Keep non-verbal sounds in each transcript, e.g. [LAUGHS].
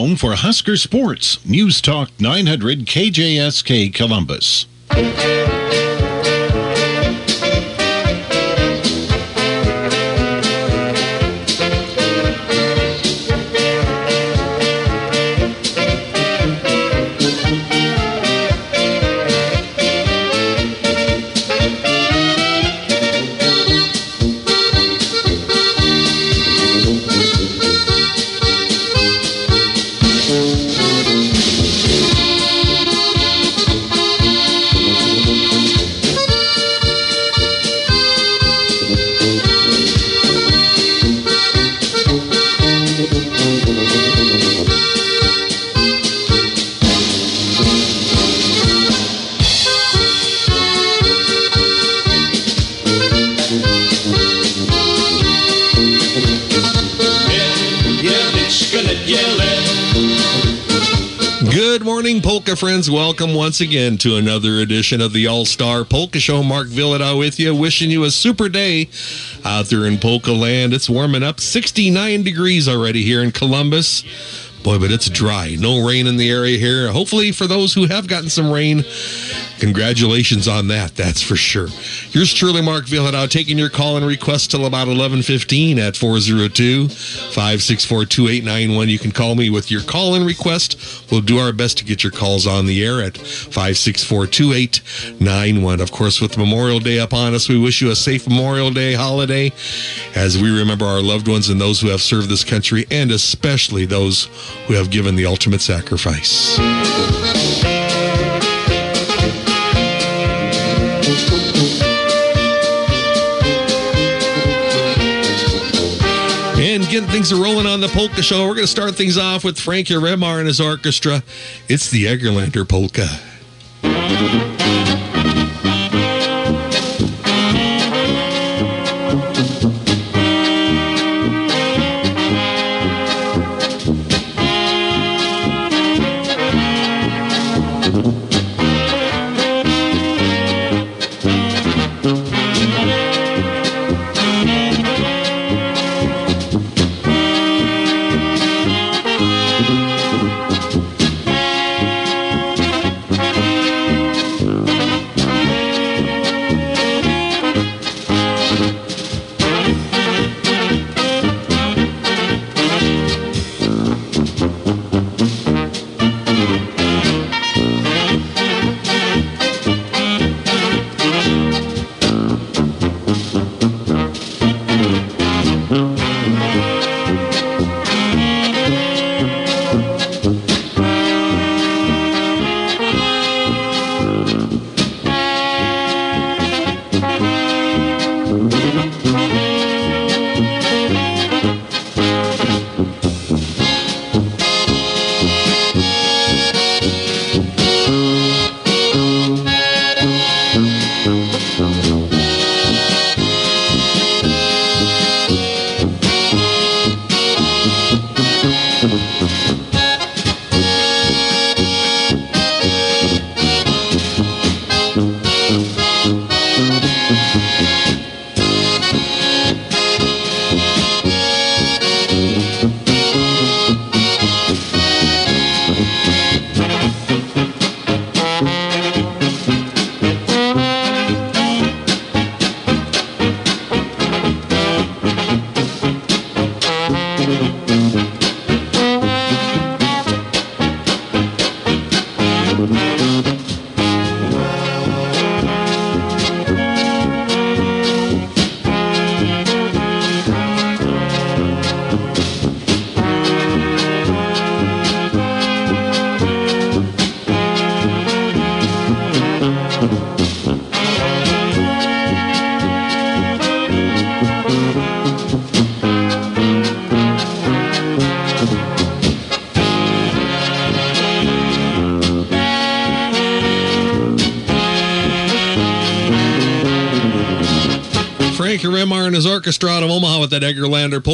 Home for Husker Sports, News Talk 900 KJSK Columbus. Welcome once again to another edition of the All Star Polka Show. Mark Vyhlidal with you, wishing you a super day out there in polka land. It's warming up 69 degrees already here in Columbus. Boy, but it's dry. No rain in the area here. Hopefully, for those who have gotten some rain, congratulations on that. That's for sure. Here's truly Mark Vyhlidal taking your call and request till about 11:15 at 402-564-2891. You can call me with your call and request. We'll do our best to get your calls on the air at 564-2891. Of course, with Memorial Day upon us, we wish you a safe Memorial Day holiday as we remember our loved ones and those who have served this country and especially those who have given the ultimate sacrifice. Things are rolling on the polka show. We're going to start things off with Frankie Remar and his orchestra. It's the Egerlander Polka.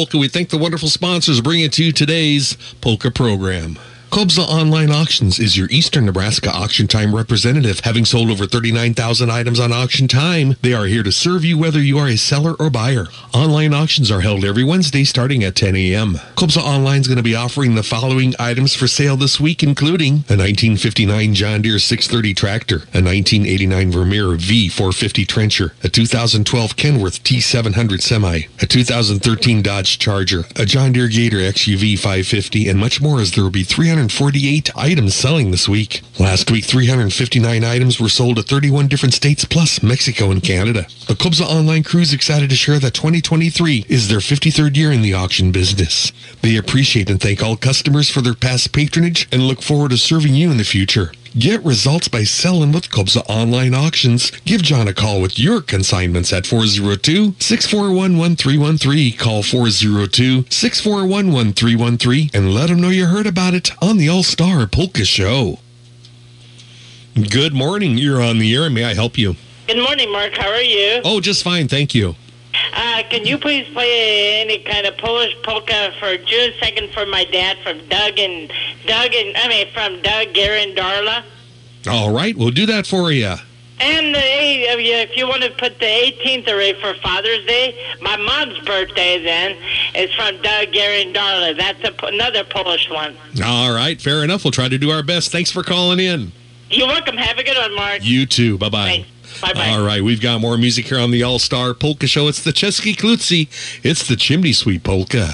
Polka. We thank the wonderful sponsors bringing to you today's polka program. Kobza Online Auctions is your Eastern Nebraska auction time representative. Having sold over 39,000 items on auction time, they are here to serve you whether you are a seller or buyer. Online auctions are held every Wednesday starting at 10 a.m. Kobza Online is going to be offering the following items for sale this week, including a 1959 John Deere 630 tractor, a 1989 Vermeer V450 trencher, a 2012 Kenworth T700 semi, a 2013 Dodge Charger, a John Deere Gator XUV 550, and much more as there will be 348 items selling this week. Last week, 359 items were sold at 31 different states plus Mexico and Canada. The Kobza Online Crew is excited to share that 2023 is their 53rd year in the auction business. They appreciate and thank all customers for their past patronage and look forward to serving you in the future. Get results by selling with Kobza Online Auctions. Give John a call with your consignments at 402-641-1313. Call 402-641-1313 and let them know you heard about it on the All-Star Polka Show. Good morning. You're on the air. May I help you? Good morning, Mark. How are you? Oh, just fine. Thank you. Uh, can you please play any kind of Polish polka for June second for my dad from Doug and Doug and I mean from Doug, Gary, and Darla? All right, we'll do that for you. And the, if you want to put the 18th array for Father's Day, my mom's birthday then is from Doug, Gary, and Darla. That's a, another Polish one. All right, fair enough. We'll try to do our best. Thanks for calling in. You're welcome. Have a good one, Mark. You too. Bye bye. Thanks. Bye-bye. All right, we've got more music here on the All Star Polka Show. It's the Chesky Klutzy. It's the Chimney Sweep Polka.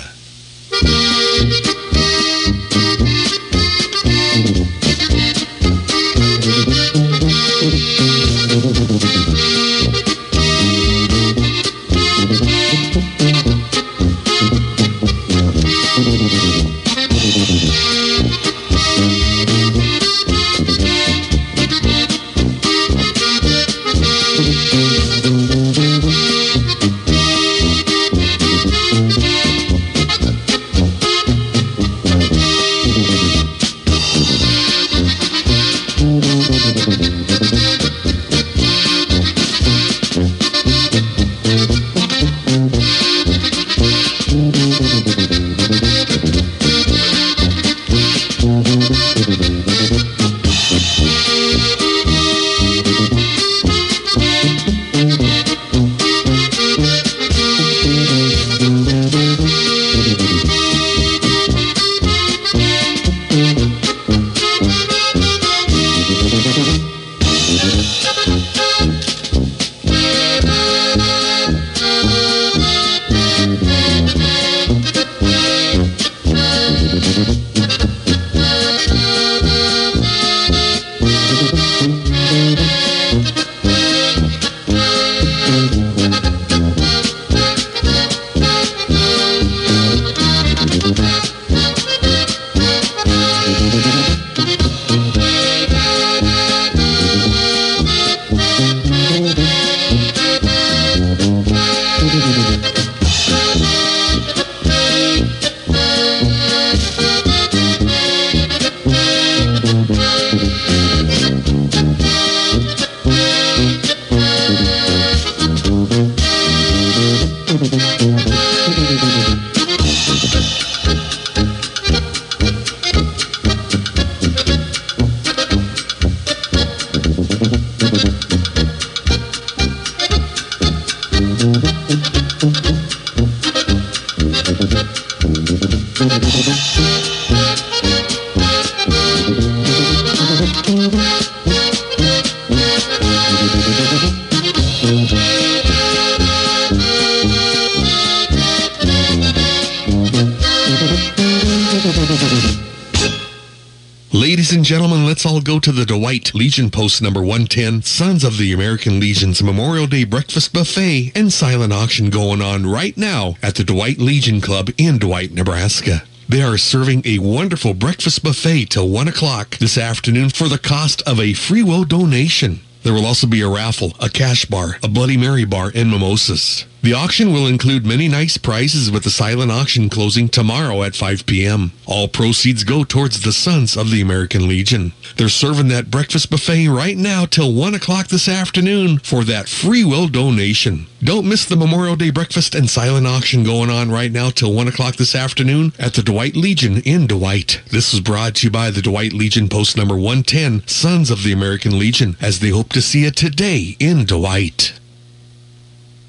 Go to the Dwight Legion Post number 110, Sons of the American Legion's Memorial Day Breakfast Buffet and Silent Auction going on right now at the Dwight Legion Club in Dwight, Nebraska. They are serving a wonderful breakfast buffet till 1 o'clock this afternoon for the cost of a free will donation. There will also be a raffle, a cash bar, a Bloody Mary bar, and mimosas. The auction will include many nice prizes with the silent auction closing tomorrow at 5 p.m. All proceeds go towards the Sons of the American Legion. They're serving that breakfast buffet right now till 1 o'clock this afternoon for that free will donation. Don't miss the Memorial Day breakfast and silent auction going on right now till 1 o'clock this afternoon at the Dwight Legion in Dwight. This is brought to you by the Dwight Legion Post number 110, Sons of the American Legion, as they hope to see you today in Dwight.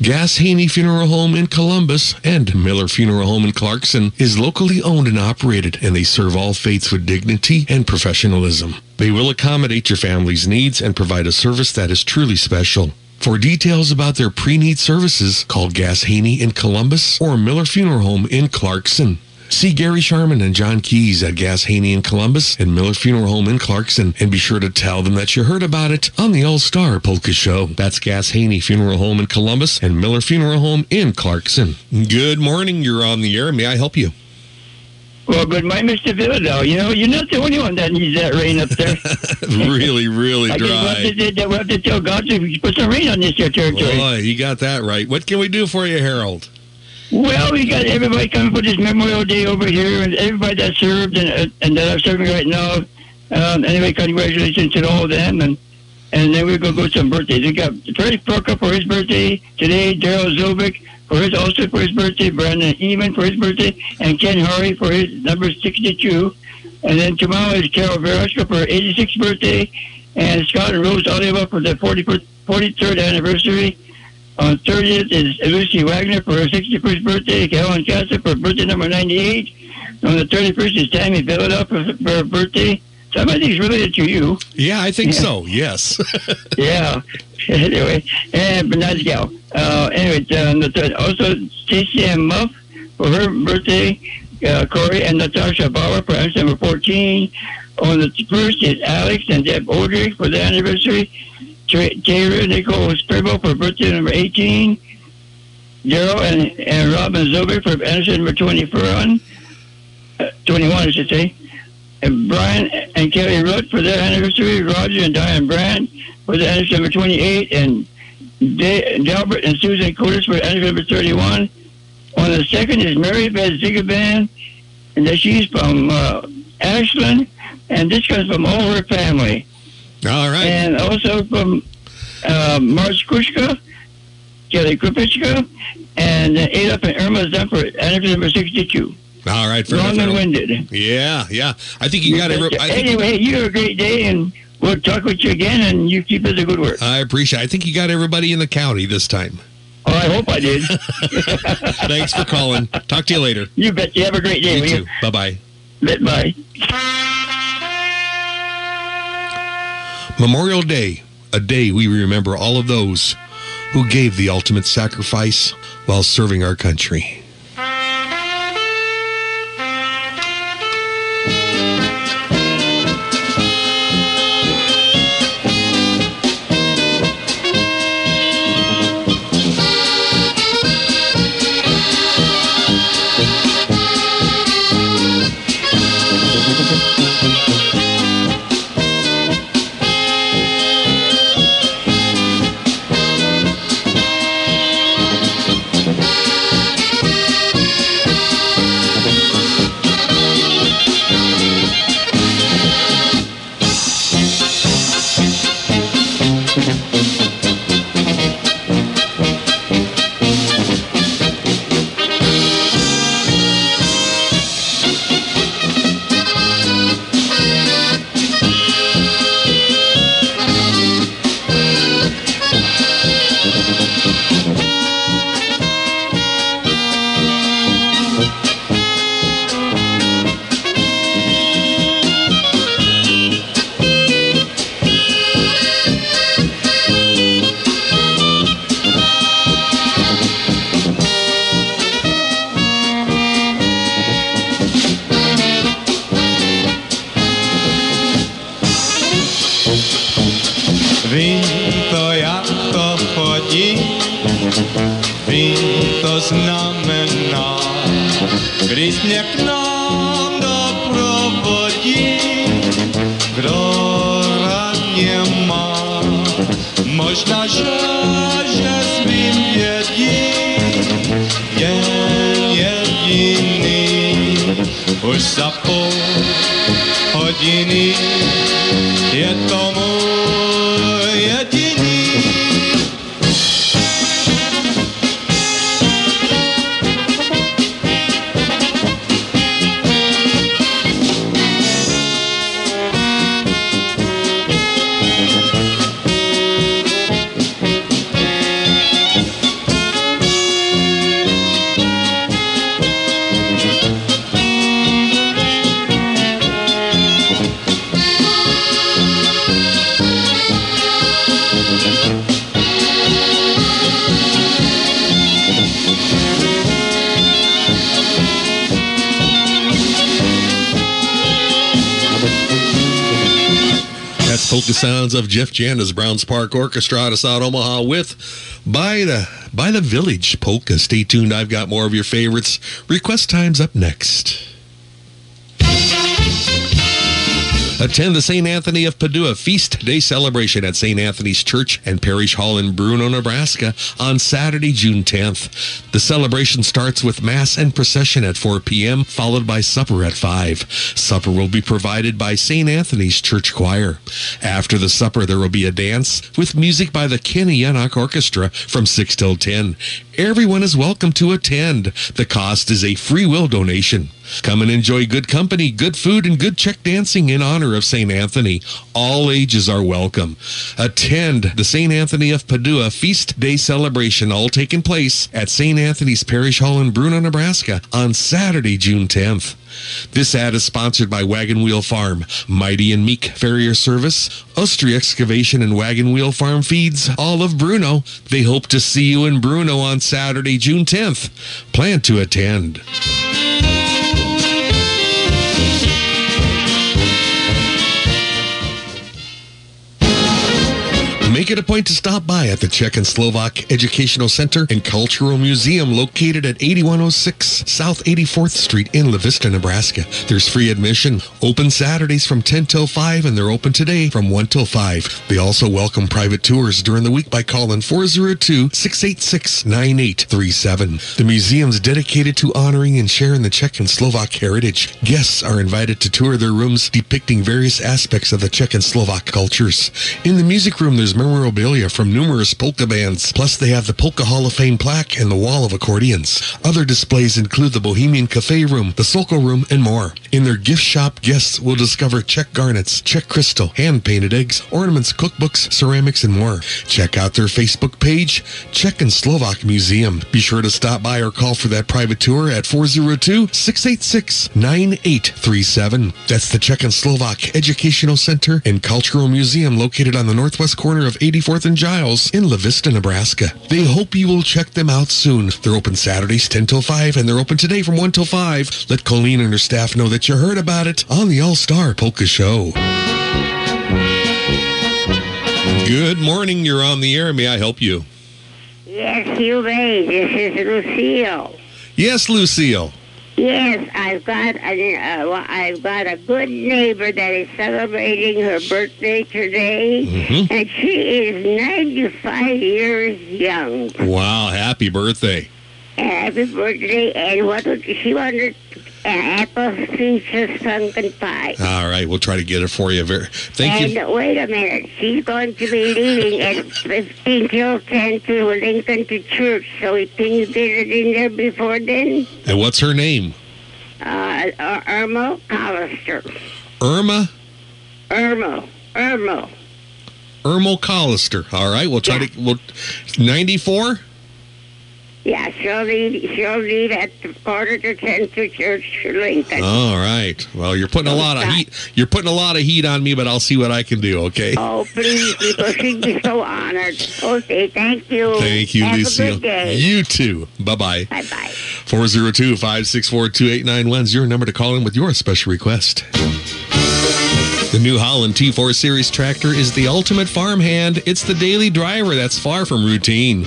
Gass Haney Funeral Home in Columbus and Miller Funeral Home in Clarkson is locally owned and operated, and they serve all faiths with dignity and professionalism. They will accommodate your family's needs and provide a service that is truly special. For details about their pre-need services, call Gass Haney in Columbus or Miller Funeral Home in Clarkson. See Gary Sharman and John Keys at Gass Haney in Columbus and Miller Funeral Home in Clarkson, and be sure to tell them that you heard about it on the All Star Polka Show. That's Gass Haney Funeral Home in Columbus and Miller Funeral Home in Clarkson. Good morning. You're on the air. May I help you? Well, good morning, Mr. Vyhlidal. You know, you're not the only one that needs that rain up there. [LAUGHS] really, really I just want dry. to, we have to tell God to put some rain on this here territory. Boy, you got that right. What can we do for you, Harold? Well, we got everybody coming for this Memorial Day over here, and everybody that served and, uh, and that are serving right now. Um, anyway, congratulations to all of them, and and then we're gonna go to some birthdays. We got Freddie Proka for his birthday today, Daryl Zilbeck for his also for his birthday, Brandon Eman for his birthday, and Ken Harvey for his number sixty-two. And then tomorrow is Carol Veroshka for her 86th birthday, and Scott and Rose Oliva for their 40, 43rd anniversary. On 30th is Lucy Wagner for her 61st birthday, Helen Casa for birthday number 98. On the 31st is Tammy Philadelphia for her birthday. Some of these related to you. Yeah, I think Yeah. so. Yes. [LAUGHS] Yeah. [LAUGHS] anyway, and nice gal. Uh, anyway, um, the third, also Stacy and Muff for her birthday. Uh, Corey and Natasha Bauer for number 14. On the first is Alex and Deb Odrick for their anniversary. Taylor Nicole Spribo for birthday number 18. Daryl and, and Robin Zober for anniversary number 21. Uh, 21, I should say. And Brian and Kelly Root for their anniversary. Roger and Diane Brand for the anniversary number 28. And Da- Delbert and Susan Curtis for anniversary number 31. On the second is Mary Beth Zigaban, and she's from uh, Ashland, and this comes from all her family. All right. And also from uh, Marge Kushka, Kelly Krupicka, and uh, Adolf and Irma for anniversary number 62. All right. Long and winded. Yeah, yeah. I think you got every. I think anyway, you have a great day, and we'll talk with you again, and you keep up the good work. I appreciate. I think you got everybody in the county this time. Oh, I hope I did. [LAUGHS] [LAUGHS] Thanks for calling. Talk to you later. you bet. You have a great day. You too. Bye bye. Bet Memorial Day, a day we remember all of those who gave the ultimate sacrifice while serving our country. That's polka sounds of Jeff Janda's Browns Park Orchestra out of South Omaha with by the by the Village polka. Stay tuned. I've got more of your favorites. Request times up next. Attend the St. Anthony of Padua Feast Day celebration at St. Anthony's Church and Parish Hall in Bruno, Nebraska on Saturday, June 10th. The celebration starts with Mass and procession at 4 p.m., followed by supper at 5. Supper will be provided by St. Anthony's Church Choir. After the supper, there will be a dance with music by the Kenny Yannock Orchestra from 6 till 10. Everyone is welcome to attend. The cost is a free will donation. Come and enjoy good company, good food, and good Czech dancing in honor of St. Anthony. All ages are welcome. Attend the St. Anthony of Padua Feast Day celebration, all taking place at St. Anthony's Parish Hall in Bruno, Nebraska on Saturday, June 10th. This ad is sponsored by Wagon Wheel Farm, Mighty and Meek Farrier Service, Ostry Excavation and Wagon Wheel Farm Feeds, all of Bruno. They hope to see you in Bruno on Saturday, June 10th. Plan to attend. Make it a point to stop by at the Czech and Slovak Educational Center and Cultural Museum located at 8106 South 84th Street in La Vista, Nebraska. There's free admission, open Saturdays from 10 till 5, and they're open today from 1 till 5. They also welcome private tours during the week by calling 402-686-9837. The museum's dedicated to honoring and sharing the Czech and Slovak heritage. Guests are invited to tour their rooms depicting various aspects of the Czech and Slovak cultures. In the music room, there's memorabilia from numerous polka bands. Plus, they have the Polka Hall of Fame plaque and the wall of accordions. Other displays include the Bohemian Cafe Room, the Sokol Room, and more. In their gift shop, guests will discover Czech garnets, Czech crystal, hand-painted eggs, ornaments, cookbooks, ceramics, and more. Check out their Facebook page, Czech and Slovak Museum. Be sure to stop by or call for that private tour at 402-686-9837. That's the Czech and Slovak Educational Center and Cultural Museum located on the northwest corner of 84th and Giles in La Vista, Nebraska. They hope you will check them out soon. They're open Saturdays 10 till 5 and they're open today from 1 till 5. Let Colleen and her staff know that you heard about it on the All-Star Polka Show. Good morning. You're on the air. May I help you? Yes, you may. This is Lucille. Yes, Lucille. Yes, I've got a, uh, well, I've got a good neighbor that is celebrating her birthday today, Mhm. and she is 95 years young. Wow. Happy birthday. Happy birthday! And what would she wanted? An apple peaches pumpkin pie. All right. We'll try to get it for you. Very, thank and you. wait a minute, she's going to be leaving at 15 till 10 to Lincoln to church. So we can you get it in there before then? And what's her name? Uh, uh, Irma Hollister. Irma Irma. Irma. Irmo Collister. All right. We'll try Yeah. to. We'll, 94? Yeah, she'll leave, she'll leave at quarter to 10 to church Lincoln. All right. Well, you're putting a lot of heat. You're putting a lot of heat on me, but I'll see what I can do. Okay. Oh, please, because she'd be so honored. Okay, thank you. Thank you, Have Lucille. a good day. You too. Bye bye. Bye bye. 402 564 2891 is your number to call in with your special request. The New Holland T4 Series tractor is the ultimate farmhand. It's the daily driver that's far from routine.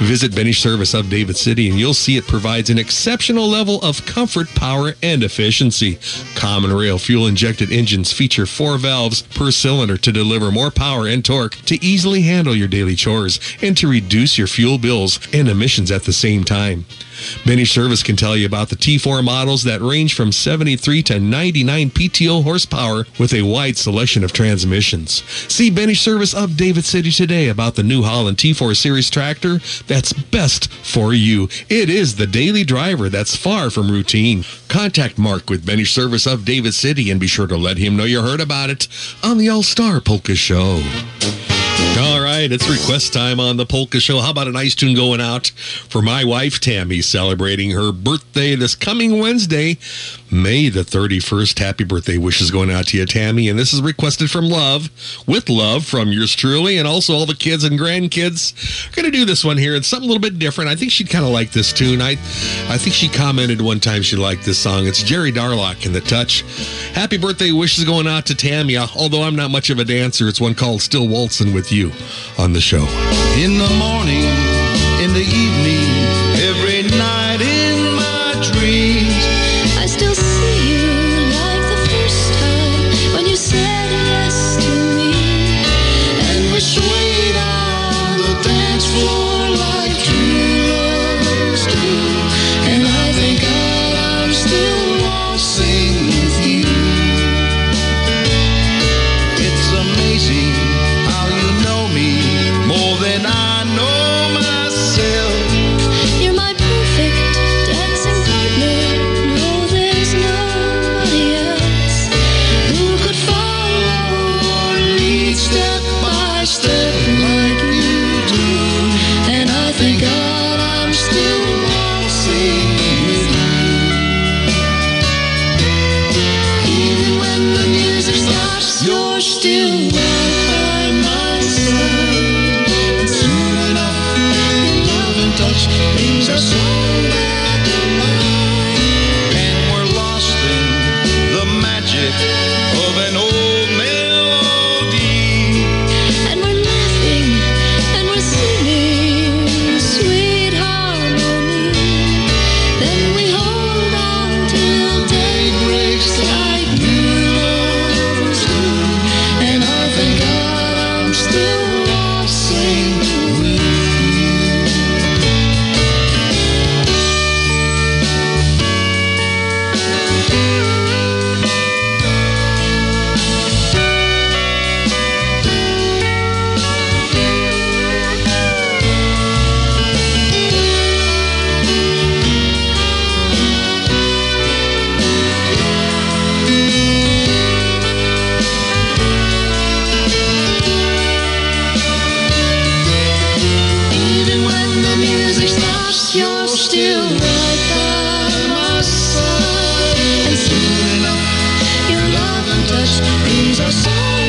Visit Benish Service of David City and you'll see it provides an exceptional level of comfort, power, and efficiency. Common rail fuel injected engines feature four valves per cylinder to deliver more power and torque to easily handle your daily chores and to reduce your fuel bills and emissions at the same time. Benny Service can tell you about the T4 models that range from 73 to 99 PTO horsepower with a wide selection of transmissions. See Benny Service of David City today about the New Holland T4 Series tractor that's best for you. It is the daily driver that's far from routine. Contact Mark with Benny Service of David City and be sure to let him know you heard about it on the All Star Polka Show. All right, it's request time on the Polka Show. How about a nice tune going out for my wife, Tammy, celebrating her birthday this coming Wednesday, May the 31st. Happy birthday wishes going out to you, Tammy. And this is requested from Love, with love from yours truly, and also all the kids and grandkids. We're going to do this one here. It's something a little bit different. I think she'd kind of like this tune. I, I think she commented one time she liked this song. It's Jerry Darlak in The Touch. Happy birthday wishes going out to Tammy. Although I'm not much of a dancer, it's one called Still Waltzing with You on the show. In the morning, touch brings our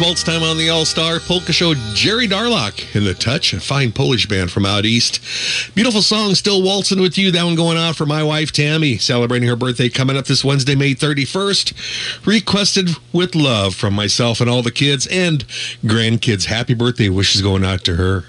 Waltz Time on the All Star Polka Show. Jerry Darlak in the touch, a fine Polish band from out east. Beautiful song, Still Waltzing with You. That one going out for my wife, Tammy, celebrating her birthday coming up this Wednesday, May 31st. Requested with love from myself and all the kids and grandkids. Happy birthday wishes going out to her.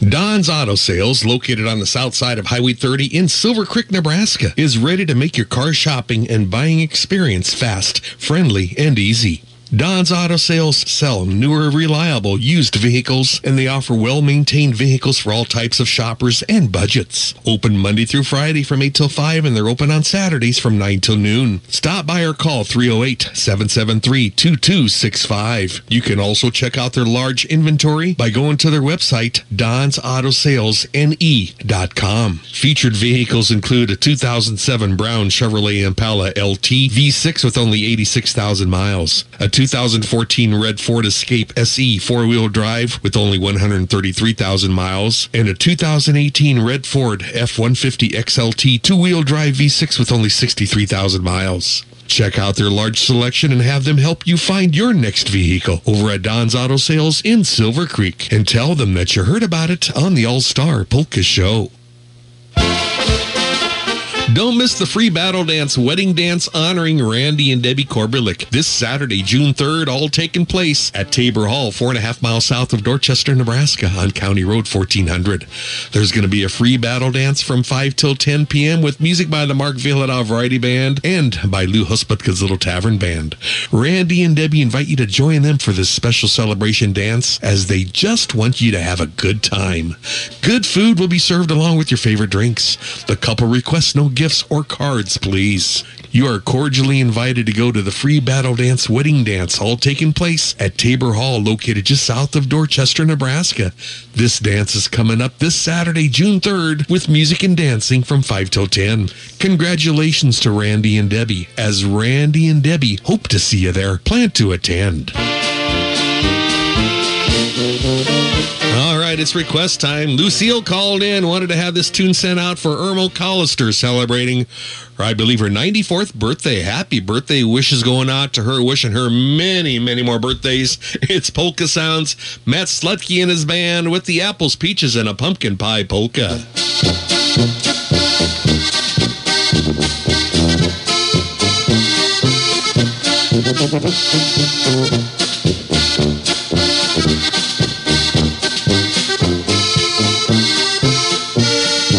Don's Auto Sales, located on the south side of Highway 30 in Silver Creek, Nebraska, is ready to make your car shopping and buying experience fast, friendly, and easy. Don's Auto Sales sell newer, reliable used vehicles, and they offer well-maintained vehicles for all types of shoppers and budgets. Open Monday through Friday from 8 till 5, and they're open on Saturdays from 9 till noon. Stop by or call 308-773-2265. You can also check out their large inventory by going to their website, donsautosales.ne.com. Featured vehicles include a 2007 brown Chevrolet Impala LT V6 with only 86,000 miles, a 2014 red Ford Escape SE four-wheel drive with only 133,000 miles, and a 2018 red Ford F-150 XLT two-wheel drive V6 with only 63,000 miles. Check out their large selection and have them help you find your next vehicle over at Don's Auto Sales in Silver Creek and tell them that you heard about it on the All Star Polka Show. Don't miss the free battle dance wedding dance honoring Randy and Debbie Korbelik this Saturday, June 3rd, all taking place at Tabor Hall, four and a half miles south of Dorchester, Nebraska on County Road 1400. There's going to be a free battle dance from 5 till 10 p.m. with music by the Mark Vyhlidal Variety Band and by Lou Husputka's Little Tavern Band. Randy and Debbie invite you to join them for this special celebration dance as they just want you to have a good time. Good food will be served along with your favorite drinks. The couple requests no gifts or cards, please. You are cordially invited to go to the free battle dance wedding dance, all taking place at Tabor Hall, located just south of Dorchester, Nebraska. This dance is coming up this Saturday, June 3rd, with music and dancing from 5 till 10. Congratulations to Randy and Debbie, as Randy and Debbie hope to see you there. Plan to attend. Right, it's request time. Lucille called in, wanted to have this tune sent out for Irma Collister celebrating, her, I believe, her 94th birthday. Happy birthday wishes going out to her, wishing her many, many more birthdays. [LAUGHS] It's Polka Sounds, Matt Slutke and his band with the apples, peaches, and a pumpkin pie polka. [LAUGHS]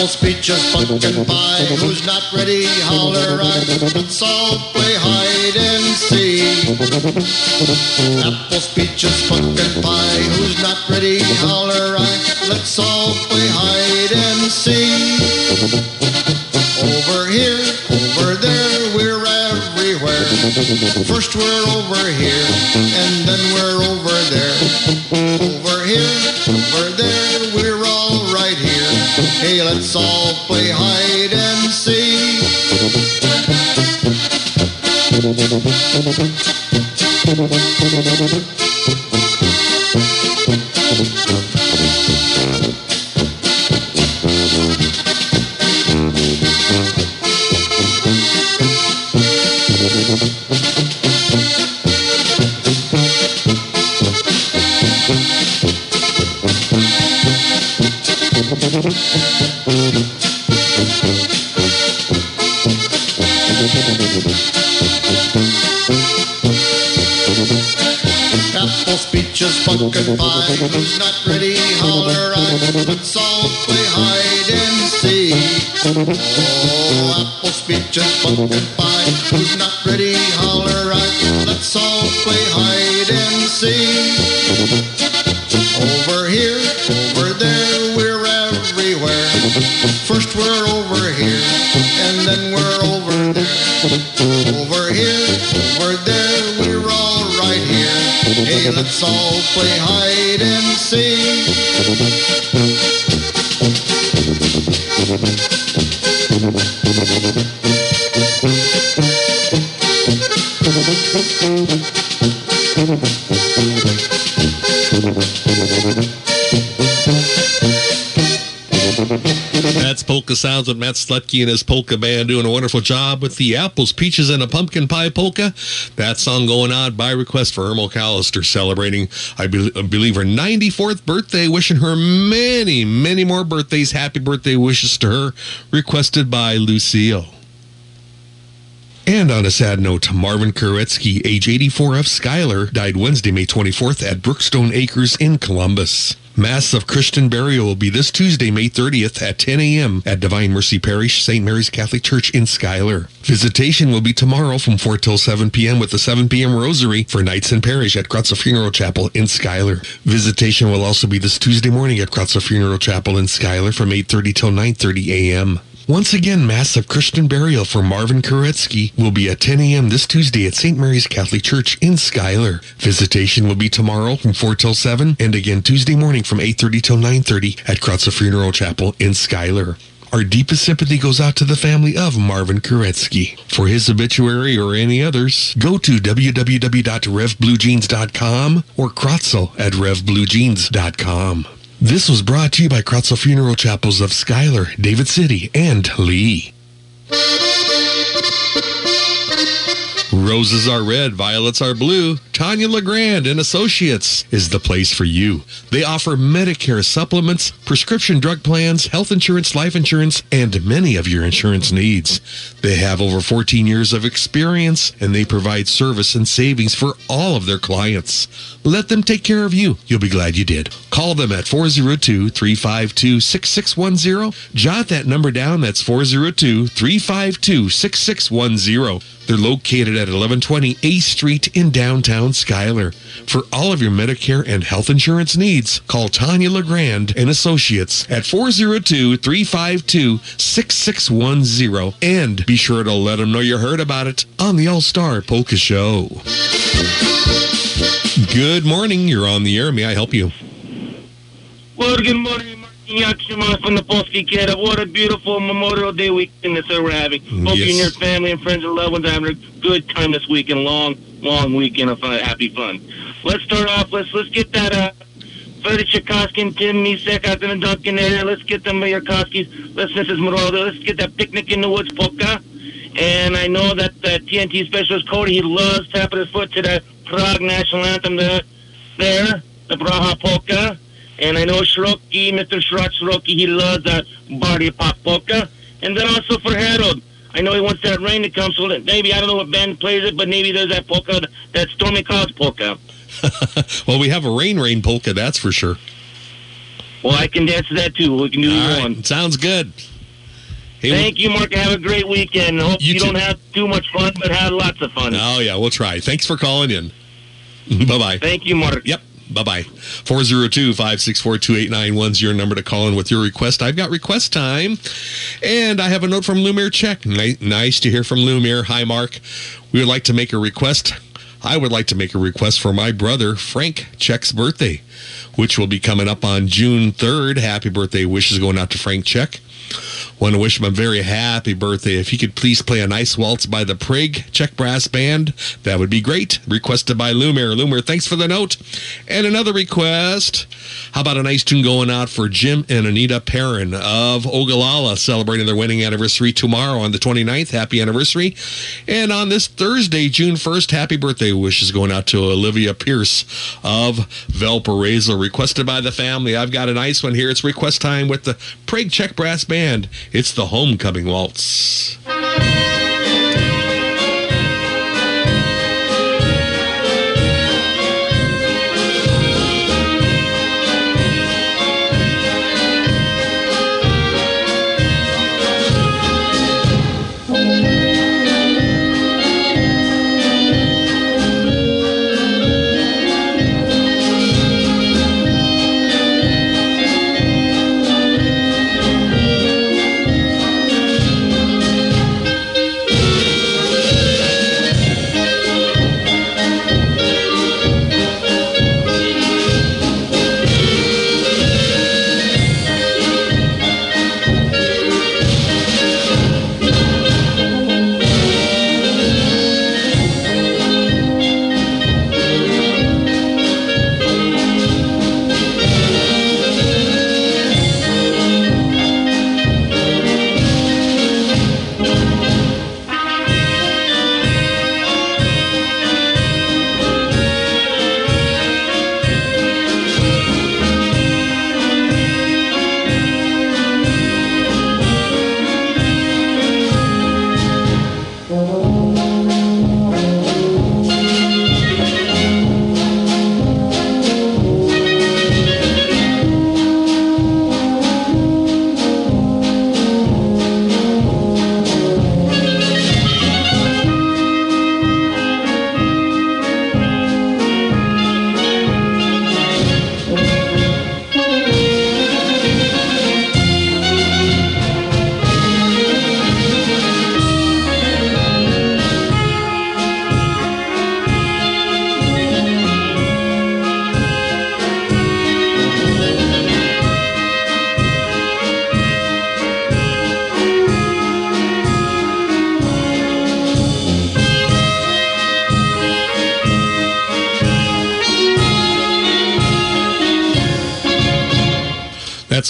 Apples, peaches, pumpkin pie. Who's not ready? Holler right. Let's all play hide and seek. Apples, peaches, pumpkin pie. Who's not ready? Holler right. Let's all play hide and seek. Over here, over there, we're everywhere. First we're over here, and then we're over there. Over here, over there, Hey, let's all play hide and seek. Oh, pumpkin pie. Who's not ready? Holler right. Let's all play hide and seek. Oh, apples, peaches, pumpkin pie. Who's not ready? Holler right. Let's all play hide and seek. All play hide and seek. Sounds with Matt Slutke and his polka band doing a wonderful job with the apples, peaches, and a pumpkin pie polka. That song going on by request for Irma Callister celebrating, I, be- I believe, her 94th birthday, wishing her many, many more birthdays. Happy birthday wishes to her, requested by Lucille. And on a sad note, Marvin Koretsky, age 84 of Schuyler, died Wednesday, May 24th at Brookstone Acres in Columbus. Mass of Christian burial will be this Tuesday, May 30th at 10 a.m. at Divine Mercy Parish, St. Mary's Catholic Church in Schuyler. Visitation will be tomorrow from 4 till 7 p.m. with the 7 p.m. Rosary for Knights in Parish at Kracl Funeral Chapel in Schuyler. Visitation will also be this Tuesday morning at Kracl Funeral Chapel in Schuyler from 8.30 till 9.30 a.m. Once again, Mass of Christian Burial for Marvin Koretsky will be at 10 a.m. this Tuesday at St. Mary's Catholic Church in Schuyler. Visitation will be tomorrow from 4 till 7 and again Tuesday morning from 8.30 till 9.30 at Kracl Funeral Chapel in Schuyler. Our deepest sympathy goes out to the family of Marvin Koretsky. For his obituary or any others, go to www.revbluejeans.com or Kracl at revbluejeans.com. This was brought to you by Kracl Funeral Chapels of Schuyler, David City, and Leigh. Roses are red, violets are blue. Tanya LeGrand and Associates is the place for you. They offer Medicare supplements, prescription drug plans, health insurance, life insurance, and many of your insurance needs. They have over 14 years of experience and they provide service and savings for all of their clients. Let them take care of you. You'll be glad you did. Call them at 402 352 6610. Jot that number down. That's 402 352 6610. They're located at 1120 A Street in downtown Schuyler. For all of your Medicare and health insurance needs, call Tanya LeGrand and Associates at 402-352-6610 and be sure to let them know you heard about it on the All-Star Polka Show. Good morning. You're on the air. May I help you? Well, good morning, Yakshima from the Polsky Kid. What a beautiful Memorial Day weekend that we're having. Hope you and your family and friends and loved ones are having a good time this weekend. Long, long weekend of fun, happy fun. Let's start off. Let's let's get that uh, Freddy Tchaikovsky and Tim Misek out in the Duncan area. Let's get them Yarkovskis. Let's Mrs. Morado. Let's get that picnic in the woods polka. And I know that uh, TNT specialist Cody, he loves tapping his foot to that Prague national anthem there, there the Praha polka. And I know Shroki, Mr. Shrot Shroki, he loves that Barty Pop polka. And then also for Harold, I know he wants that rain to come, so that maybe, I don't know what band plays it, but maybe there's that polka, that Stormy Clouds polka. [LAUGHS] Well, we have a rain rain polka, that's for sure. Well, I can dance to that too. We can do All right. one. Sounds good. Hey, Thank you, Mark. Have a great weekend. Hope You you, don't have too much fun, but have lots of fun. Oh, yeah, we'll try. Thanks for calling in. [LAUGHS] Bye-bye. Thank you, Mark. Yep. Bye bye. 402 564 2891 is your number to call in with your request. I've got request time. And I have a note from Lumir Check. Ni- nice to hear from Lumir. Hi, Mark. We would like to make a request. I would like to make a request for my brother, Frank Check's birthday, which will be coming up on June 3rd. Happy birthday wishes going out to Frank Check. Want to wish him a very happy birthday. If he could please play a nice waltz by the Prague Czech Brass Band, that would be great. Requested by Lumir. Lumir, thanks for the note. And another request. How about a nice tune going out for Jim and Anita Perrin of Ogallala, celebrating their wedding anniversary tomorrow on the 29th. Happy anniversary. And on this Thursday, June 1st, happy birthday wishes going out to Olivia Pierce of Valparaiso, requested by the family. I've got a nice one here. It's request time with the Prague Czech Brass Band. It's the Homecoming Waltz.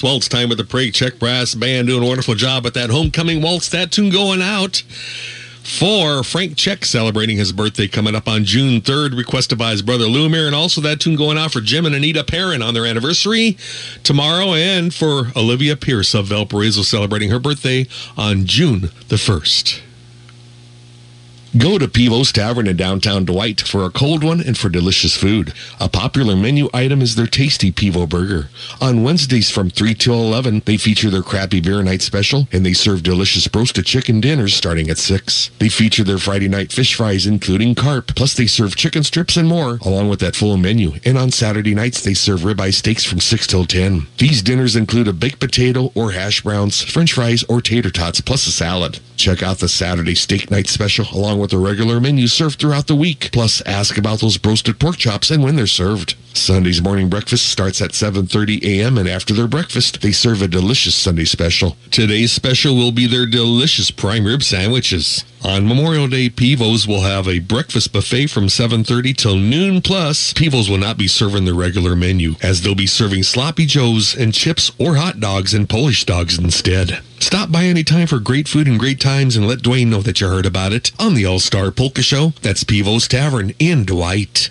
Waltz time with the Prague Czech Brass Band doing a wonderful job at that homecoming waltz. That tune going out for Frank Czech celebrating his birthday coming up on June 3rd, requested by his brother Lumir, and also that tune going out for Jim and Anita Perrin on their anniversary tomorrow, and for Olivia Pierce of Valparaiso celebrating her birthday on June the 1st. Go to Pivo's Tavern in downtown Dwight for a cold one and for delicious food. A popular menu item is their tasty Pivo burger. On Wednesdays from 3 till 11, they feature their crappy beer night special and they serve delicious roasted chicken dinners starting at 6. They feature their Friday night fish fries including carp, plus they serve chicken strips and more along with that full menu. And on Saturday nights, they serve ribeye steaks from 6 till 10. These dinners include a baked potato or hash browns, french fries, or tater tots, plus a salad. Check out the Saturday steak night special along with the regular menu served throughout the week. Plus, ask about those roasted pork chops and when they're served. Sunday's morning breakfast starts at 7:30 a.m. and after their breakfast, they serve a delicious Sunday special. Today's special will be their delicious prime rib sandwiches. On Memorial Day, Pivos will have a breakfast buffet from 7:30 till noon. Plus, Pivos will not be serving the regular menu, as they'll be serving sloppy joes and chips or hot dogs and Polish dogs instead. Stop by anytime for great food and great times, and let Dwayne know that you heard about it on the All Star Polka Show. That's Pivos Tavern in Dwight.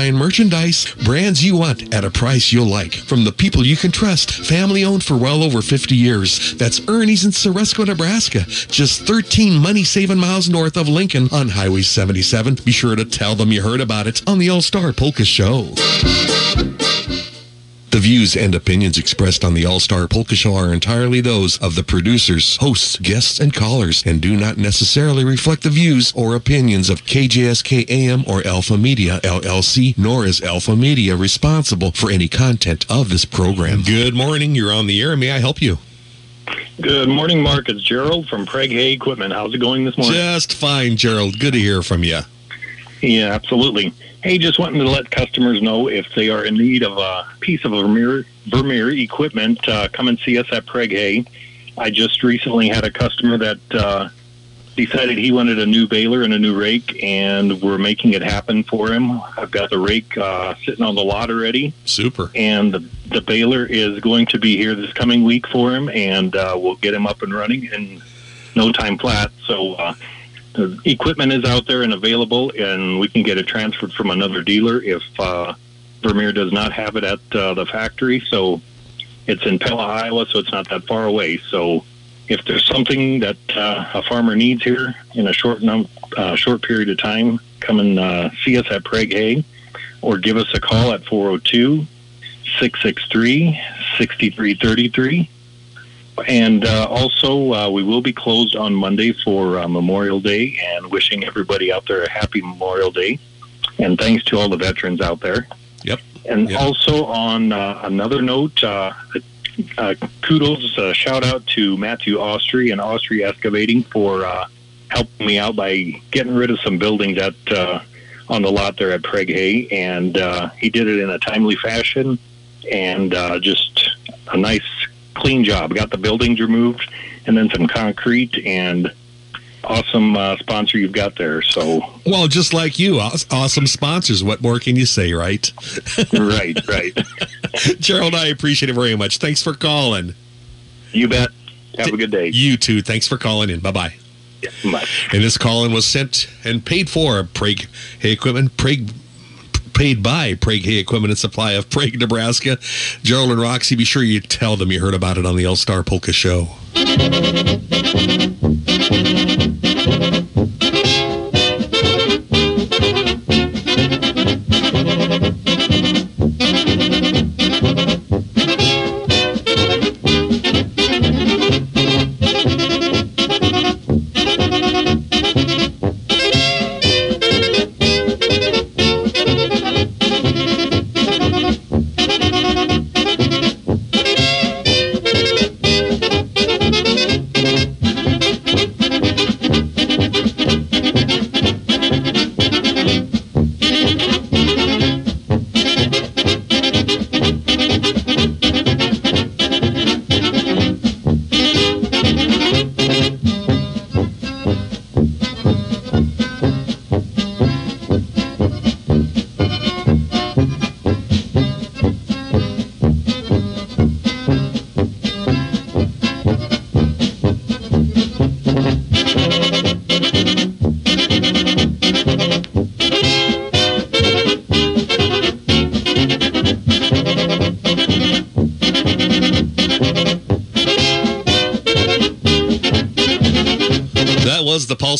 qualifying merchandise, brands you want at a price you'll like. From the people you can trust, family owned for well over 50 years. That's Ernie's in Ceresco, Nebraska, just 13 money saving miles north of Lincoln on Highway 77. Be sure to tell them you heard about it on the All Star Polka Show. The views and opinions expressed on the All Star Polka Show are entirely those of the producers, hosts, guests, and callers, and do not necessarily reflect the views or opinions of KJSK AM or Alpha Media LLC, nor is Alpha Media responsible for any content of this program. Good morning. You're on the air. May I help you? Good morning, Mark. It's Gerald from Prague Hay Equipment. How's it going this morning? Just fine, Gerald. Good to hear from you. Yeah, absolutely. Hey, just wanting to let customers know if they are in need of a piece of Vermeer, Vermeer equipment, uh, come and see us at Prague Hay. I just recently had a customer that uh, decided he wanted a new baler and a new rake, and we're making it happen for him. I've got the rake uh, sitting on the lot already, Super. and the, the baler is going to be here this coming week for him, and uh, we'll get him up and running in no time flat. So uh, the equipment is out there and available, and we can get it transferred from another dealer if uh, Vermeer does not have it at uh, the factory. So it's in Pella, Iowa, so it's not that far away. So if there's something that uh, a farmer needs here in a short num- uh, short period of time, come and uh, see us at Prague Hay, or give us a call at 402 663 6333. And uh, also, uh, we will be closed on Monday for uh, Memorial Day and wishing everybody out there a happy Memorial Day. And thanks to all the veterans out there. Yep. And Yep. also, on uh, another note, uh, uh, kudos, uh, shout out to Matthew Austri and Austri Excavating for uh, helping me out by getting rid of some buildings at uh, on the lot there at Prague Hay. And uh, he did it in a timely fashion and uh, just a nice, clean job. Got the buildings removed and then some concrete and awesome uh, sponsor you've got there. So, Well, just like you, awesome sponsors. What more can you say, right? [LAUGHS] right, right. [LAUGHS] Gerald, I appreciate it very much. Thanks for calling. You bet. Have a good day. You too. Thanks for calling in. Bye bye. Bye. And this call-in was sent and paid for Prague Hay Equipment, Prague, paid by Prague Hay Equipment and Supply of Prague, Nebraska. Gerald and Roxy, be sure you tell them you heard about it on the All Star Polka Show.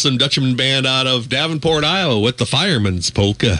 Paulson Dutchman Band out of Davenport, Iowa with the Fireman's Polka.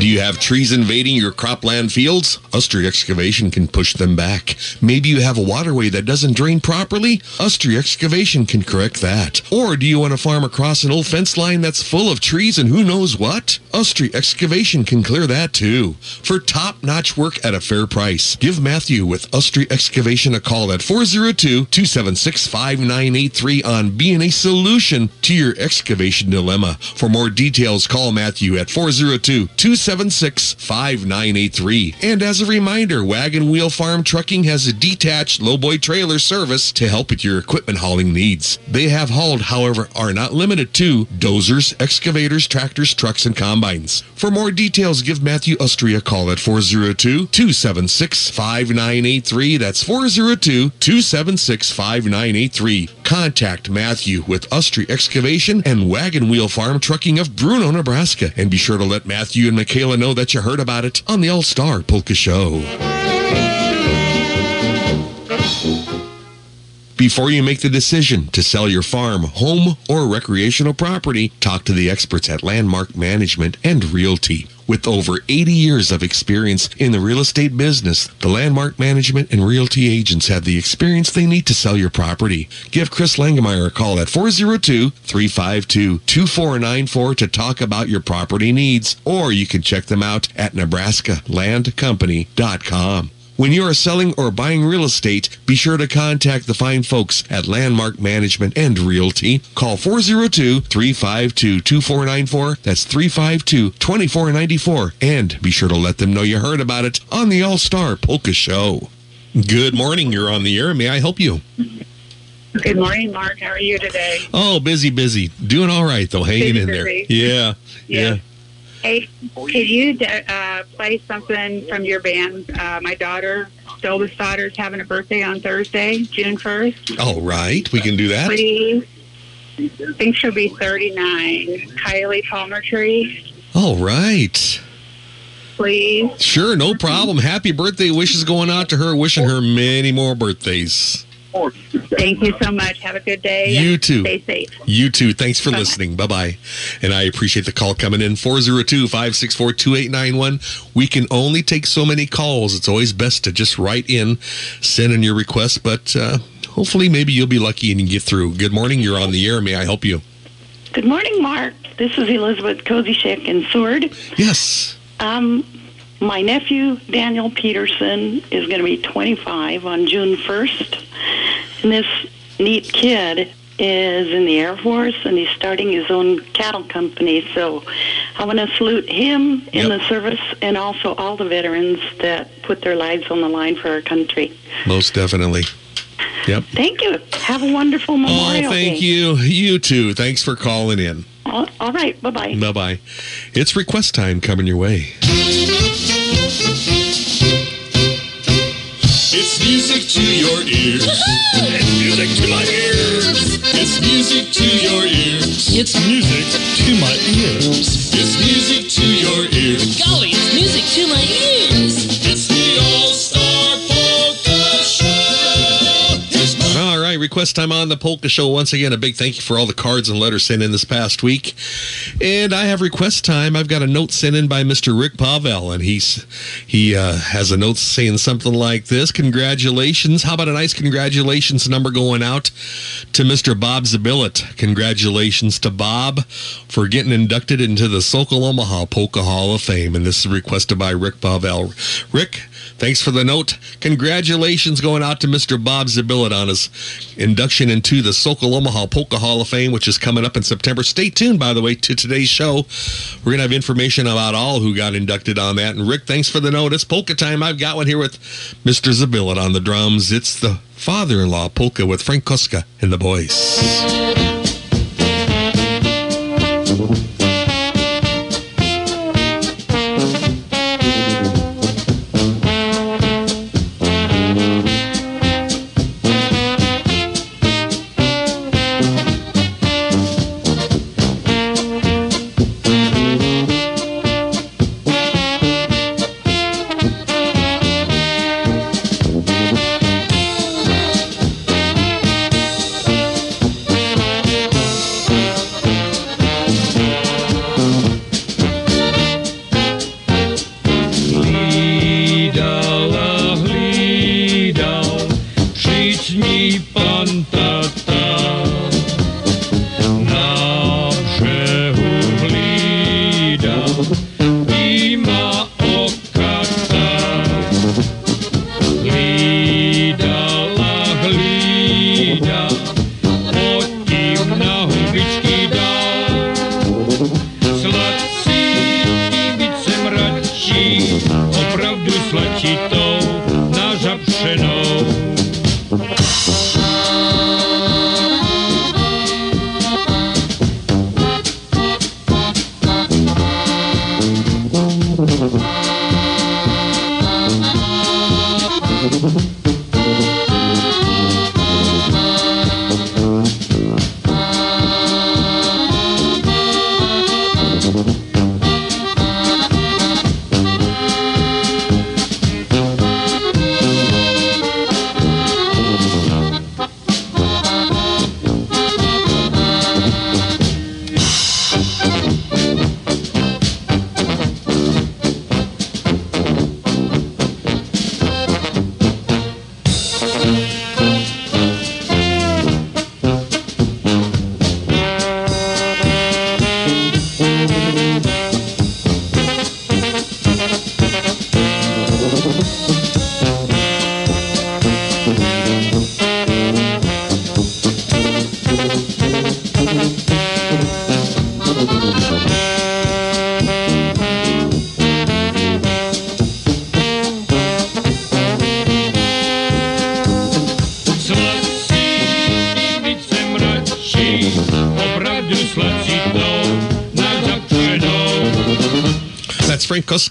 Do you have trees invading your cropland fields? Ustry Excavation can push them back. Maybe you have a waterway that doesn't drain properly? Ustry Excavation can correct that. Or do you want to farm across an old fence line that's full of trees and who knows what? Ustry Excavation can clear that too. For top-notch work at a fair price, give Matthew with Ustry Excavation a call at 402-276-5983 on being a solution to your excavation dilemma. For more details, call Matthew at 402-276-5983. And as a reminder, Wagon Wheel Farm Trucking has a detached lowboy trailer service to help with your equipment hauling needs. They have hauled, however, are not limited to dozers, excavators, tractors, trucks, and combines. For more details, give Matthew Ustry a call at 402-276-5983. That's 402-276-5983. Contact Matthew with Ustry Excavation and Wagon Wheel Farm Trucking of Bruno, Nebraska. And be sure to let Matthew and Michaela know that you heard about it on the All-Star Polka Show. Before you make the decision to sell your farm, home, or recreational property, talk to the experts at Landmark Management and Realty. With over 80 years of experience in the real estate business, the Landmark Management and Realty agents have the experience they need to sell your property. Give Chris Langemeyer a call at 402-352-2494 to talk about your property needs, or you can check them out at nebraskalandcompany.com. When you are selling or buying real estate, be sure to contact the fine folks at Landmark Management and Realty. Call 402-352-2494. That's 352-2494. And be sure to let them know you heard about it on the All-Star Polka Show. Good morning. You're on the air. May I help you? Good morning, Mark. How are you today? Oh, busy, busy. Doing all right, though. Hanging Busy, in there. busy. Yeah. Yeah. Yeah. Hey, could you uh, play something from your band? Uh, my daughter, Stolas daughter, is having a birthday on Thursday, June 1st. All right. We can do that. Please. I think she'll be 39. Kylie Palmer Tree, All right. please. Sure, no problem. Happy birthday wishes going out to her. Wishing her many more birthdays. Thank you so much. Have a good day. You too. Stay safe. You too. Thanks for Bye-bye. listening. Bye bye. And I appreciate the call coming in 402 564 2891. We can only take so many calls. It's always best to just write in, send in your request, but uh, hopefully maybe you'll be lucky and you get through. Good morning. You're on the air. May I help you? Good morning, Mark. This is Elizabeth Kozichek in Seward. Yes. Um, my nephew, Daniel Peterson, is going to be 25 on June 1st. And this neat kid is in the Air Force and he's starting his own cattle company. So I want to salute him in Yep. the service and also all the veterans that put their lives on the line for our country. Most definitely. Yep. Thank you. Have a wonderful Oh, Memorial thank Day. you. You too. Thanks for calling in. All, all right. Bye bye. Bye bye. It's request time coming your way. It's music to your ears. it's music to my ears. It's music to your ears. It's music to my ears. It's music to your ears. Golly, it's music to my ears. Request time on the Polka Show. Once again, a big thank you for all the cards and letters sent in this past week. And I have request time. I've got a note sent in by Mr. Rick Pavel, and he's he uh, has a note saying something like this: "Congratulations! How about a nice congratulations number going out to Mr. Bob Zabillet? Congratulations to Bob for getting inducted into the Sokol Omaha Polka Hall of Fame." And this is requested by Rick Pavel. Rick, Thanks for the note. Congratulations going out to Mr. Bob Zabillet on his induction into the Sokol Omaha Polka Hall of Fame, which is coming up in September. Stay tuned, by the way, to today's show. We're going to have information about all who got inducted on that. And Rick, thanks for the note. It's polka time. I've got one here with Mr. Zabillet on the drums. It's the father-in-law polka with Frank Koska and the boys.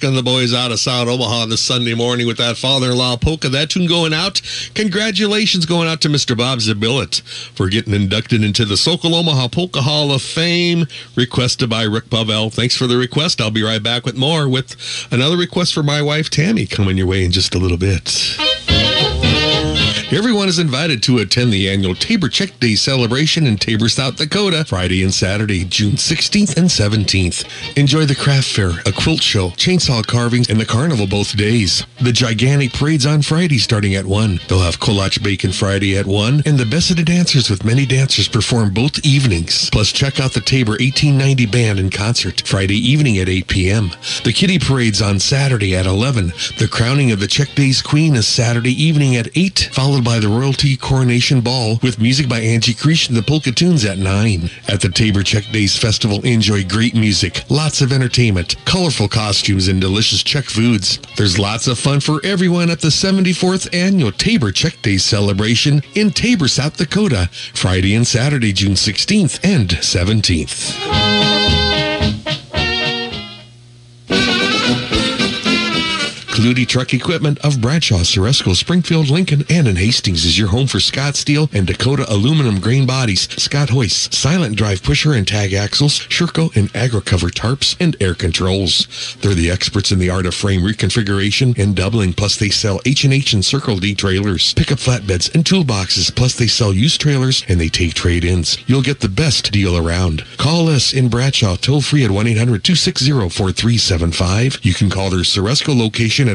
And the boys out of South Omaha this Sunday morning with that father-in-law polka. That tune going out. Congratulations going out to Mr. Bob Zabillet for getting inducted into the Sokol Omaha Polka Hall of Fame, requested by Rick Pavel. Thanks for the request. I'll be right back with more with another request for my wife Tammy coming your way in just a little bit. Everyone is invited to attend the annual Tabor Czech Day celebration in Tabor, South Dakota, Friday and Saturday, June 16th and 17th. Enjoy the craft fair, a quilt show, chainsaw carvings, and the carnival both days. The gigantic parade's on Friday starting at 1. They'll have Kolach Bacon Friday at 1, and the best of the dancers with many dancers perform both evenings. Plus, check out the Tabor 1890 Band in concert Friday evening at 8 p.m. The Kitty Parade's on Saturday at 11. The crowning of the Czech Days Queen is Saturday evening at 8, followed by the Royalty Coronation Ball with music by Angie Creech and the Polka Tunes at 9. At the Tabor Czech Days Festival, enjoy great music, lots of entertainment, colorful costumes, and delicious Czech foods. There's lots of fun for everyone at the 74th Annual Tabor Czech Days celebration in Tabor, South Dakota, Friday and Saturday, June 16th and 17th. Clutie Truck Equipment of Bradshaw, Ceresco, Springfield, Lincoln, and in Hastings is your home for Scott Steel and Dakota aluminum grain bodies, Scott hoists, silent drive pusher and tag axles, Shur-Co and AgriCover tarps, and air controls. They're the experts in the art of frame reconfiguration and doubling, plus they sell H&H and Circle D trailers, pickup flatbeds, and toolboxes, plus they sell used trailers and they take trade-ins. You'll get the best deal around. Call us in Bradshaw toll free at 1-800-260-4375. You can call their Ceresco location at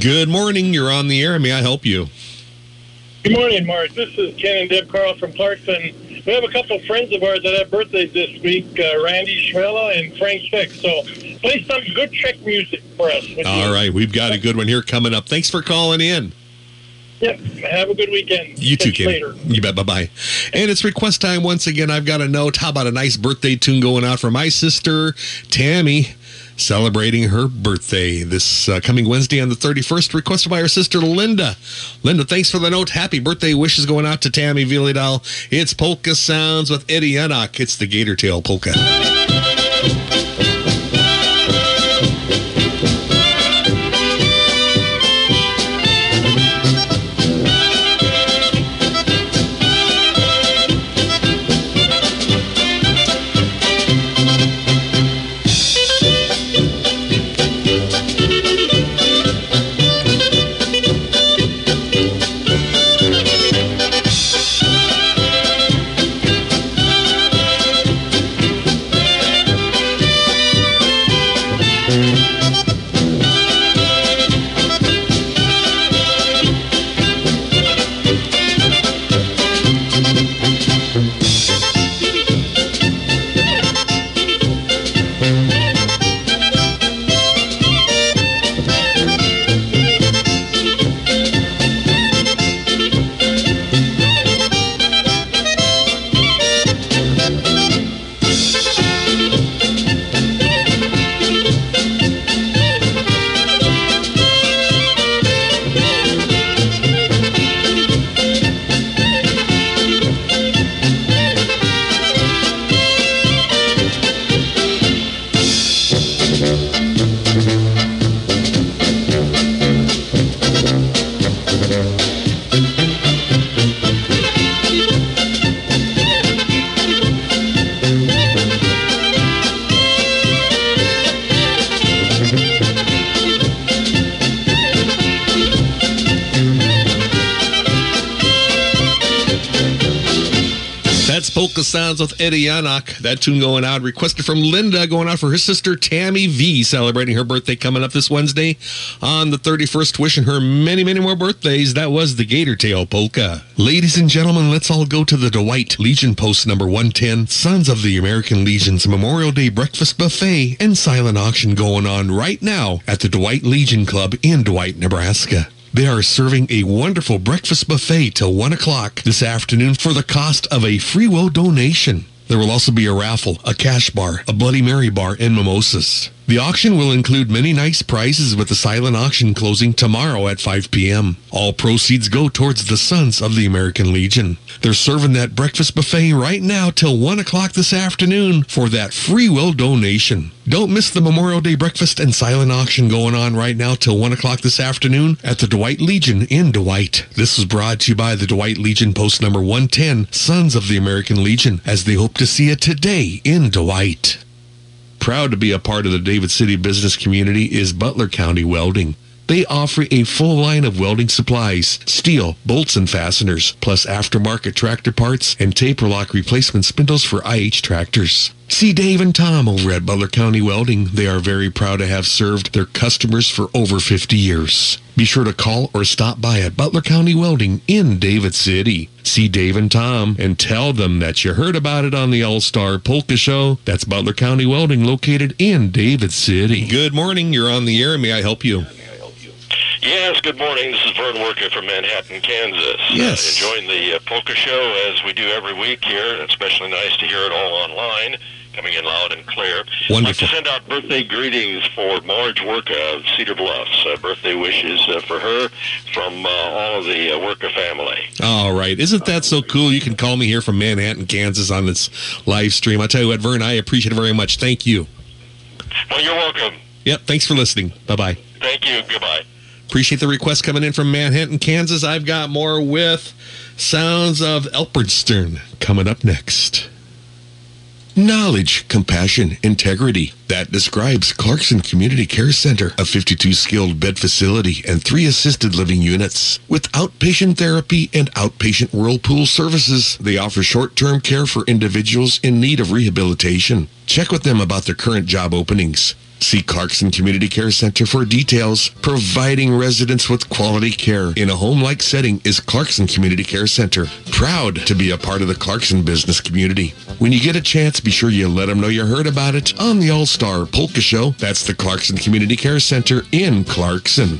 Good morning. You're on the air. May I help you? Good morning, Mark. This is Ken and Deb Carl from Clarkson. We have a couple of friends of ours that have birthdays this week, uh, Randy Schmella and Frank Fick. So play some good Czech music for us. would you? All right. We've got a good one here coming up. Thanks for calling in. Yep. Have a good weekend. You too, Catch you Kenny. later. You bet. Bye bye. And it's request time once again. I've got a note. How about a nice birthday tune going out for my sister, Tammy, celebrating her birthday this uh, coming Wednesday on the 31st, requested by her sister, Linda. Linda, thanks for the note. Happy birthday wishes going out to Tammy Vyhlidal. It's Polka Sounds with Eddie Yannock. It's the Gator Tail Polka. Eddie Yannock. That tune going out, requested from Linda, going out for her sister Tammy V, celebrating her birthday coming up this Wednesday on the 31st. Wishing her many, many more birthdays. That was the Gator Tail Polka. Ladies and gentlemen, let's all go to the Dwight Legion Post number 110, Sons of the American Legion's Memorial Day Breakfast Buffet and silent auction going on right now at the Dwight Legion Club in Dwight, Nebraska. They are serving a wonderful breakfast buffet till 1 o'clock this afternoon for the cost of a free will donation. There will also be a raffle, a cash bar, a Bloody Mary bar, and mimosas. The auction will include many nice prizes with the silent auction closing tomorrow at 5 p.m. All proceeds go towards the Sons of the American Legion. They're serving that breakfast buffet right now till 1 o'clock this afternoon for that free will donation. Don't miss the Memorial Day breakfast and silent auction going on right now till 1 o'clock this afternoon at the Dwight Legion in Dwight. This was brought to you by the Dwight Legion Post number 110, Sons of the American Legion, as they hope to see you today in Dwight. Proud to be a part of the David City business community is Butler County Welding. They offer a full line of welding supplies, steel, bolts and fasteners, plus aftermarket tractor parts and taper lock replacement spindles for IH tractors. See Dave and Tom over at Butler County Welding. They are very proud to have served their customers for over 50 years. Be sure to call or stop by at Butler County Welding in David City. See Dave and Tom and tell them that you heard about it on the All Star Polka Show. That's Butler County Welding located in David City. Good morning. You're on the air. May I help you? Yes, good morning. This is Vern Worker from Manhattan, Kansas. Yes. Uh, enjoying the uh, polka show as we do every week here. Especially nice to hear it all online, coming in loud and clear. Wonderful. I'd like to send out birthday greetings for Marge Worka of Cedar Bluffs. Uh, birthday wishes uh, for her from uh, all of the uh, Worka family. All right. Isn't that so cool? You can call me here from Manhattan, Kansas on this live stream. I tell you what, Vern, I appreciate it very much. Thank you. Well, you're welcome. Yep. Thanks for listening. Bye bye. Thank you. Goodbye. Appreciate the request coming in from Manhattan, Kansas. I've got more with Sounds of Elperdstern coming up next. Knowledge, compassion, integrity. That describes Clarkson Community Care Center, a 52 skilled bed facility and three assisted living units. With outpatient therapy and outpatient whirlpool services, they offer short term care for individuals in need of rehabilitation. Check with them about their current job openings. See Clarkson Community Care Center for details. Providing residents with quality care in a home-like setting is Clarkson Community Care Center. Proud to be a part of the Clarkson business community. When you get a chance, be sure you let them know you heard about it on the All-Star Polka Show. That's the Clarkson Community Care Center in Clarkson.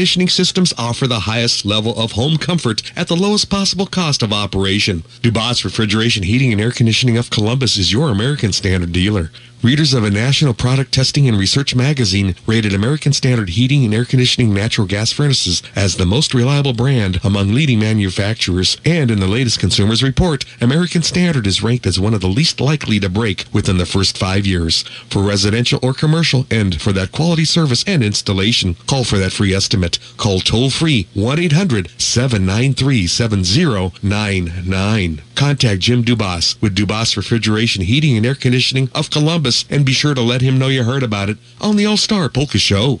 Conditioning Systems offer the highest level of home comfort at the lowest possible cost of operation. Dubas Refrigeration Heating and Air Conditioning of Columbus is your American Standard dealer. Readers of a National Product Testing and Research magazine rated American Standard Heating and Air Conditioning natural gas furnaces as the most reliable brand among leading manufacturers. And in the latest Consumers Report, American Standard is ranked as one of the least likely to break within the first five years. For residential or commercial, and for that quality service and installation, call for that free estimate. Call toll free 1 800 793 7099. Contact Jim Dubas with Dubas Refrigeration Heating and Air Conditioning of Columbus and be sure to let him know you heard about it on the All Star Polka Show.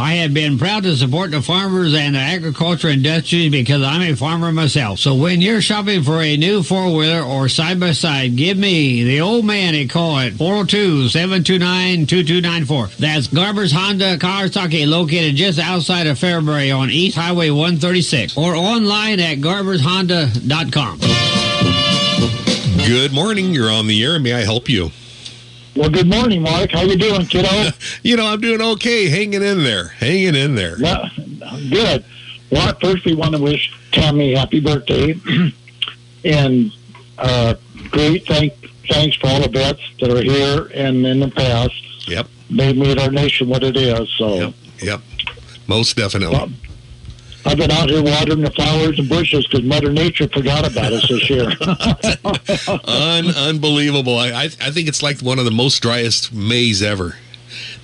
I have been proud to support the farmers and the agriculture industry because I'm a farmer myself. So when you're shopping for a new four wheeler or side by side, give me, the old man, a call at 402 729 2294. That's Garber's Honda Kawasaki located just outside of Fairbury on East Highway 136 or online at garbershonda.com. Good morning. You're on the air. May I help you? Well, good morning, Mark. How you doing, kiddo? [LAUGHS] you know, I'm doing okay. Hanging in there. Hanging in there. Well, good. Well, first we want to wish Tammy happy birthday, [CLEARS THROAT] and uh, great thank thanks for all the vets that are here and in the past. Yep. They made our nation what it is. So Yep. Most definitely. I've been out here watering the flowers and bushes because Mother Nature forgot about us this year. [LAUGHS] Un- unbelievable. I, I I think it's like one of the most driest Mays ever.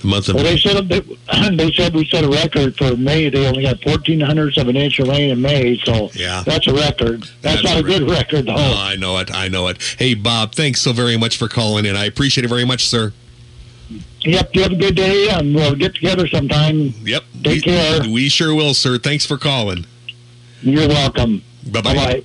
The month of well, they May. said they, [CLEARS THROAT] they said we set a record for May. They only got fourteen hundredths of an inch of rain in May, so Yeah. that's a record. That's, That's not a a good record, though. Oh, I know it. I know it. Hey, Bob, thanks so very much for calling in. I appreciate it very much, sir. Yep, you have a good day, and we'll get together sometime. Yep. Take we, care. We sure will, sir. Thanks for calling. You're welcome. Bye bye.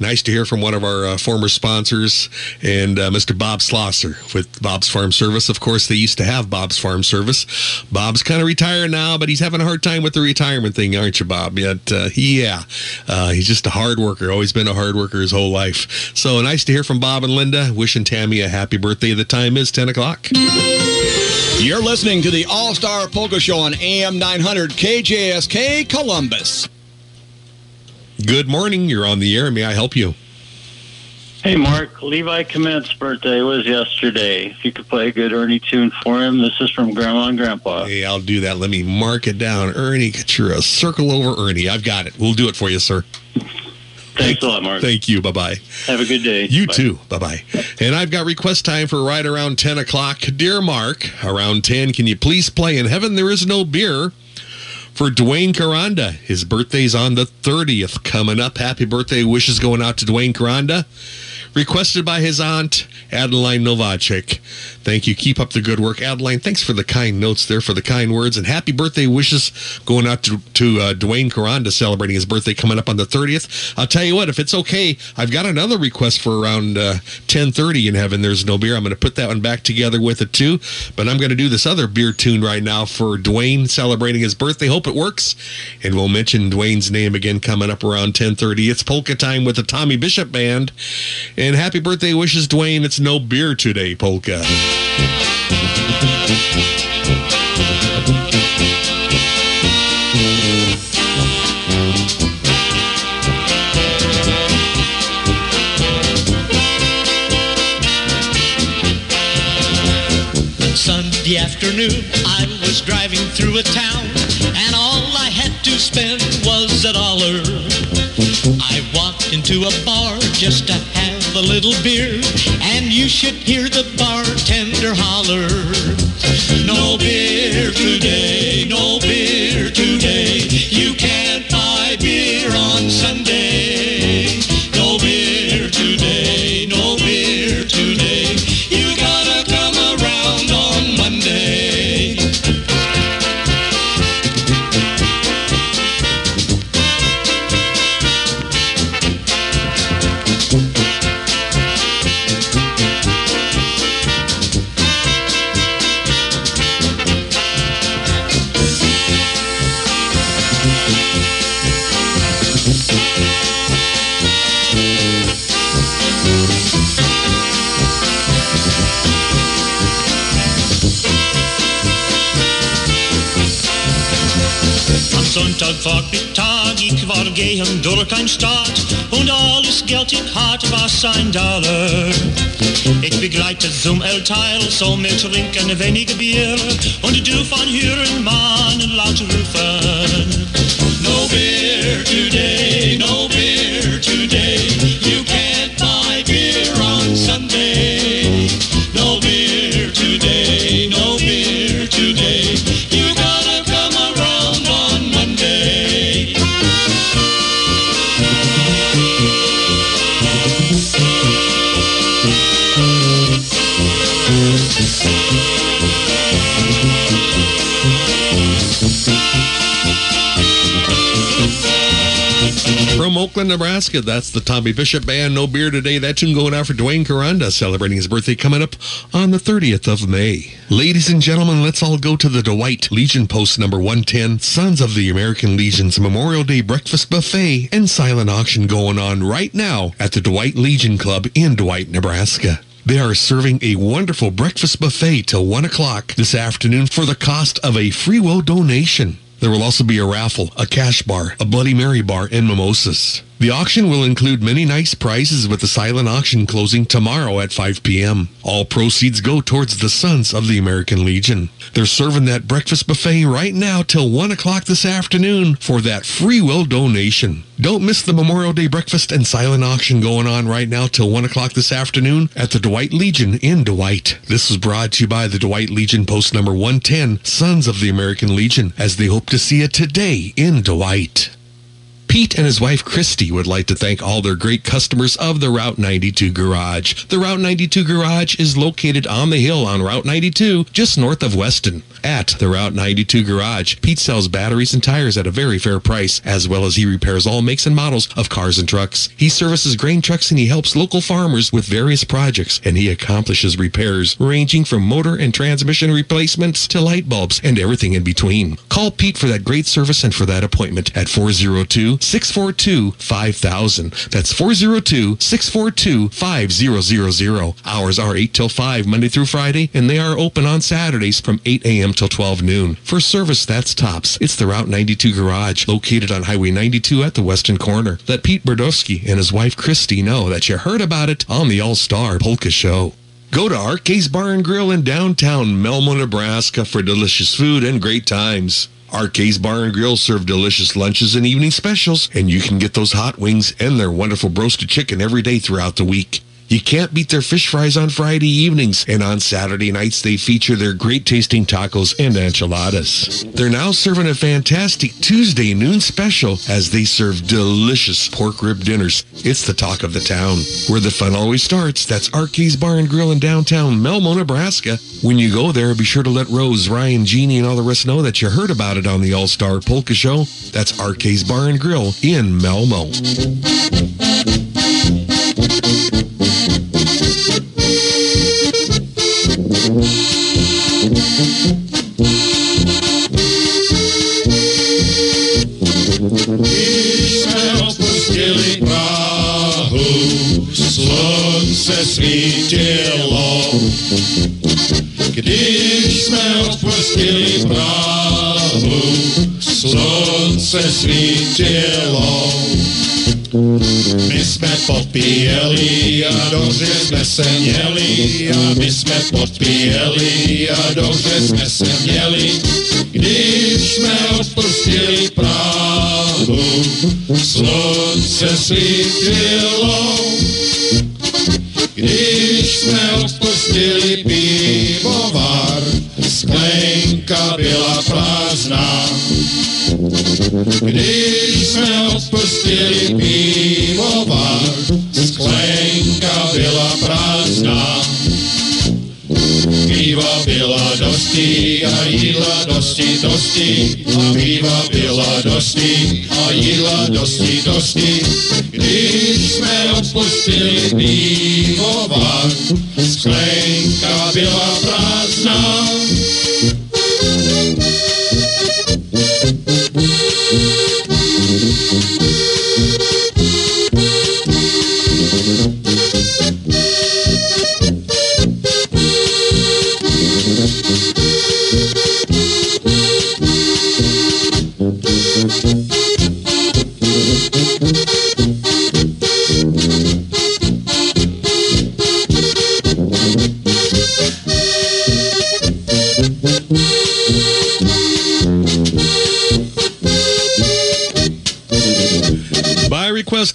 Nice to hear from one of our uh, former sponsors and uh, Mr. Bob Slosser with Bob's Farm Service. Of course, they used to have Bob's Farm Service. Bob's kind of retired now, but he's having a hard time with the retirement thing, aren't you, Bob? Yet, uh, yeah, uh, he's just a hard worker. Always been a hard worker his whole life. So nice to hear from Bob and Linda. Wishing Tammy a happy birthday. The time is 10 o'clock. You're listening to the All Star Polka Show on AM 900 KJSK Columbus. Good morning. You're on the air. May I help you? Hey, Mark. Levi Comment's birthday was yesterday. If you could play a good Ernie tune for him, this is from Grandma and Grandpa. Hey, I'll do that. Let me mark it down. Ernie, get your uh, circle over Ernie. I've got it. We'll do it for you, sir. Thanks a lot, Mark. Thank you. Bye bye. Have a good day. You Bye. too. Bye bye. And I've got request time for right around 10 o'clock. Dear Mark, around 10, can you please play In Heaven There Is No Beer for Dwayne Caranda? His birthday's on the 30th coming up. Happy birthday wishes going out to Dwayne Caranda. Requested by his aunt, Adeline Novacek. Thank you. Keep up the good work. Adeline, thanks for the kind notes there, for the kind words, and happy birthday wishes going out to, to uh, Dwayne Caranda celebrating his birthday coming up on the 30th. I'll tell you what, if it's okay, I've got another request for around uh, 10.30 in heaven. There's no beer. I'm going to put that one back together with it too, but I'm going to do this other beer tune right now for Dwayne celebrating his birthday. Hope it works, and we'll mention Dwayne's name again coming up around 10.30. It's polka time with the Tommy Bishop Band, and happy birthday wishes, Dwayne. It's no beer today, polka. Sunday afternoon, I was driving through a town, and all I had to spend was a dollar. I walked into a bar just to have a little beer, and you should hear the bartender holler. No beer today, gehen durch ein Stadt und alles Geld ich hart was ein Dollar. Ich begleite zum Elteil, so mit trinken wenig Bier und du von hören Mann laut rufen. No beer today, no beer today. You can't Oakland, Nebraska, that's the Tommy Bishop Band. No beer today. That tune going out for Dwayne Caranda, celebrating his birthday coming up on the 30th of May. Ladies and gentlemen, let's all go to the Dwight Legion Post number 110, Sons of the American Legion's Memorial Day Breakfast Buffet and Silent Auction going on right now at the Dwight Legion Club in Dwight, Nebraska. They are serving a wonderful breakfast buffet till 1 o'clock this afternoon for the cost of a free will donation. There will also be a raffle, a cash bar, a Bloody Mary bar, and mimosas. The auction will include many nice prizes with the silent auction closing tomorrow at 5 p.m. All proceeds go towards the Sons of the American Legion. They're serving that breakfast buffet right now till 1 o'clock this afternoon for that free will donation. Don't miss the Memorial Day breakfast and silent auction going on right now till 1 o'clock this afternoon at the Dwight Legion in Dwight. This is brought to you by the Dwight Legion Post number 110, Sons of the American Legion, as they hope to see you today in Dwight. Pete and his wife Christy would like to thank all their great customers of the Route 92 Garage. The Route 92 Garage is located on the hill on Route 92, just north of Weston. At the Route 92 Garage, Pete sells batteries and tires at a very fair price, as well as he repairs all makes and models of cars and trucks. He services grain trucks and he helps local farmers with various projects, and he accomplishes repairs ranging from motor and transmission replacements to light bulbs and everything in between. Call Pete for that great service and for that appointment at 402 642 5000. That's 402 642 5000. Hours are 8 till 5 Monday through Friday, and they are open on Saturdays from 8 a.m. till 12 noon. For service that's tops, it's the Route 92 Garage, located on Highway 92 at the western corner. Let Pete Berdowski and his wife Christy know that you heard about it on the All Star Polka Show. Go to Arcade's Bar and Grill in downtown Malmo, Nebraska for delicious food and great times. Arcade's Bar and Grill serve delicious lunches and evening specials, and you can get those hot wings and their wonderful roasted chicken every day throughout the week. You can't beat their fish fries on Friday evenings, and on Saturday nights they feature their great tasting tacos and enchiladas. They're now serving a fantastic Tuesday noon special as they serve delicious pork rib dinners. It's the talk of the town. Where the fun always starts, that's Arcade's Bar and Grill in downtown Malmo, Nebraska. When you go there, be sure to let Rose, Ryan, Jeannie, and all the rest know that you heard about it on the All Star Polka Show. That's Arcade's Bar and Grill in Malmo. Jsme opustili Prahu, slunce svítilo. Když jsme opustili Prahu, slunce svítilo. My jsme popíjeli a dobře jsme se měli a my jsme popíjeli a dobře jsme se měli. Když jsme opustili Prahu, slunce svítilo. Když jsme opustili pivovar, sklenka byla prázdná. Když jsme opustili pivovar, sklenka byla prázdná. Piva byla dosti a jídla dosti, dosti. A piva byla dosti a jídla dosti, dosti. Když jsme opustili pivovar, sklenka byla prázdná.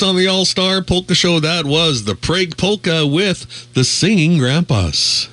On the All Star Polka Show, that was the Prague Polka with the Singing Grandpas.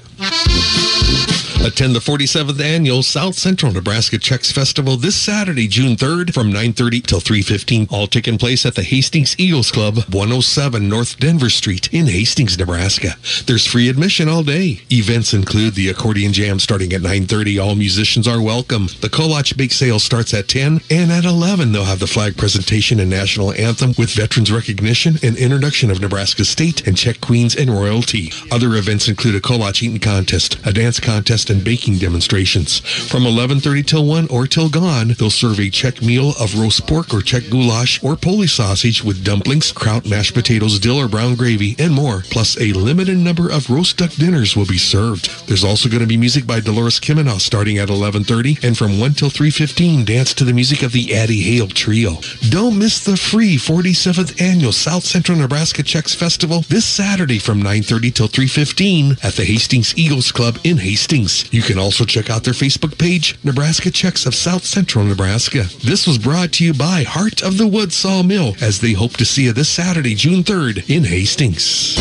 Attend the 47th annual South Central Nebraska Czechs Festival this Saturday, June 3rd from 9:30 till 3:15. All taking place at the Hastings Eagles Club, 107 North Denver Street in Hastings, Nebraska. There's free admission all day. Events include the accordion jam starting at 9:30. All musicians are welcome. The Kolach bake sale starts at 10 and at 11 they'll have the flag presentation and national anthem with veterans recognition and introduction of Nebraska state and Czech queens and royalty. Other events include a Kolach eating contest, a dance contest and baking demonstrations. From 11:30 till 1 or till gone, they'll serve a Czech meal of roast pork or Czech goulash or Polish sausage with dumplings, kraut, mashed potatoes, dill or brown gravy, and more. Plus, a limited number of roast duck dinners will be served. There's also going to be music by Dolores Kimenow starting at 11:30, and from 1 till 3:15, dance to the music of the Addie Hale Trio. Don't miss the free 47th annual South Central Nebraska Czechs Festival this Saturday from 9:30 till 3:15 at the Hastings Eagles Club in Hastings. You can also check out their Facebook page, Nebraska Czechs of South Central Nebraska. This was brought to you by Heart of the Wood Sawmill as they hope to see you this Saturday, June 3rd in Hastings.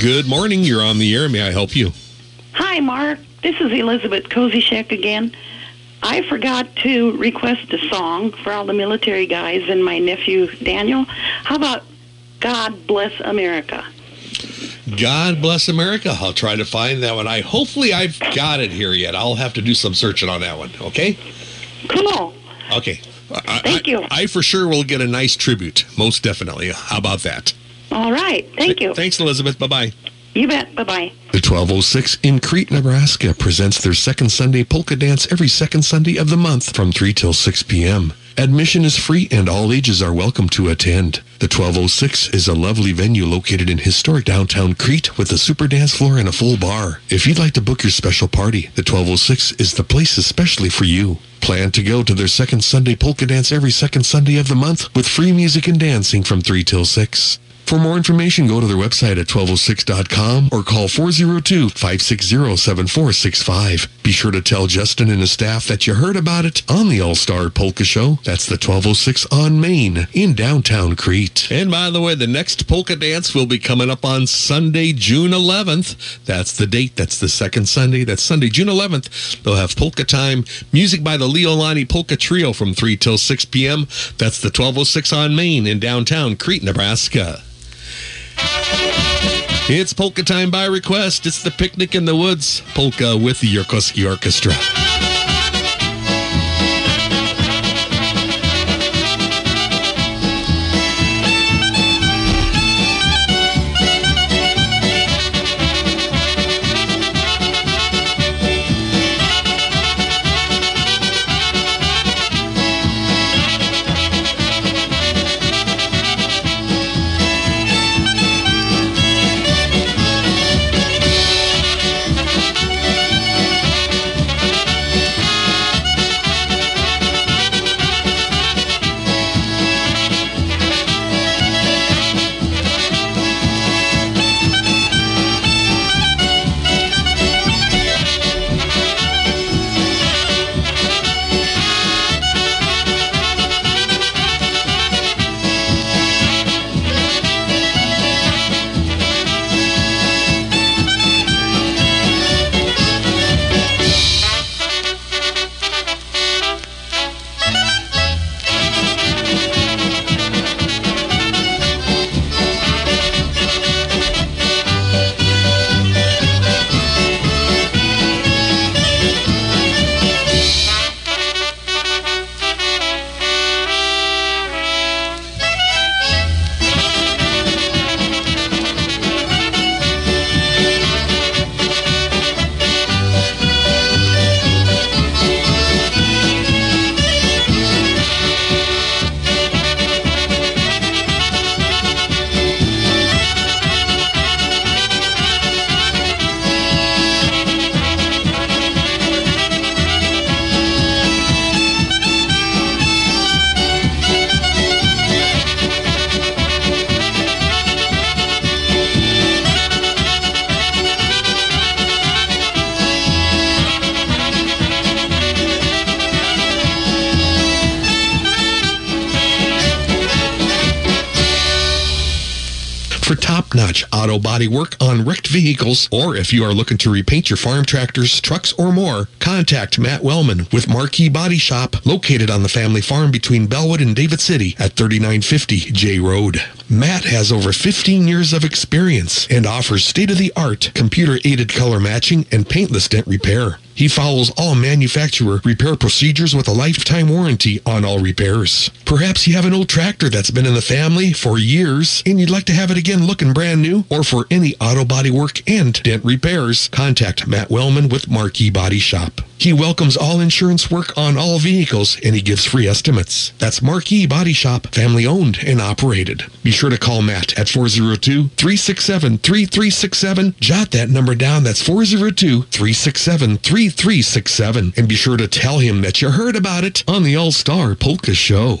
Good morning. You're on the air. May I help you? Hi, Mark. This is Elizabeth Kozichek again. I forgot to request a song for all the military guys and my nephew Daniel. How about God Bless America? God bless America. I'll try to find that one. I hopefully I've got it here yet. I'll have to do some searching on that one. Okay. Cool. Okay. I, Thank I- you. I for sure will get a nice tribute. Most definitely. How about that? All right. Thank you. Thanks, Elizabeth. Bye bye. You bet. Bye bye. The 1206 in Crete, Nebraska presents their second Sunday polka dance every second Sunday of the month from 3 till 6 p.m. Admission is free and all ages are welcome to attend. The 1206 is a lovely venue located in historic downtown Crete with a super dance floor and a full bar. If you'd like to book your special party, the 1206 is the place especially for you. Plan to go to their second Sunday polka dance every second Sunday of the month with free music and dancing from 3 till 6. For more information, go to their website at 1206.com or call 402-560-7465. Be sure to tell Justin and his staff that you heard about it on the All-Star Polka Show. That's the 1206 on Main in downtown Crete. And by the way, the next polka dance will be coming up on Sunday, June 11th. That's the date. That's the second Sunday. That's Sunday, June 11th. They'll have polka time, music by the Leolani Polka Trio from 3 till 6 p.m. That's the 1206 on Main in downtown Crete, Nebraska. It's polka time by request. It's the picnic in the woods polka with the Yerkoski Orchestra. Body work on wrecked vehicles, or if you are looking to repaint your farm tractors, trucks, or more, contact Matt Wellman with Marquee Body Shop, located on the family farm between Bellwood and David City at 3950 J Road. Matt has over 15 years of experience and offers state-of-the-art computer-aided color matching and paintless dent repair. He follows all manufacturer repair procedures with a lifetime warranty on all repairs. Perhaps you have an old tractor that's been in the family for years and you'd like to have it again looking brand new, or for any auto body work and dent repairs, contact Matt Wellman with Marquee Body Shop. He welcomes all insurance work on all vehicles and he gives free estimates. That's Marquee Body Shop, family owned and operated. Be sure to call Matt at 402 367 3367. Jot that number down. That's 402 367 3367. And be sure to tell him that you heard about it on the All Star Polka Show.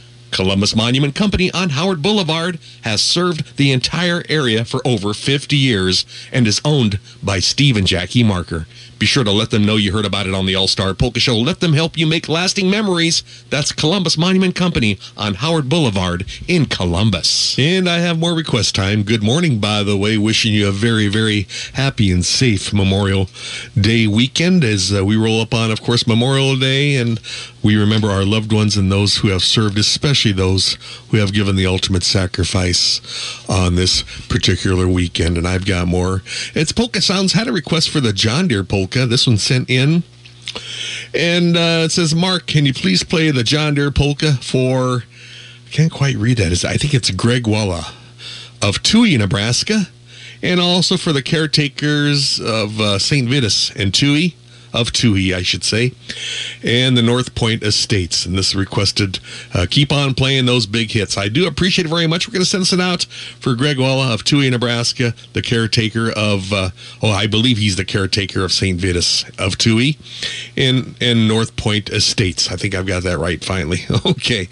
Columbus Monument Company on Howard Boulevard has served the entire area for over 50 years and is owned by Steve and Jackie Marker. Be sure to let them know you heard about it on the All Star Polka Show. Let them help you make lasting memories. That's Columbus Monument Company on Howard Boulevard in Columbus. And I have more request time. Good morning, by the way. Wishing you a very, very happy and safe Memorial Day weekend as uh, we roll up on, of course, Memorial Day and we remember our loved ones and those who have served, especially those who have given the ultimate sacrifice on this particular weekend. And I've got more. It's Polka Sounds had a request for the John Deere polka. This one sent in. And uh, it says, Mark, can you please play the John Deere polka for, I can't quite read that. I think it's Greg Walla of Touhy, Nebraska, and also for the caretakers of uh, St. Vitus and Touhy, of Touhy, I should say, and the North Point Estates. And this requested, uh, keep on playing those big hits. I do appreciate it very much. We're going to send this out for Greg Walla of Touhy, Nebraska, the caretaker of, uh, oh, I believe he's the caretaker of St. Vitus of Touhy, and, and North Point Estates. I think I've got that right finally. [LAUGHS] okay.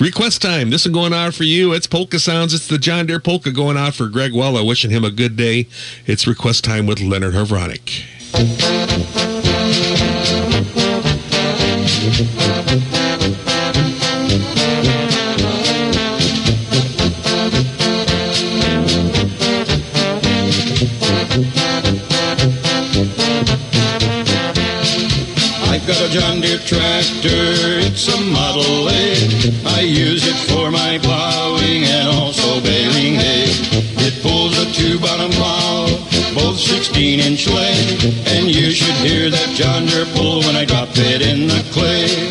Request time. This one going out for you. It's Polka Sounds. It's the John Deere Polka going out for Greg Walla. Wishing him a good day. It's request time with Leonard Havronik. I've got a John Deere tractor, it's a Model A. I use 14 inch lay. And you should hear that John Deere pull when I drop it in the clay.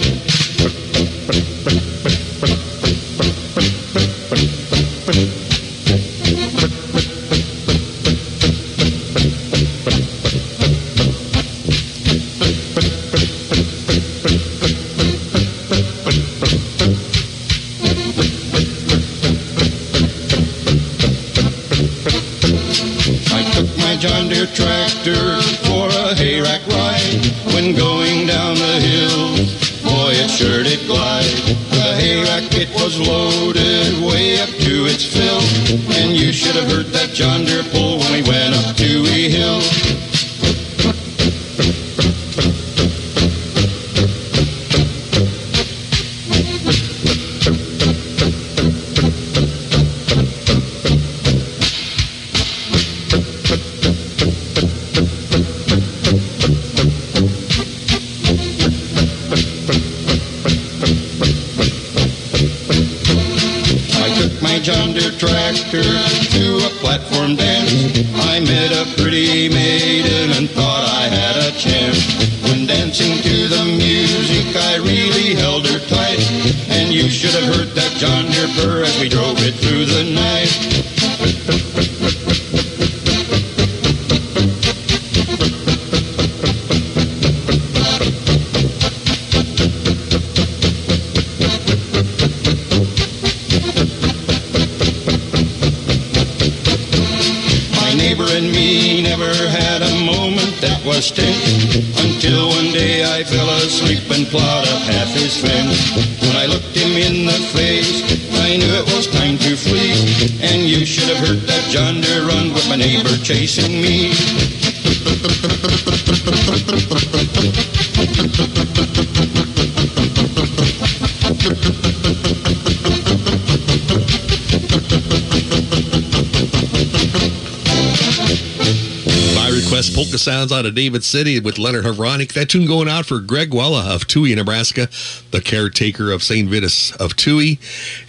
Of David City with Leonard Havronik. That tune going out for Greg Wella of Touhy, Nebraska, the caretaker of St. Vitus of Touhy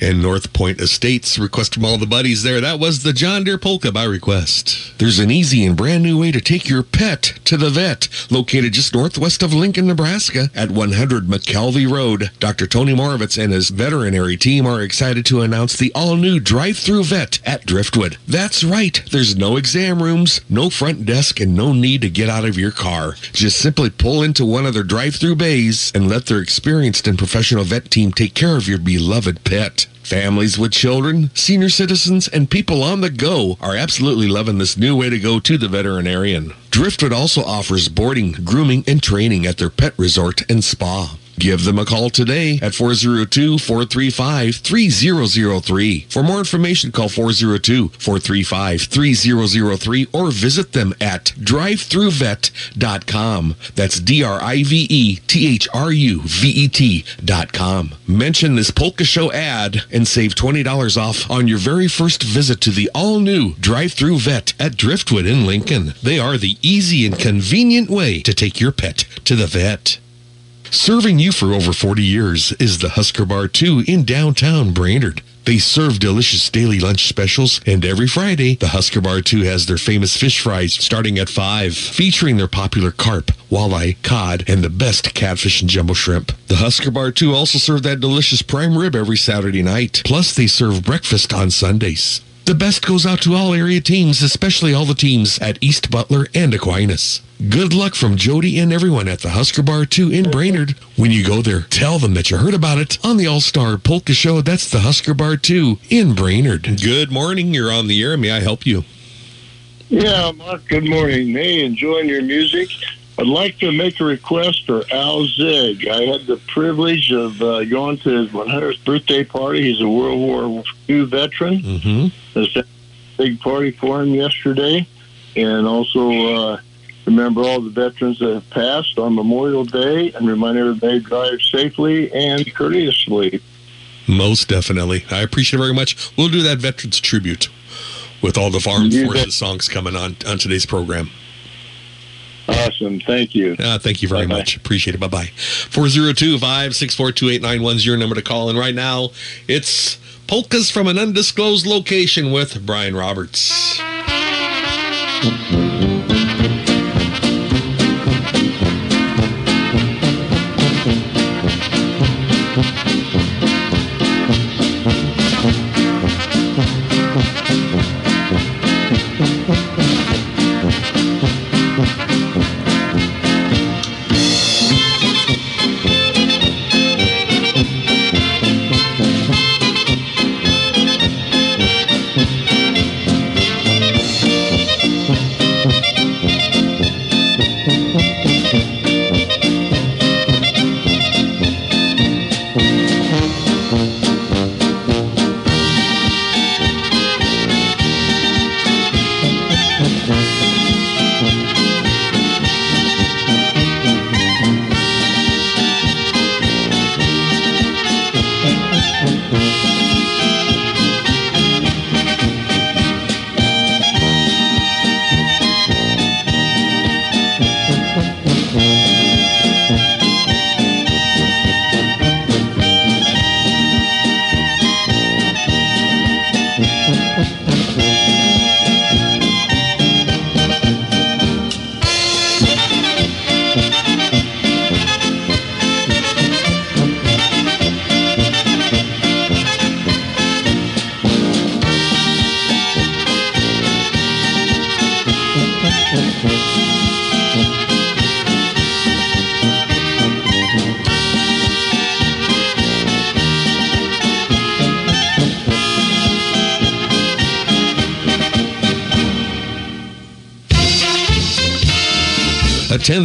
and North Point Estates. Request from all the buddies there. That was the John Deere Polka by request. There's an easy and brand new way to take your pet to the vet, located just northwest of Lincoln, Nebraska, at 100 McKelvey Road. Dr. Tony Moravitz and his veterinary team are excited to announce the all-new drive-through vet at Driftwood. That's right. There's no exam rooms, no front desk, and no need to get out of your car. Just simply pull into one of their drive-through bays and let their experienced and professional vet team take care of your beloved pet. Families with children, senior citizens, and people on the go are absolutely loving this new way to go to the veterinarian. Driftwood also offers boarding, grooming, and training at their pet resort and spa. Give them a call today at 402-435-3003. For more information, call 402-435-3003 or visit them at drivethroughvet.com. That's E D-R-I-V-E-T-H-R-U-V-E-T dot com. Mention this Polka Show ad and save $20 off on your very first visit to the all-new drive-through vet at Driftwood in Lincoln. They are the easy and convenient way to take your pet to the vet. Serving you for over 40 years is the Husker Bar 2 in downtown Brainard. They serve delicious daily lunch specials, and every Friday, the Husker Bar 2 has their famous fish fries starting at 5, featuring their popular carp, walleye, cod, and the best catfish and jumbo shrimp. The Husker Bar 2 also serve that delicious prime rib every Saturday night. Plus, they serve breakfast on Sundays. The best goes out to all area teams, especially all the teams at East Butler and Aquinas. Good luck from Jody and everyone at the Husker Bar 2 in Brainard. When you go there, tell them that you heard about it on the All Star Polka Show. That's the Husker Bar 2 in Brainard. Good morning. You're on the air. May I help you? Yeah, Mark, good morning. Hey, enjoying your music. I'd like to make a request for Al Zig. I had the privilege of uh, going to his 100th birthday party. He's a World War II veteran. Mm-hmm. There's a big party for him yesterday. And also uh, remember all the veterans that have passed on Memorial Day and remind everybody to drive safely and courteously. Most definitely. I appreciate it very much. We'll do that Veterans Tribute with all the Armed You Forces bet. songs coming on on today's program. Awesome. Thank you. Uh, thank you very much. Appreciate it. Bye bye. 402 564 2891 is your number to call. And right now, it's Polkas from an Undisclosed Location with Brian Roberts.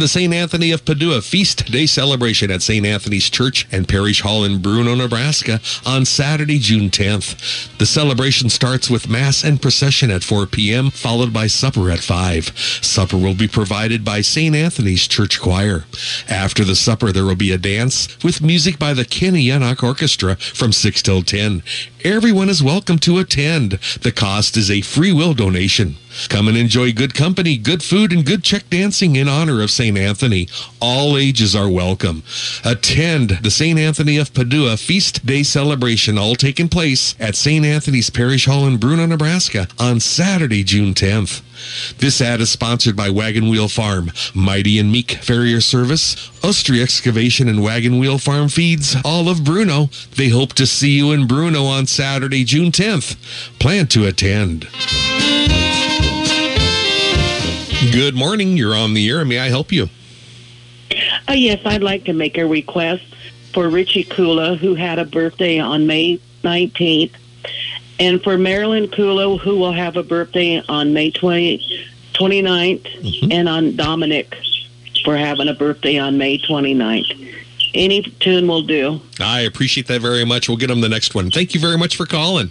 The St. Anthony of Padua Feast Day celebration at St. Anthony's Church and Parish Hall in Bruno, Nebraska on Saturday, June 10th. The celebration starts with Mass and procession at 4 p.m., followed by supper at 5. Supper will be provided by St. Anthony's Church Choir. After the supper, there will be a dance with music by the Kenny Yannock Orchestra from 6 till 10. Everyone is welcome to attend. The cost is a free will donation. Come and enjoy good company, good food, and good Czech dancing in honor of St. Anthony. All ages are welcome. Attend the St. Anthony of Padua Feast Day celebration, all taking place at St. Anthony's Parish Hall in Bruno, Nebraska on Saturday, June 10th. This ad is sponsored by Wagon Wheel Farm, Mighty and Meek Farrier Service, Ostry Excavation and Wagon Wheel Farm Feeds, all of Bruno. They hope to see you in Bruno on Saturday, June 10th. Plan to attend. Good morning. You're on the air. May I help you? Uh, yes, I'd like to make a request for Richie Kula, who had a birthday on May 19th, and for Marilyn Kula, who will have a birthday on May 20, 29th, and on Dominic for having a birthday on May 29th. Any tune will do. I appreciate that very much. We'll get them the next one. Thank you very much for calling.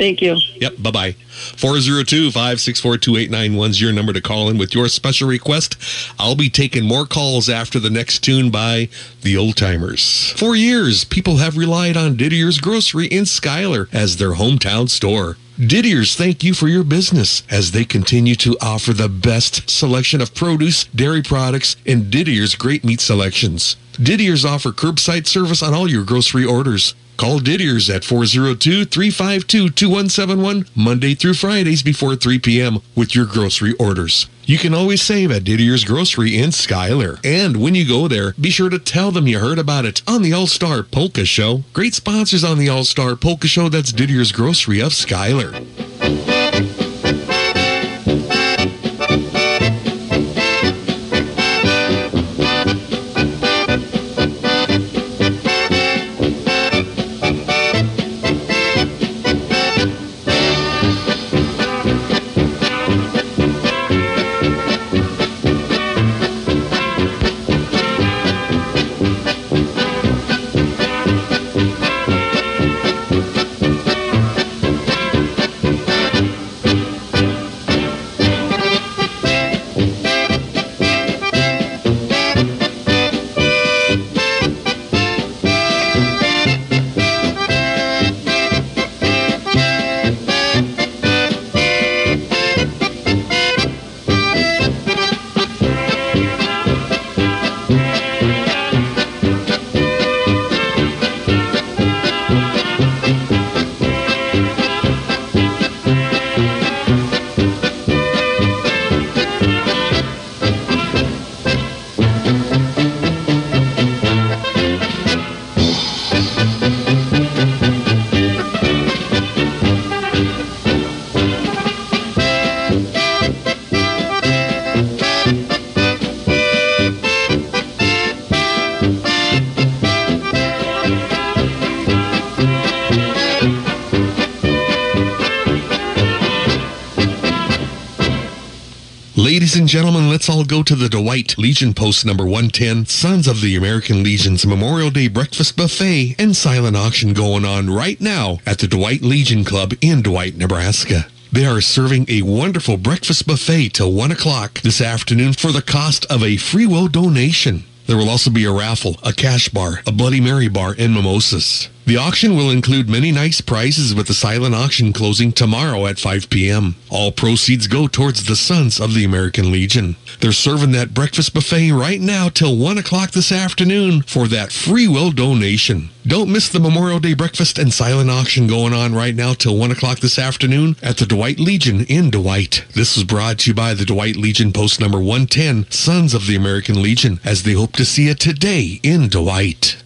Thank you. Yep. Bye bye. 402 564 2891 is your number to call in with your special request. I'll be taking more calls after the next tune by the Old Timers. For years, people have relied on Didier's Grocery in Schuyler as their hometown store. Didier's thank you for your business as they continue to offer the best selection of produce, dairy products, and Didier's great meat selections. Didier's offer curbside service on all your grocery orders. Call Didier's at 402-352-2171 Monday through Fridays before 3 p.m. with your grocery orders. You can always save at Didier's Grocery in Schuyler. And when you go there, be sure to tell them you heard about it on the All-Star Polka Show. Great sponsors on the All-Star Polka Show. That's Didier's Grocery of Schuyler. Legion Post number 110, Sons of the American Legion's Memorial Day Breakfast Buffet and Silent Auction going on right now at the Dwight Legion Club in Dwight, Nebraska. They are serving a wonderful breakfast buffet till 1 o'clock this afternoon for the cost of a free will donation. There will also be a raffle, a cash bar, a Bloody Mary bar, and mimosas. The auction will include many nice prizes with the silent auction closing tomorrow at 5 p.m. All proceeds go towards the Sons of the American Legion. They're serving that breakfast buffet right now till 1 o'clock this afternoon for that free will donation. Don't miss the Memorial Day breakfast and silent auction going on right now till 1 o'clock this afternoon at the Dwight Legion in Dwight. This was brought to you by the Dwight Legion Post number 110, Sons of the American Legion, as they hope to see you today in Dwight.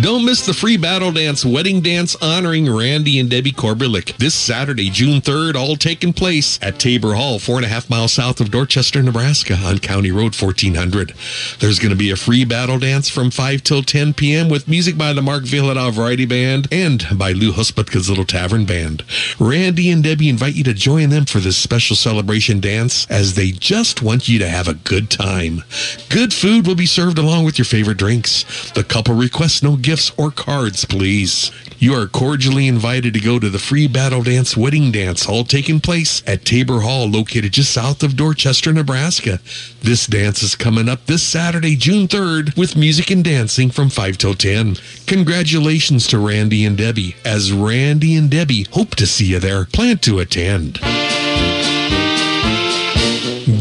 Don't miss the free battle dance wedding dance honoring Randy and Debbie Korbelik this Saturday, June 3rd, all taking place at Tabor Hall, four and a half miles south of Dorchester, Nebraska on County Road 1400. There's going to be a free battle dance from 5 till 10 p.m. with music by the Mark Vyhlidal Variety Band and by Lou Husputka's Little Tavern Band. Randy and Debbie invite you to join them for this special celebration dance as they just want you to have a good time. Good food will be served along with your favorite drinks. The couple requests no gifts or cards, please. You are cordially invited to go to the free battle dance wedding dance, all taking place at Tabor Hall, located just south of Dorchester, Nebraska. This dance is coming up this Saturday, June 3rd, with music and dancing from 5 till 10. Congratulations to Randy and Debbie, as Randy and Debbie hope to see you there. Plan to attend.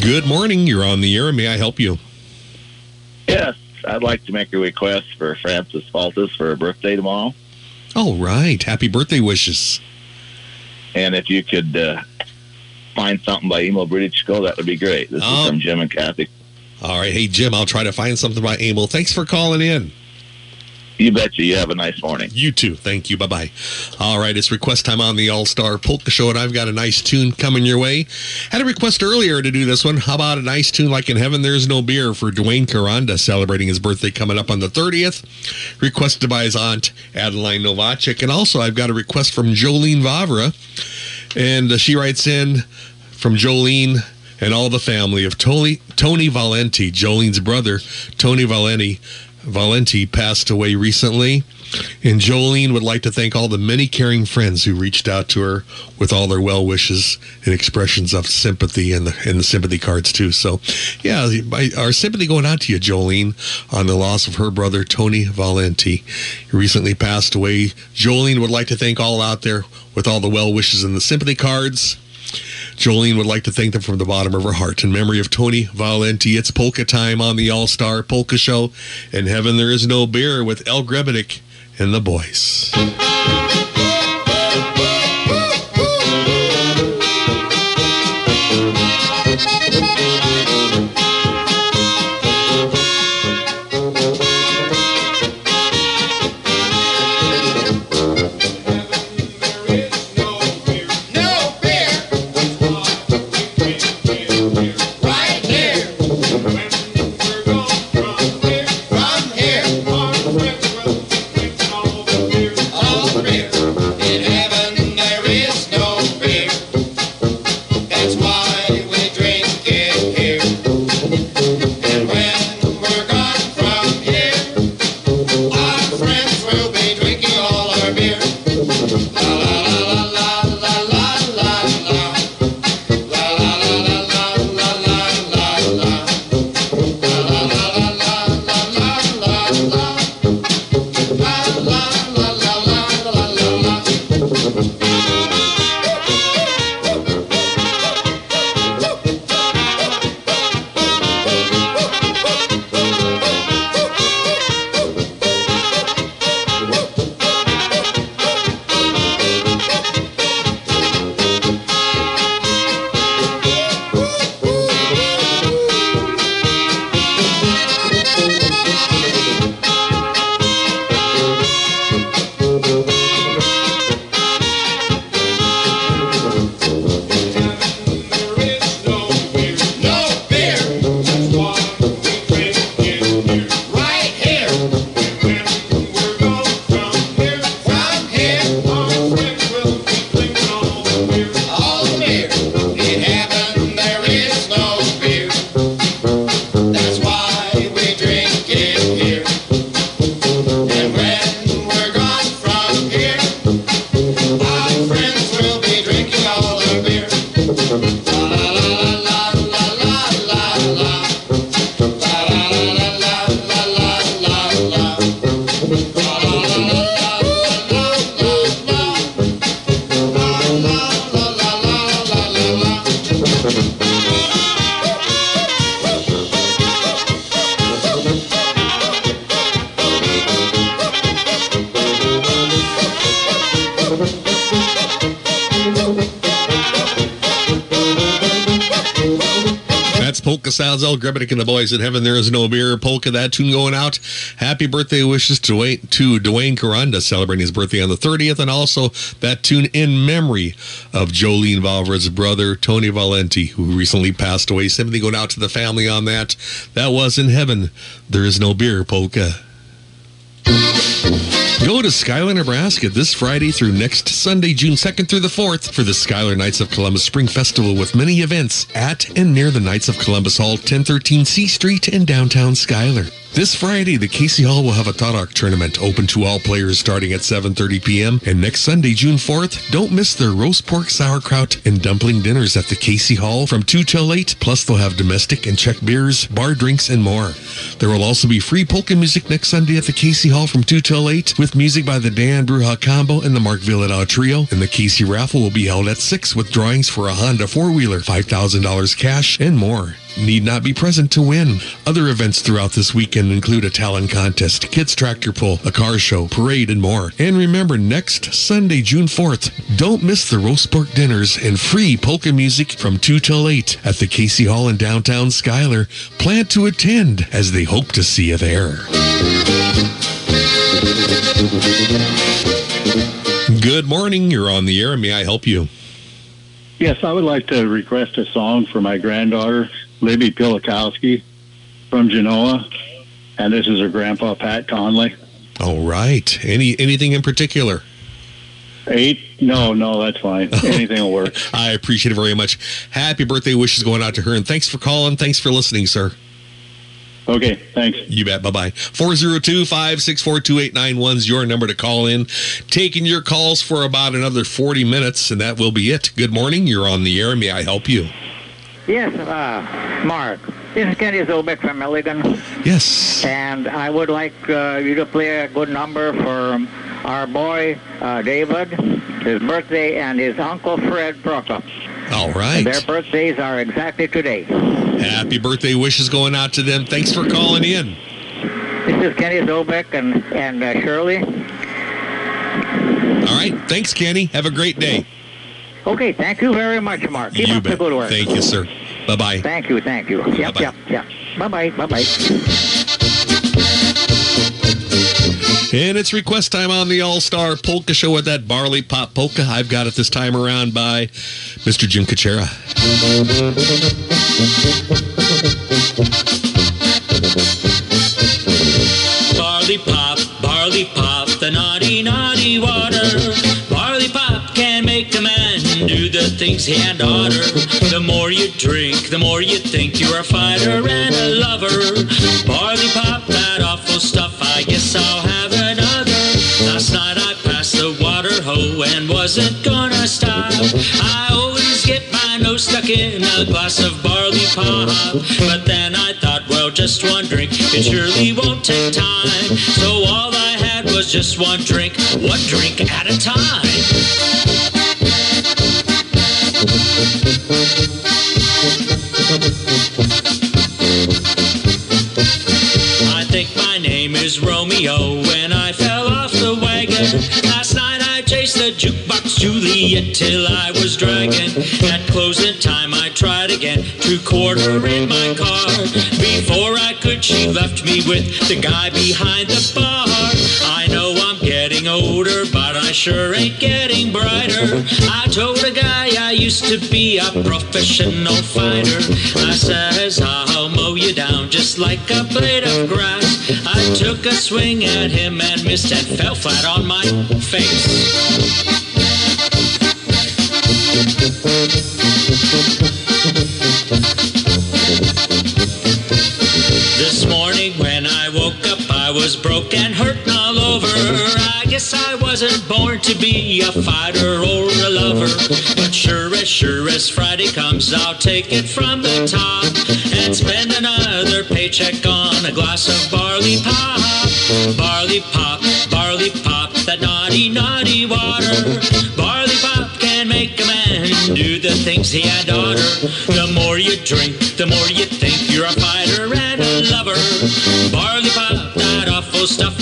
Good morning. You're on the air. May I help you? Yes, I'd like to make a request for Francis Faltus for her birthday tomorrow. All right. Happy birthday wishes. And if you could uh, find something by Emo British Go, that would be great. This Oh. is from Jim and Kathy. All right. Hey, Jim, I'll try to find something by Emil. Thanks for calling in. You betcha. You have a nice morning. You too. Thank you. Bye bye. All right, it's request time on the All Star Polka Show, and I've got a nice tune coming your way. Had a request earlier to do this one. How about a nice tune like In Heaven There's No Beer for Dwayne Caranda celebrating his birthday coming up on the 30th? Requested by his aunt, Adeline Novacek. And also, I've got a request from Jolene Vavra, and she writes in from Jolene and all the family of Tony, Tony Valenti, Jolene's brother, Tony Valenti. Valenti passed away recently, and Jolene would like to thank all the many caring friends who reached out to her with all their well wishes and expressions of sympathy and the and the sympathy cards too. So, yeah, my, our sympathy going out to you, Jolene, on the loss of her brother Tony Valenti. He recently passed away. Jolene would like to thank all out there with all the well wishes and the sympathy cards. Jolene would like to thank them from the bottom of her heart. In memory of Tony Valenti, it's polka time on the All Star Polka Show. In heaven, there is no beer with El Grebenik and the boys. El Grebenik and the Boys in Heaven. There is no beer. Polka, that tune going out. Happy birthday wishes to Dwayne, to Dwayne Caranda celebrating his birthday on the 30th. And also that tune in memory of Jolene Valvera's brother, Tony Valenti, who recently passed away. Sympathy going out to the family on that. That was in heaven. There is no beer. Polka. To Schuyler, Nebraska this Friday through next Sunday, June 2nd through the 4th for the Schuyler Knights of Columbus Spring Festival with many events at and near the Knights of Columbus Hall, 1013 C Street in downtown Schuyler. This Friday, the Casey Hall will have a Tarak tournament open to all players starting at 7.30 p.m. And next Sunday, June 4th, don't miss their roast pork, sauerkraut, and dumpling dinners at the Casey Hall from 2 till 8. Plus, they'll have domestic and Czech beers, bar drinks, and more. There will also be free polka music next Sunday at the Casey Hall from 2 till 8 with music by the Dan Bruja Combo and the Mark Vyhlidal Trio. And the Casey raffle will be held at 6 with drawings for a Honda four-wheeler, $5,000 cash, and more need not be present to win. Other events throughout this weekend include a talent contest, kids tractor pull, a car show, parade, and more. And remember, next Sunday, June 4th, don't miss the roast pork dinners and free polka music from 2 till 8 at the Casey Hall in downtown Schuyler. Plan to attend as they hope to see you there. Good morning. You're on the air. May I help you? Yes, I would like to request a song for my granddaughter, Libby Pilikowski from Genoa. And this is her grandpa, Pat Conley. All right. Any anything in particular? Eight? No, no, that's fine. [LAUGHS] Anything will work. I appreciate it very much. Happy birthday wishes going out to her, and thanks for calling. Thanks for listening, sir. Okay, thanks. You bet. Bye bye. 402 564 2891 is your number to call in. Taking your calls for about another 40 minutes, and that will be it. Good morning. You're on the air. May I help you? Yes, uh, Mark. This is Kenny Zobek from Milligan. Yes. And I would like uh, you to play a good number for our boy, uh, David, his birthday, and his uncle, Fred Prokop. All right. Their birthdays are exactly today. Happy birthday wishes going out to them. Thanks for calling in. This is Kenny Zobek and, and uh, Shirley. All right. Thanks, Kenny. Have a great day. Okay, thank you very much, Mark. Keep you up the good work. Thank you, sir. Bye bye. Thank you, thank you. Yep, Bye-bye. yep, yep. Bye-bye, bye-bye. And it's request time on the All Star Polka Show with that Barley Pop Polka. I've got it this time around by Mr. Jim Kachera. Things he had. The more you drink, the more you think you're a fighter and a lover. Barley pop, that awful stuff, I guess I'll have another. Last night I passed the water hoe and wasn't gonna stop. I always get my nose stuck in a glass of barley pop. But then I thought, well, just one drink, it surely won't take time. So all I had was just one drink, one drink at a time. I think my name is Romeo when I fell off the wagon. Last night I chased the jukebox Juliet till I was dragging. At closing time I tried again to quarter in my car. Before I could, she left me with the guy behind the bar. I know I'm getting older, sure ain't getting brighter. I told a guy I used to be a professional fighter. I says, I'll mow you down just like a blade of grass. I took a swing at him and missed and fell flat on my face. This morning when I woke up, I was broke and hurting all over. Guess I wasn't born to be a fighter or a lover. But sure as sure as Friday comes, I'll take it from the top and spend another paycheck on a glass of barley pop. Barley pop, barley pop, that naughty, naughty water. Barley pop can make a man do the things he had oughter. The more you drink, the more you think you're a fighter and a lover. Barley pop, that awful stuff,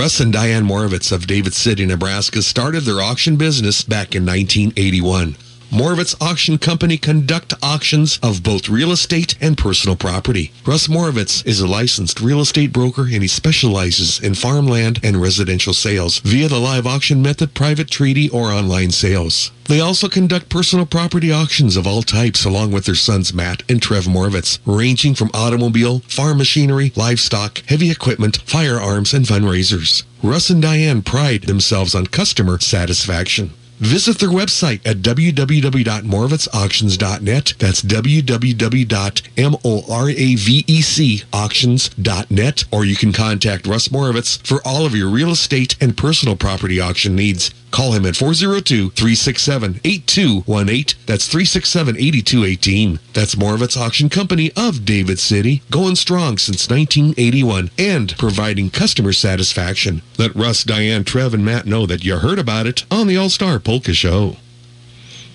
Russ and Diane Moravec of David City, Nebraska started their auction business back in 1981. Moravec Auction Company conduct auctions of both real estate and personal property. Russ Moravec is a licensed real estate broker and he specializes in farmland and residential sales via the live auction method, private treaty, or online sales. They also conduct personal property auctions of all types along with their sons Matt and Trev Moravec, ranging from automobile, farm machinery, livestock, heavy equipment, firearms, and fundraisers. Russ and Diane pride themselves on customer satisfaction. Visit their website at www.moravecauctions.net. That's www.moravecauctions.net. Or you can contact Russ Moravec for all of your real estate and personal property auction needs. Call him at 402-367-8218. That's 367-8218. That's Moravec Auction Company of David City, going strong since 1981 and providing customer satisfaction. Let Russ, Diane, Trev, and Matt know that you heard about it on the All-Star Polka Show.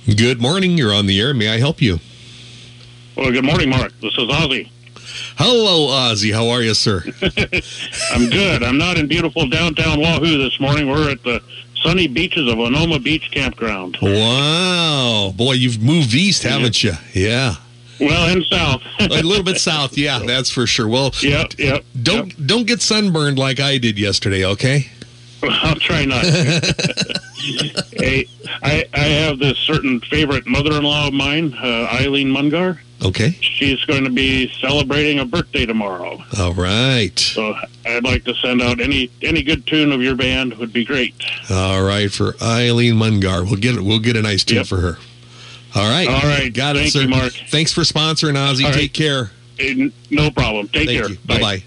Good morning. You're on the air. May I help you? Well, good morning, Mark. This is Ozzy. Hello, Ozzy. How are you, sir? [LAUGHS] I'm good. I'm not in beautiful downtown Wahoo this morning. We're at the sunny beaches of Onoma Beach Campground. Wow. Boy, you've moved east, haven't you? Yeah. Well, and south. [LAUGHS] a little bit south, yeah, that's for sure. Well, yep, yep. Don't don't get sunburned like I did yesterday, okay? I'll try not. [LAUGHS] hey, I I have this certain favorite mother-in-law of mine, uh, Eileen Mungar. Okay. She's going to be celebrating a birthday tomorrow. All right. So I'd like to send out any any good tune of your band would be great. All right, for Eileen Mungar. We'll get it. We'll get a nice tune for her. All right. All right. Got it, Thank sir. you, Mark. Thanks for sponsoring, Ozzy. All right. Take care. No problem. Take Thank care. Bye bye.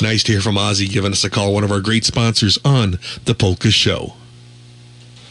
Nice to hear from Ozzy giving us a call, one of our great sponsors on The Polka Show.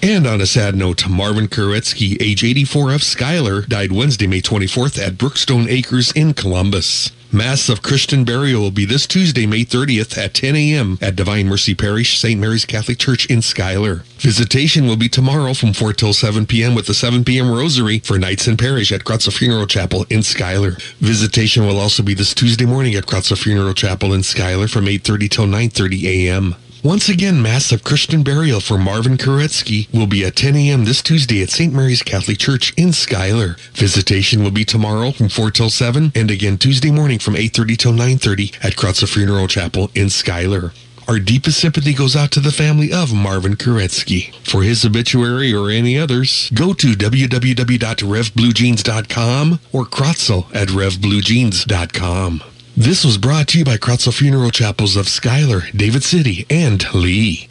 And on a sad note, Marvin Koretsky, age 84 of Schuyler, died Wednesday, May 24th at Brookstone Acres in Columbus. Mass of Christian burial will be this Tuesday, May 30th at 10 a.m. at Divine Mercy Parish, St. Mary's Catholic Church in Schuyler. Visitation will be tomorrow from 4 till 7 p.m. with the 7 p.m. Rosary for Knights in Parish at Kracl Funeral Chapel in Schuyler. Visitation will also be this Tuesday morning at Kracl Funeral Chapel in Schuyler from 8.30 till 9.30 a.m. Once again, Mass of Christian burial for Marvin Koretsky will be at 10 a.m. this Tuesday at St. Mary's Catholic Church in Schuyler. Visitation will be tomorrow from 4 till 7 and again Tuesday morning from 8.30 till 9.30 at Kracl Funeral Chapel in Schuyler. Our deepest sympathy goes out to the family of Marvin Koretsky. For his obituary or any others, go to www.revbluejeans.com or Kracl at revbluejeans.com. This was brought to you by Kracl Funeral Chapels of Schuyler, David City, and Lee.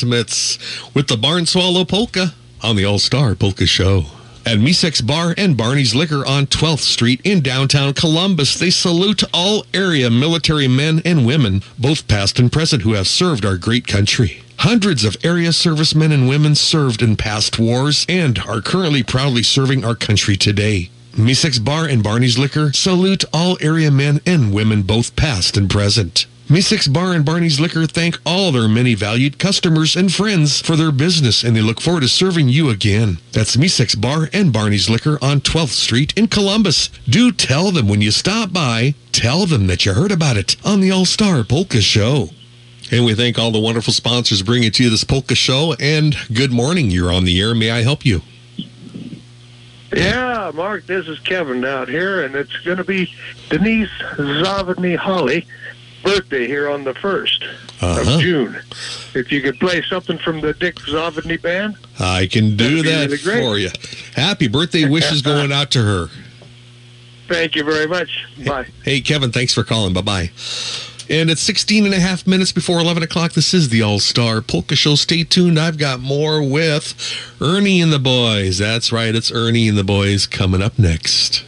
Coppersmiths with the Barn Swallow Polka on the All Star Polka Show. At Misek's Bar and Barney's Liquor on 12th Street in downtown Columbus, they salute all area military men and women, both past and present, who have served our great country. Hundreds of area servicemen and women served in past wars and are currently proudly serving our country today. Misek's Bar and Barney's Liquor salute all area men and women, both past and present. Misek's Bar and Barney's Liquor thank all their many valued customers and friends for their business, and they look forward to serving you again. That's Misek's Bar and Barney's Liquor on 12th Street in Columbus. Do tell them when you stop by, tell them that you heard about it on the All Star Polka Show. And we thank all the wonderful sponsors bringing to you this polka show. And good morning. You're on the air. May I help you? Yeah, Mark, this is Kevin out here, and it's going to be Denise Zavodny Holly birthday here on the 1st Uh-huh. of June. If you could play something from the Dick Zavodny Band. I can do that really for you. Happy birthday wishes [LAUGHS] going out to her. Thank you very much. Bye. Hey, Kevin, thanks for calling. Bye bye. And it's 16 and a half minutes before 11 o'clock. This is the All Star Polka Show. Stay tuned. I've got more with Ernie and the boys. That's right. It's Ernie and the boys coming up next.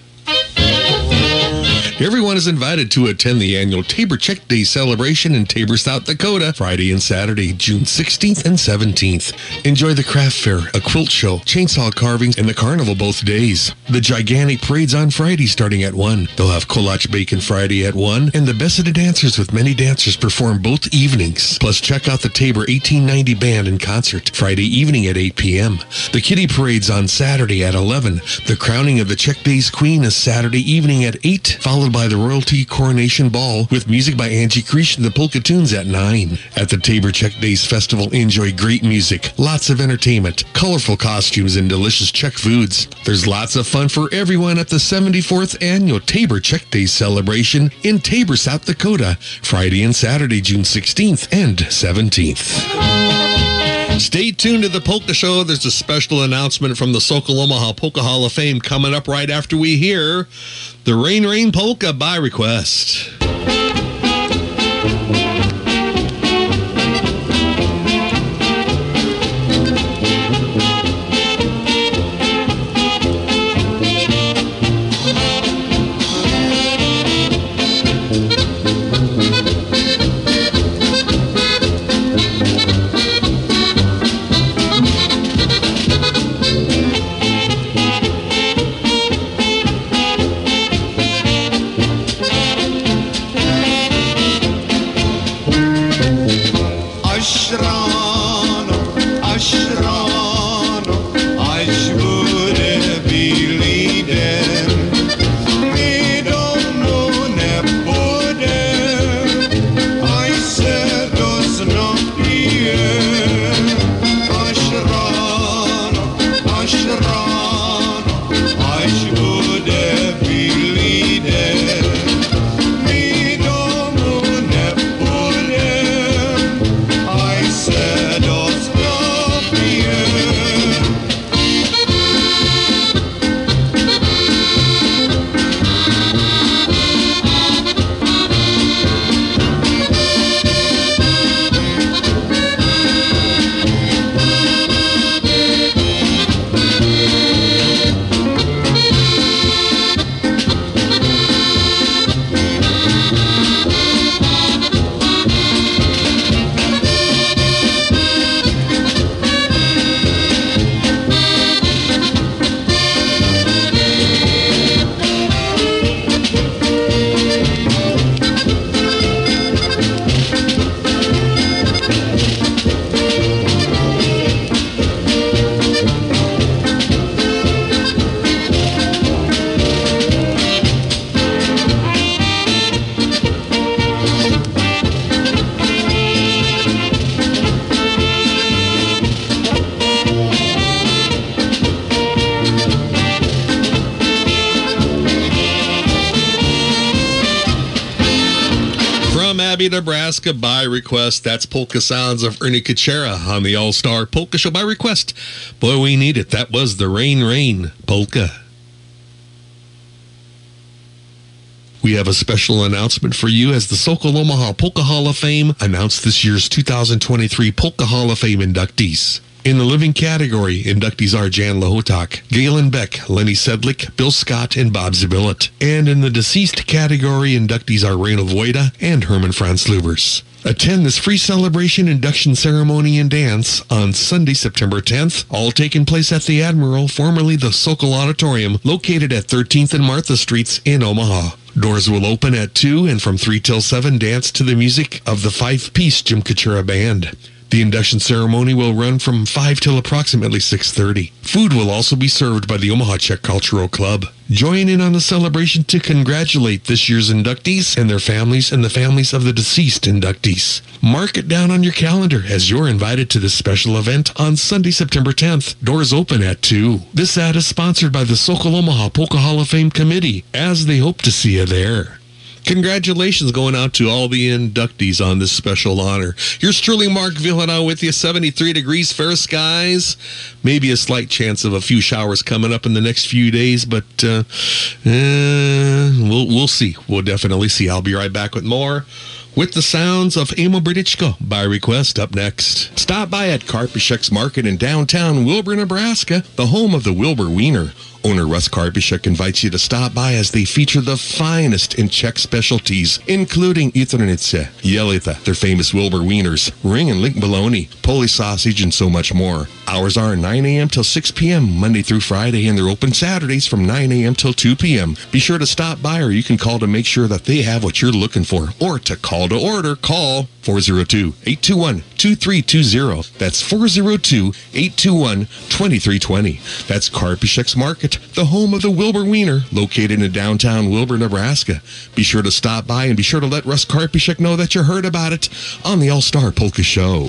Everyone is invited to attend the annual Tabor Czech Day celebration in Tabor, South Dakota, Friday and Saturday, June 16th and 17th. Enjoy the craft fair, a quilt show, chainsaw carvings, and the carnival both days. The gigantic parades on Friday starting at 1. They'll have Kolach Bacon Friday at 1, and the best of the dancers with many dancers perform both evenings. Plus, check out the Tabor 1890 Band in concert Friday evening at 8 p.m. The Kitty Parade's on Saturday at 11. The crowning of the Czech Days Queen is Saturday evening at 8, followed by the Royalty Coronation Ball with music by Angie Creech and the Polka Tunes at 9. At the Tabor Czech Days Festival, enjoy great music, lots of entertainment, colorful costumes, and delicious Czech foods. There's lots of fun for everyone at the 74th Annual Tabor Czech Days celebration in Tabor, South Dakota, Friday and Saturday, June 16th and 17th. Stay tuned to the Polka Show. There's a special announcement from the Sokol Omaha Polka Hall of Fame coming up right after we hear the Rain Rain Polka by request. Nebraska, by request. That's Polka Sounds of Ernie Kuchera on the All Star Polka Show by request. Boy, we need it. That was the Rain Rain Polka. We have a special announcement for you as the Sokol Omaha Polka Hall of Fame announced this year's 2023 Polka Hall of Fame inductees. In the living category, inductees are Jan Lahotak, Galen Beck, Lenny Sedlick, Bill Scott, and Bob Zabillet. And in the deceased category, inductees are Reno Voida and Herman Franz Lubers. Attend this free celebration induction ceremony and dance on Sunday, September 10th, all taking place at the Admiral, formerly the Sokol Auditorium, located at 13th and Martha Streets in Omaha. Doors will open at 2 and from 3 till 7 dance to the music of the five-piece Jim Kachura Band. The induction ceremony will run from 5 till approximately 6.30. Food will also be served by the Omaha Czech Cultural Club. Join in on the celebration to congratulate this year's inductees and their families and the families of the deceased inductees. Mark it down on your calendar as you're invited to this special event on Sunday, September 10th. Doors open at 2. This ad is sponsored by the Sokol Omaha Polka Hall of Fame Committee as they hope to see you there. Congratulations going out to all the inductees on this special honor. Here's truly Mark Vyhlidal with you. 73 degrees, fair skies. Maybe a slight chance of a few showers coming up in the next few days, but uh, uh, we'll, we'll see. We'll definitely see. I'll be right back with more with the sounds of Emo Briditchko by request up next. Stop by at Karpisek's Market in downtown Wilber, Nebraska, the home of the Wilber Wiener. Owner Russ Karpisek invites you to stop by as they feature the finest in Czech specialties, including Jitrnice, Jelita, their famous Wilber Wieners, ring and link bologna, Polish sausage, and so much more. Hours are 9 a.m. till 6 p.m. Monday through Friday, and they're open Saturdays from 9 a.m. till 2 p.m. Be sure to stop by or you can call to make sure that they have what you're looking for. Or to call to order, call 402-821-2320. That's 402-821-2320. That's Karpisek's Market, the home of the Wilber Wiener, located in downtown Wilber, Nebraska. Be sure to stop by and be sure to let Russ Karpisek know that you heard about it on the All-Star Polka Show.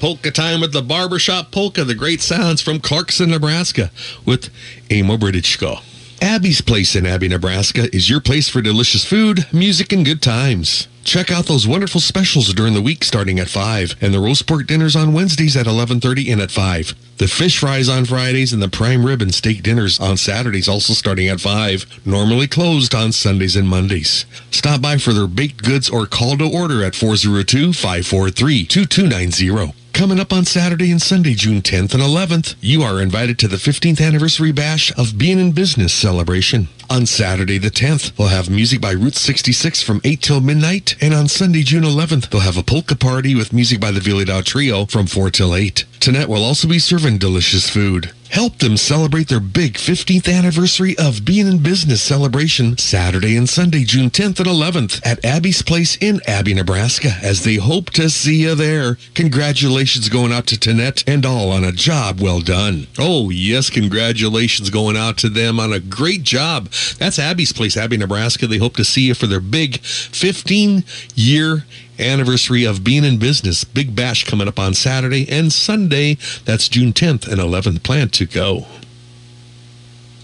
Polka Time with the Barbershop Polka, the great sounds from Clarkson, Nebraska, with Amo Briditchko. Abby's Place in Abie, Nebraska is your place for delicious food, music, and good times. Check out those wonderful specials during the week starting at 5, and the roast pork dinners on Wednesdays at 11.30 and at 5. The fish fries on Fridays and the prime rib and steak dinners on Saturdays also starting at 5, normally closed on Sundays and Mondays. Stop by for their baked goods or call to order at 402-543-2290. Coming up on Saturday and Sunday, June 10th and 11th, you are invited to the 15th anniversary bash of Being in Business celebration. On Saturday the 10th, we'll have music by Route 66 from 8 till midnight, and on Sunday, June 11th, they'll have a polka party with music by the Vyhlidal Trio from 4 till 8. Tonight we'll also be serving delicious food. Help them celebrate their big 15th anniversary of being in business celebration Saturday and Sunday, June 10th and 11th at Abby's Place in Abie, Nebraska, as they hope to see you there. Congratulations going out to Tanette and all on a job well done. Oh, yes, congratulations going out to them on a great job. That's Abby's Place, Abie, Nebraska. They hope to see you for their big 15 year anniversary of being in business. Big bash coming up on Saturday and Sunday. That's June 10th and 11th. Plan to go.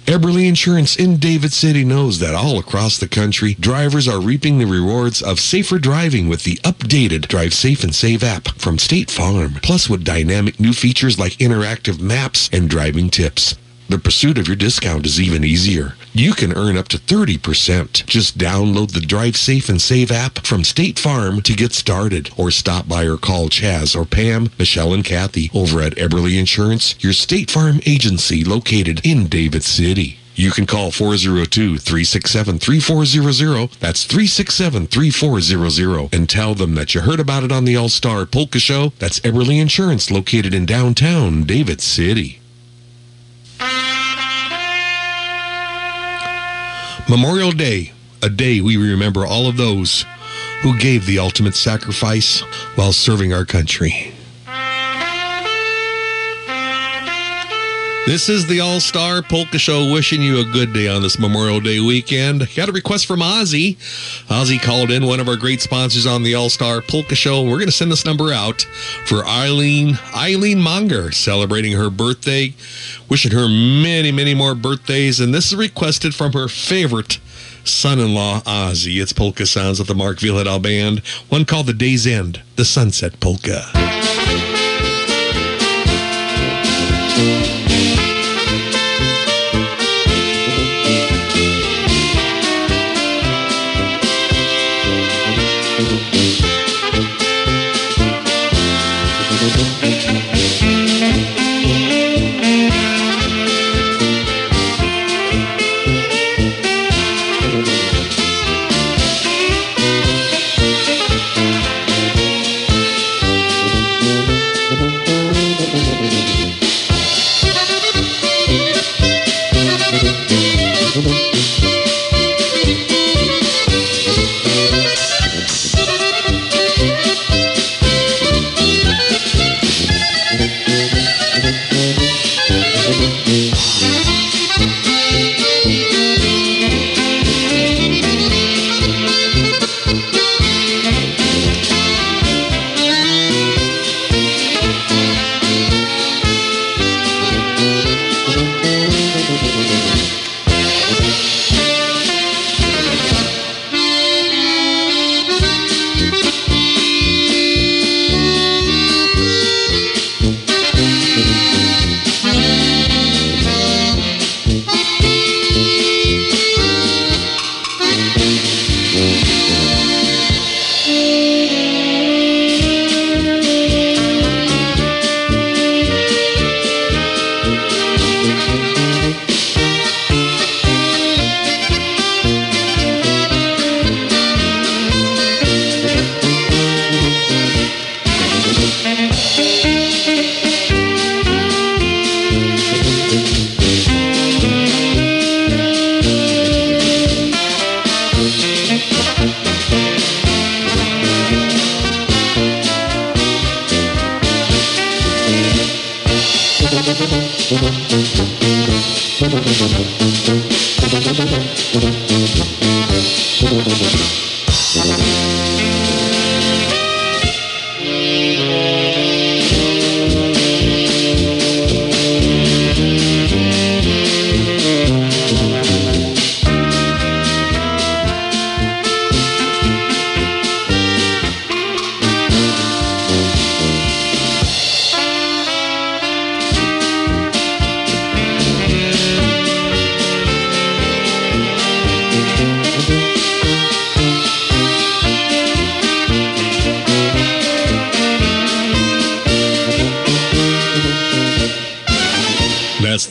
Eberly Insurance in David City knows that all across the country, drivers are reaping the rewards of safer driving with the updated Drive Safe and Save app from State Farm, plus with dynamic new features like interactive maps and driving tips. The pursuit of your discount is even easier. You can earn up to 30%. Just download the Drive Safe and Save app from State Farm to get started or stop by or call Chaz or Pam, Michelle, and Kathy over at Eberly Insurance, your State Farm agency located in David City. You can call 402-367-3400. That's 367-3400 and tell them that you heard about it on the All-Star Polka Show. That's Eberly Insurance located in downtown David City. Memorial Day, a day we remember all of those who gave the ultimate sacrifice while serving our country. This is the All Star Polka Show wishing you a good day on this Memorial Day weekend. Got a request from Ozzy. Ozzy called in, one of our great sponsors on the All Star Polka Show. We're going to send this number out for Eileen Eileen Monger celebrating her birthday. Wishing her many, many more birthdays. And this is requested from her favorite son-in-law, Ozzy. It's Polka Sounds of the Mark Vyhlidal Band. One called The Day's End, the Sunset Polka.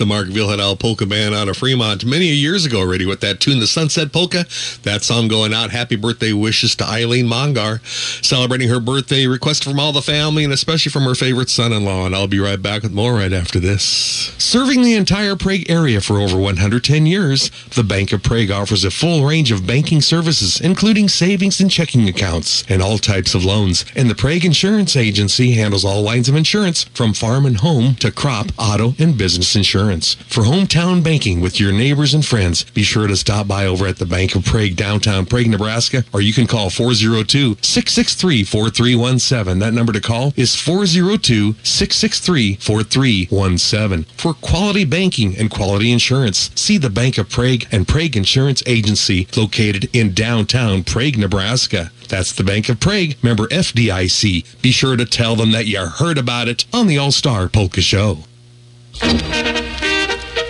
The Mark Vyhlidal Polka Band out of Fremont many years ago already with that tune, The Sunset Polka. That song going out. Happy birthday wishes to Eileen Mongar, celebrating her birthday. Request from all the family and especially from her favorite son-in-law. And I'll be right back with more right after this. Serving the entire Prague area for over 110 years, the Bank of Prague offers a full range of banking services, including savings and checking accounts and all types of loans. And the Prague Insurance Agency handles all lines of insurance from farm and home to crop, auto, and business insurance. For hometown banking with your neighbors and friends, be sure to stop by over at the Bank of Prague, downtown Prague, Nebraska, or you can call 402 663 4317. That number to call is 402 663 4317. For quality banking and quality insurance, see the Bank of Prague and Prague Insurance Agency located in downtown Prague, Nebraska. That's the Bank of Prague, member FDIC. Be sure to tell them that you heard about it on the All Star Polka Show.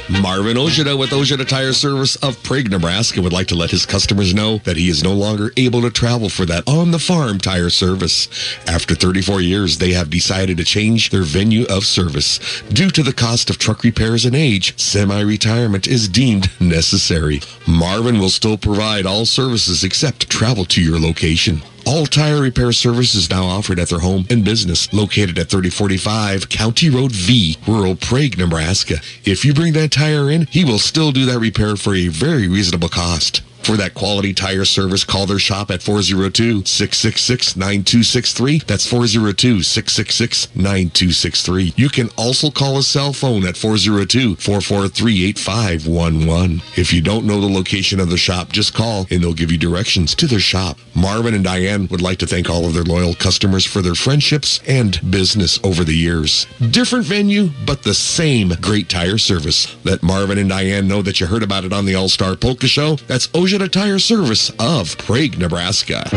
Marvin Ojeda with Ojeda Tire Service of Prague, Nebraska would like to let his customers know that he is no longer able to travel for that on-the-farm tire service. After 34 years, they have decided to change their venue of service. Due to the cost of truck repairs and age, semi-retirement is deemed necessary. Marvin will still provide all services except travel to your location. All tire repair service is now offered at their home and business located at 3045 County Road V, rural Prague, Nebraska. If you bring that tire in, he will still do that repair for a very reasonable cost. For that quality tire service, call their shop at 402-666-9263. That's 402-666-9263. You can also call a cell phone at 402-443-8511. If you don't know the location of the shop, just call and they'll give you directions to their shop. Marvin and Diane would like to thank all of their loyal customers for their friendships and business over the years. Different venue, but the same great tire service. Let Marvin and Diane know that you heard about it on the All-Star Polka Show. That's Ojeda Tire Service of Prague, Nebraska.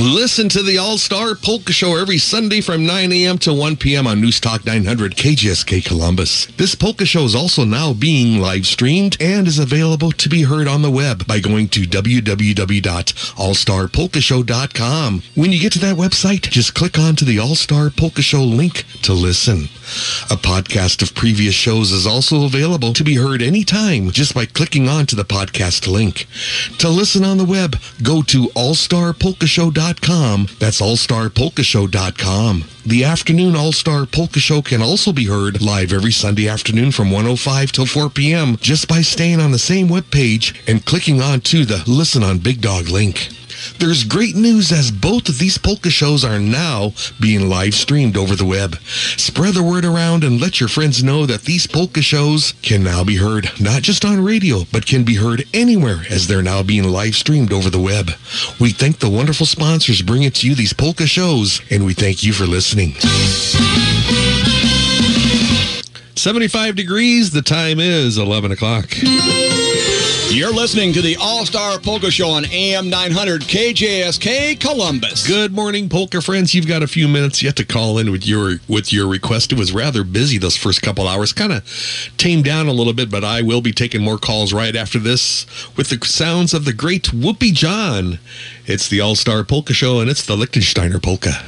Listen to the All Star Polka Show every Sunday from 9 a.m. to 1 p.m. on News Talk 900 KGSK Columbus. This polka show is also now being live streamed and is available to be heard on the web by going to www.allstarpolkashow.com. When you get to that website, just click on to the All Star Polka Show link to listen. A podcast of previous shows is also available to be heard anytime just by clicking on to the podcast link. To listen on the web, go to allstarpolkashow.com. That's allstarpolkashow.com. The afternoon All-Star Polka Show can also be heard live every Sunday afternoon from 105 till 4 p.m. just by staying on the same webpage and clicking on to the Listen on Big Dog link. There's great news as both of these polka shows are now being live streamed over the web. Spread the word around and let your friends know that these polka shows can now be heard not just on radio, but can be heard anywhere as they're now being live streamed over the web. We thank the wonderful sponsors bringing to you these polka shows, and we thank you for listening. 75 degrees, the time is 11 o'clock. You're listening to the All Star Polka Show on AM 900 KJSK Columbus. Good morning, polka friends. You've got a few minutes yet to call in with your with your request. It was rather busy those first couple hours, kind of tamed down a little bit, but I will be taking more calls right after this with the sounds of the great Whoopee John. It's the All Star Polka Show, and it's the Liechtensteiner Polka.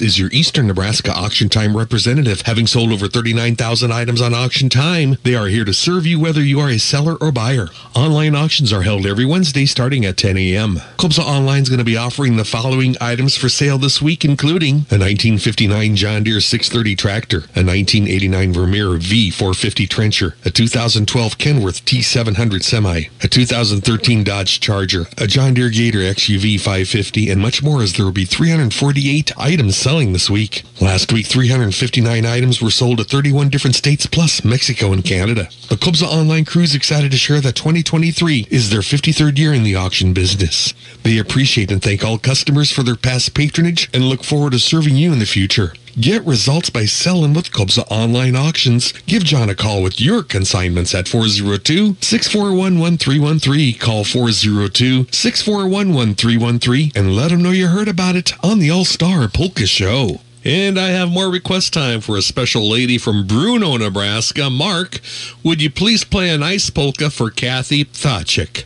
Is your Eastern Nebraska auction time representative. Having sold over 39,000 items on auction time, they are here to serve you whether you are a seller or buyer. Online auctions are held every Wednesday starting at 10 a.m. Kobza Online is going to be offering the following items for sale this week, including a 1959 John Deere 630 tractor, a 1989 Vermeer V450 trencher, a 2012 Kenworth T700 semi, a 2013 Dodge Charger, a John Deere Gator XUV 550, and much more as there will be 348 items selling this week. Last week, 359 items were sold to 31 different states plus Mexico and Canada. The Kobza Online crew is excited to share that 2023 is their 53rd year in the auction business. They appreciate and thank all customers for their past patronage and look forward to serving you in the future. Get results by selling with Kobza Online Auctions. Give John a call with your consignments at 402-641-1313. Call 402-641-1313 and let them know you heard about it on the All-Star Polka Show. And I have more request time for a special lady from Bruno, Nebraska. Mark, would you please play a nice polka for Kathy Pthachik?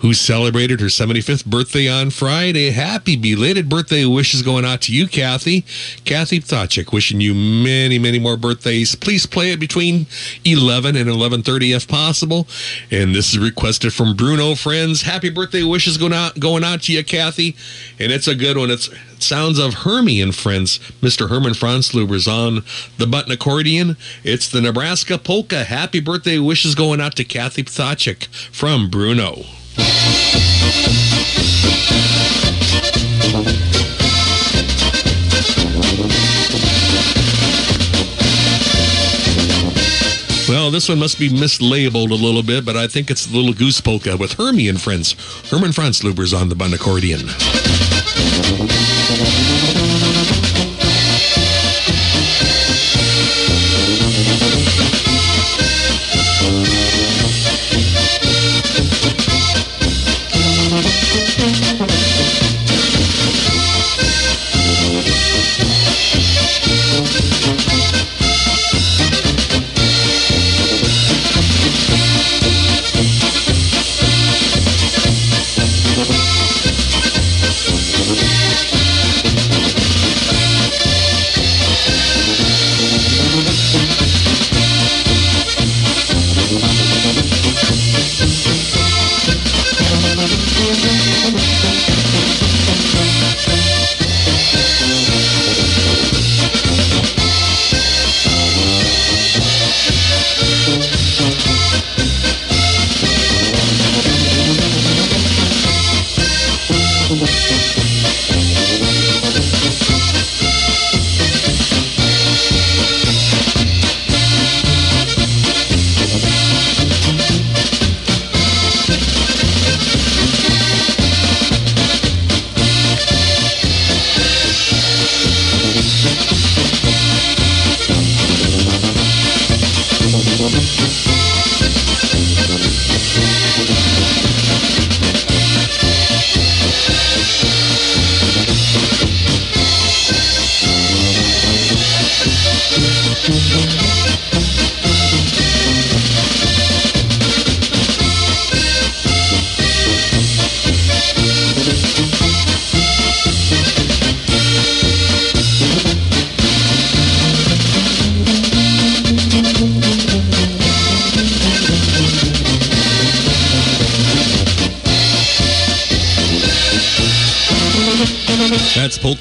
Who celebrated her 75th birthday on Friday. Happy belated birthday wishes going out to you, Kathy. Kathy Pthachik, wishing you many, many more birthdays. Please play it between 11 and 11.30 if possible. And this is requested from Bruno friends. Happy birthday wishes going out, going out to you, Kathy. And it's a good one. It's sounds of Hermie and friends. Mr. Herman Franzluber's on the button accordion. It's the Nebraska Polka. Happy birthday wishes going out to Kathy Pthachik from Bruno. Well, this one must be mislabeled a little bit, but I think it's the Little Goose Polka with Hermie and Friends. Herman Franzluber's on the bun accordion.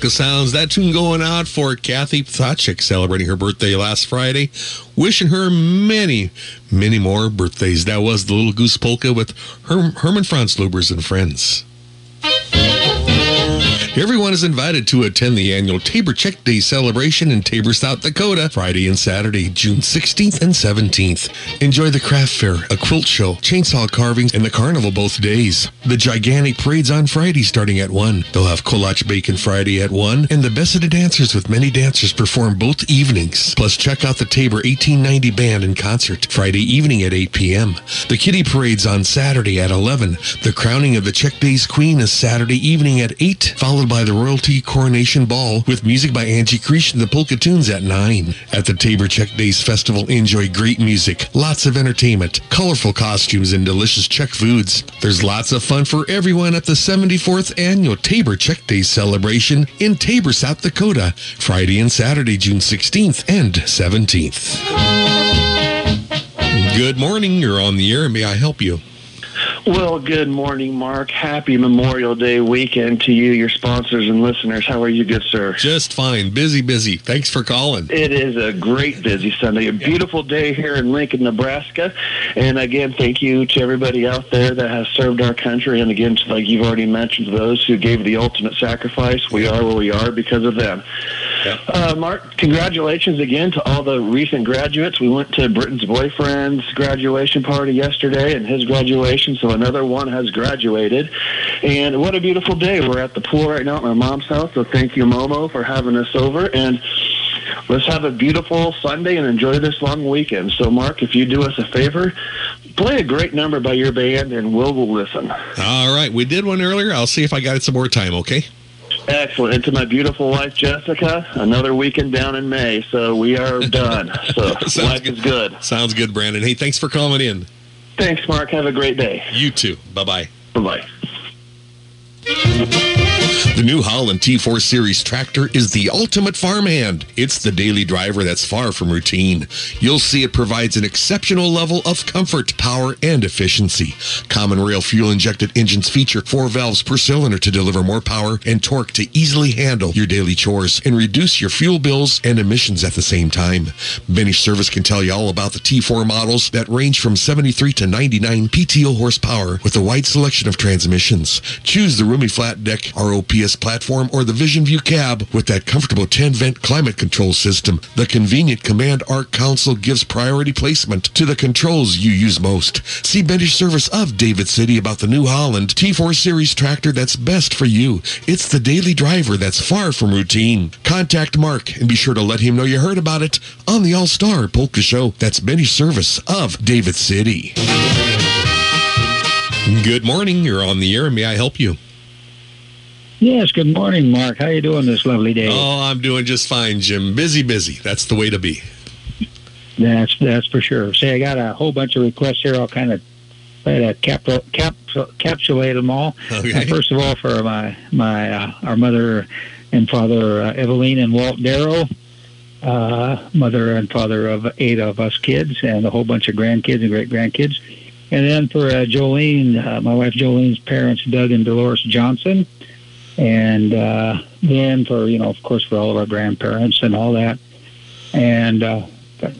Sounds. That tune going out for Kathy Pthachik celebrating her birthday last Friday. Wishing her many, many more birthdays. That was the Little Goose Polka with Herm- Herman Franzlubers and friends. Everyone is invited to attend the annual Tabor Czech Day celebration in Tabor, South Dakota, Friday and Saturday, June 16th and 17th. Enjoy the craft fair, a quilt show, chainsaw carvings, and the carnival both days. The gigantic parade's on Friday starting at 1. They'll have Kolach Bacon Friday at 1, and the best of the dancers with many dancers perform both evenings. Plus, check out the Tabor 1890 Band in concert Friday evening at 8 p.m. The Kitty Parade's on Saturday at 11. The crowning of the Czech Days Queen is Saturday evening at 8, followed followed by the Royalty Coronation Ball with music by Angie Creech and the Polka Tunes at 9. At the Tabor Czech Days Festival, enjoy great music, lots of entertainment, colorful costumes, and delicious Czech foods. There's lots of fun for everyone at the 74th Annual Tabor Czech Days celebration in Tabor, South Dakota, Friday and Saturday, June 16th and 17th. Good morning. You're on the air. May I help you? Well, good morning, Mark. Happy Memorial Day weekend to you, your sponsors, and listeners. How are you, good sir? Just fine. Busy, busy. Thanks for calling. It is a great busy Sunday, a beautiful day here in Lincoln, Nebraska. And again, thank you to everybody out there that has served our country. And again, like you've already mentioned, those who gave the ultimate sacrifice. We are where we are because of them. Uh, Mark, congratulations again to all the recent graduates. We went to Britain's boyfriend's graduation party yesterday and his graduation, so another one has graduated. And what a beautiful day. We're at the pool right now at my mom's house, so thank you, Momo, for having us over. And let's have a beautiful Sunday and enjoy this long weekend. So, Mark, if you do us a favor, play a great number by your band, and we'll, we'll listen. All right. We did one earlier. I'll see if I got it some more time, okay? Excellent. And to my beautiful wife, Jessica, another weekend down in May, so we are done. [LAUGHS] So life is good. Sounds good, Brandon. Hey, thanks for calling in. Thanks, Mark. Have a great day. You too. Bye bye. Bye bye. The New Holland T4 Series tractor is the ultimate farmhand. It's the daily driver that's far from routine. You'll see it provides an exceptional level of comfort, power, and efficiency. Common rail fuel injected engines feature four valves per cylinder to deliver more power and torque to easily handle your daily chores and reduce your fuel bills and emissions at the same time. Benish Service can tell you all about the T4 models that range from 73 to 99 PTO horsepower with a wide selection of transmissions. Choose the roomy flat deck ROPS platform or the Vision View cab with that comfortable 10 vent climate control system. The convenient Command Arc console gives priority placement to the controls you use most. See Benish Service of David City about the New Holland T4 Series tractor that's best for you. It's the daily driver that's far from routine. Contact Mark and be sure to let him know you heard about it on the All Star Polka Show. That's Benish Service of David City. Good morning. You're on the air. May I help you? Yes, good morning, Mark. How you doing this lovely day? Oh, I'm doing just fine, Jim. Busy, busy. That's the way to be. That's that's for sure. Say, I got a whole bunch of requests here. I'll kind of try to cap, cap, capsulate them all. Okay. Uh, first of all, for my my uh, our mother and father, uh, Eveline and Walt Darrow, uh, mother and father of eight of us kids, and a whole bunch of grandkids and great grandkids. And then for uh, Jolene, uh, my wife Jolene's parents, Doug and Dolores Johnson. And uh, then for, you know, of course, for all of our grandparents and all that. And, uh, but,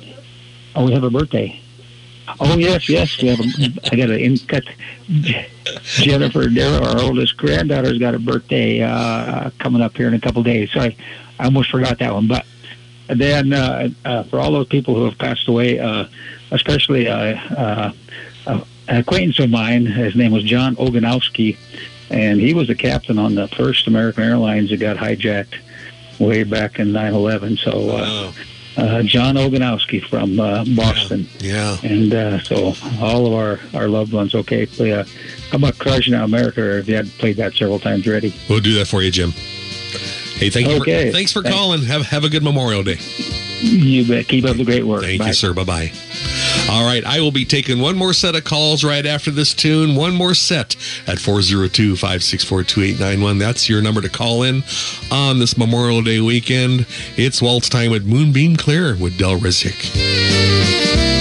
oh, we have a birthday. Oh, yes, yes. We have a, I got an in cut. [LAUGHS] Jennifer Darrow, our oldest granddaughter's got a birthday uh, coming up here in a couple days. Sorry, I almost forgot that one. But then uh, uh, for all those people who have passed away, uh, especially uh, uh, uh, an acquaintance of mine, his name was John Ogonowski, and he was the captain on the first American Airlines that got hijacked way back in 9/11. So. Uh, uh, John Ogonowski from uh, Boston. Yeah. And uh, so all of our, our loved ones, okay, play a, how about Crushing Out America? If you had played that several times already. We'll do that for you, Jim. Hey, thank you. Okay. For, thanks for Thanks. calling. Have have a good Memorial Day. You bet. Keep up the great work. Thank Bye. you, sir. Bye bye. All right, I will be taking one more set of calls right after this tune. One more set at 402 564 2891. That's your number to call in on this Memorial Day weekend. It's Waltz time with Moonbeam Clear with Del Rizik.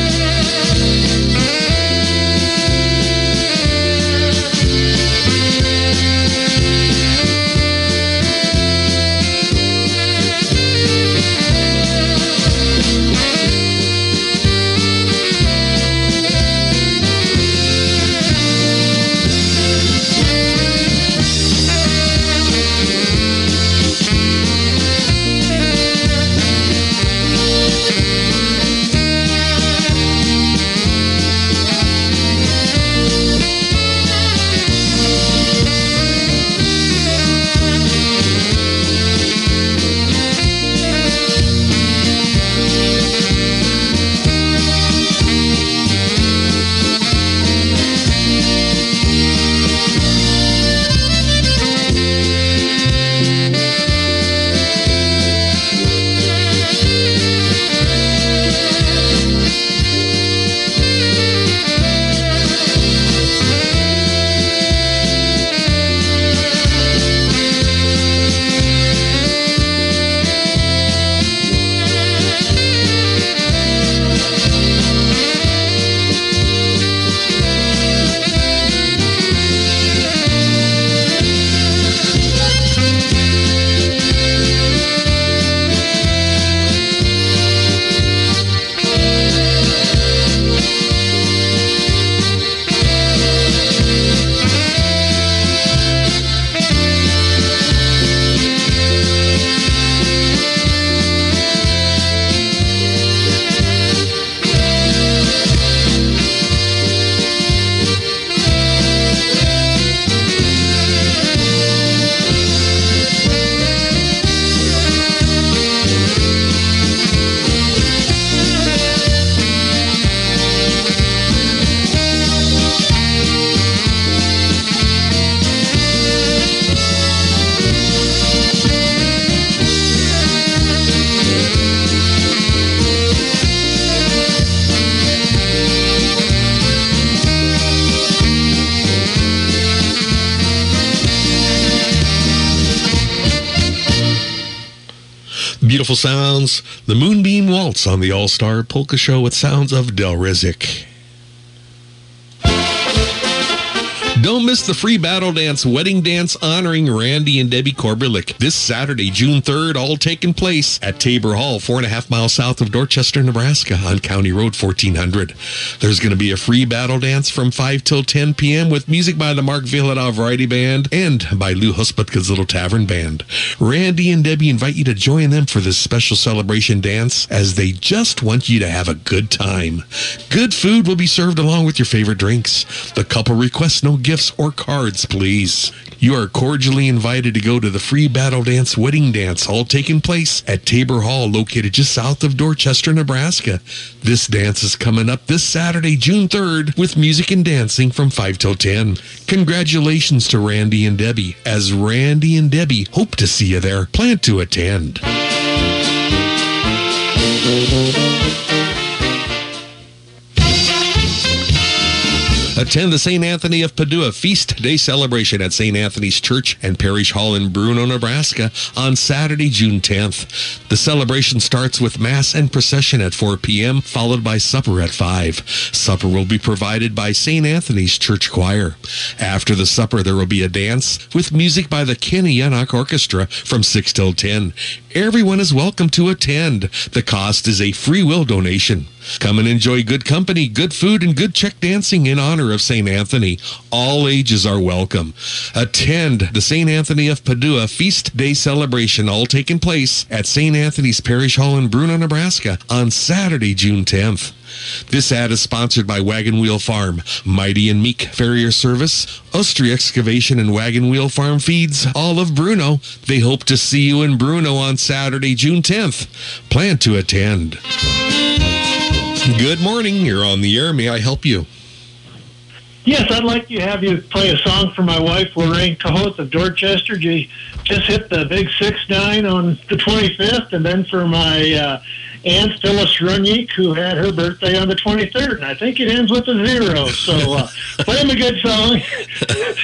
On the All Star Polka Show with sounds of Del Rizik. The free battle dance wedding dance honoring Randy and Debbie Korberlik this Saturday, June 3rd, all taking place at Tabor Hall, four and a half miles south of Dorchester, Nebraska on County Road 1400. There's going to be a free battle dance from 5 till 10 p.m. with music by the Mark Vyhlidal Variety Band and by Lou Husputka's Little Tavern Band. Randy and Debbie invite you to join them for this special celebration dance as they just want you to have a good time. Good food will be served along with your favorite drinks. The couple requests no gifts or cards, please. You are cordially invited to go to the free battle dance wedding dance, all taking place at Tabor Hall, located just south of Dorchester, Nebraska. This dance is coming up this Saturday, June 3rd, with music and dancing from 5 till 10. Congratulations to Randy and Debbie, as Randy and Debbie hope to see you there. Plan to attend. Attend the St. Anthony of Padua Feast Day celebration at St. Anthony's Church and Parish Hall in Bruno, Nebraska on Saturday, June 10th. The celebration starts with Mass and procession at 4 p.m., followed by supper at 5. Supper will be provided by St. Anthony's Church Choir. After the supper, there will be a dance with music by the Kenny Yannock Orchestra from 6 till 10. Everyone is welcome to attend. The cost is a free will donation. Come and enjoy good company, good food, and good Czech dancing in honor of St. Anthony. All ages are welcome. Attend the St. Anthony of Padua Feast Day celebration, all taking place at St. Anthony's Parish Hall in Bruno, Nebraska on Saturday, June 10th. This ad is sponsored by Wagon Wheel Farm, Mighty and Meek Farrier Service, Ustry Excavation and Wagon Wheel Farm Feeds, all of Bruno. They hope to see you in Bruno on Saturday, June 10th. Plan to attend. Good morning. You're on the air. May I help you? Yes, I'd like to have you play a song for my wife, Lorraine Cahoth of Dorchester. She just hit the big 6-9 on the 25th, and then for my uh, Aunt Phyllis Runyeek, who had her birthday on the 23rd, and I think it ends with a zero. So uh, [LAUGHS] play him a good song. [LAUGHS]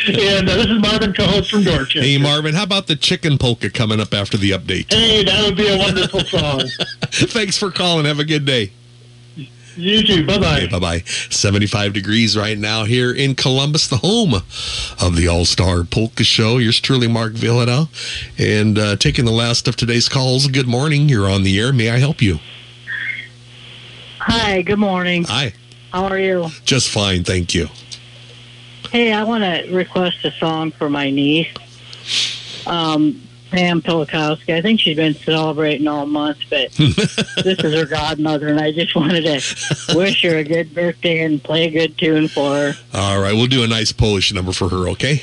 and uh, this is Marvin Cahoth from Dorchester. Hey, Marvin, how about the chicken polka coming up after the update? Hey, that would be a wonderful song. [LAUGHS] Thanks for calling. Have a good day. You too. Bye bye. Okay, bye bye. 75 degrees right now here in Columbus, the home of the All Star Polka Show. Yours truly, Mark Vyhlidal. And uh, taking the last of today's calls. Good morning. You're on the air. May I help you? Hi, good morning. Hi. How are you? Just fine. Thank you. Hey, I want to request a song for my niece, um, Pam Pilakowski. I think she's been celebrating all month, but [LAUGHS] this is her godmother, and I just wanted to wish her a good birthday and play a good tune for her. All right. We'll do a nice Polish number for her, okay?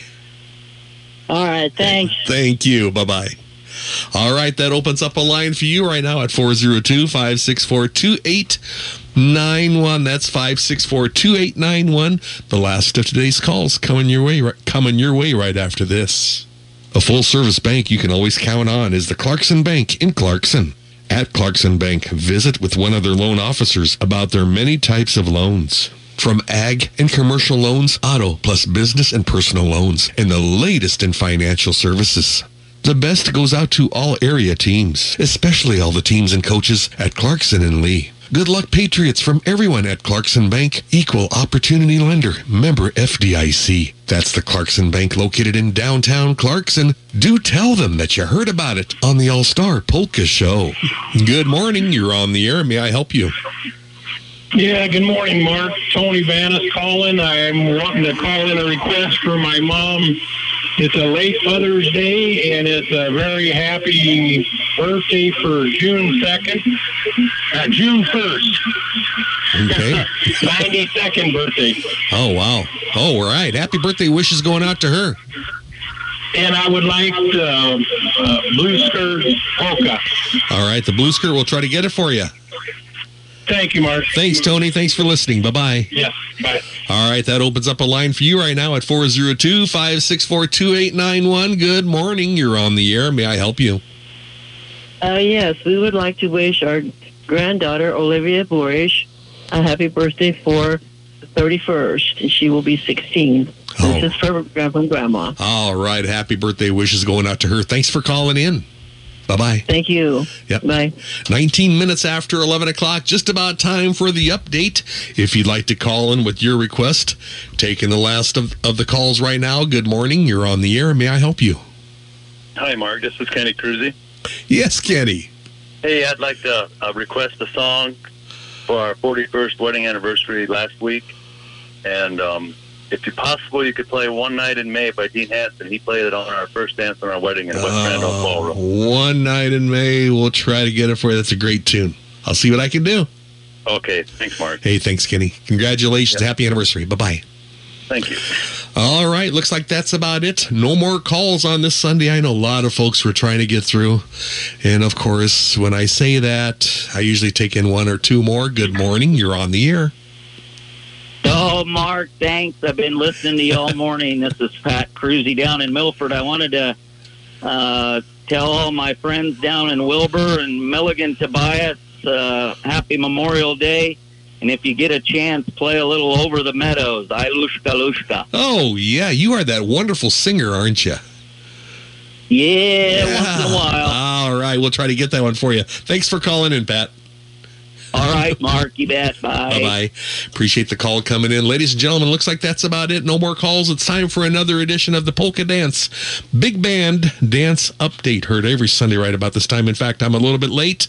All right, thanks. Thank you. Bye bye. All right, that opens up a line for you right now at 402 564 2891. That's 564 2891. The last of today's calls coming your way, coming your way right after this. A full service bank you can always count on is the Clarkson Bank in Clarkson. At Clarkson Bank, visit with one of their loan officers about their many types of loans. From ag and commercial loans, auto, plus business and personal loans, and the latest in financial services. The best goes out to all area teams, especially all the teams and coaches at Clarkson and Leigh. Good luck, Patriots, from everyone at Clarkson Bank, equal opportunity lender, member FDIC. That's the Clarkson Bank located in downtown Clarkson. Do tell them that you heard about it on the All Star Polka Show. Good morning. You're on the air. May I help you? Yeah, good morning, Mark. Tony Vanis calling. I'm wanting to call in a request for my mom. It's a late Mother's Day, and it's a very happy birthday for June 2nd, uh, June 1st. Okay. [LAUGHS] 92nd birthday. Oh, wow. Oh, all right. Happy birthday wishes going out to her. And I would like uh, uh, Blue Skirt Polka. All right. The blue skirt, we'll try to get it for you. Thank you, Mark. Thanks, Tony. Thanks for listening. Bye bye. Yes, bye. All right, that opens up a line for you right now at 402 564 2891. Good morning. You're on the air. May I help you? Uh, yes, we would like to wish our granddaughter, Olivia Borish, a happy birthday for the 31st. and She will be 16. Oh. This is for Grandpa and Grandma. All right. Happy birthday wishes going out to her. Thanks for calling in. Bye bye. Thank you. Yep. Bye. 19 minutes after 11 o'clock, just about time for the update. If you'd like to call in with your request, taking the last of, of the calls right now. Good morning. You're on the air. May I help you? Hi, Mark. This is Kenny Cruzy. Yes, Kenny. Hey, I'd like to uh, request a song for our 41st wedding anniversary last week. And um, if you possible, you could play One Night in May by Dean Hanson. He played it on our first dance on our wedding in West Randolph uh, Ballroom. One night in May. We'll try to get it for you. That's a great tune. I'll see what I can do. Okay. Thanks, Mark. Hey, thanks, Kenny. Congratulations. Happy anniversary. Bye bye. Thank you. All right, looks like that's about it. No more calls on this Sunday. I know a lot of folks were trying to get through. And of course, when I say that, I usually take in one or two more. Good morning. You're on the air. Oh, Mark, thanks. I've been listening to you all morning. This is Pat Cruzy down in Milford. I wanted to uh, tell all my friends down in Wilber and Milligan, Tobias, uh, happy Memorial Day. And if you get a chance, play a little Over the Meadows. I Lushka Lushka. Oh, yeah. You are that wonderful singer, aren't you? Yeah, once in a while. All right. We'll try to get that one for you. Thanks for calling in, Pat. All right, Mark, you bet. Bye. Bye bye. Appreciate the call coming in. Ladies and gentlemen, looks like that's about it. No more calls. It's time for another edition of the Polka Dance Big Band Dance Update. Heard every Sunday right about this time. In fact, I'm a little bit late.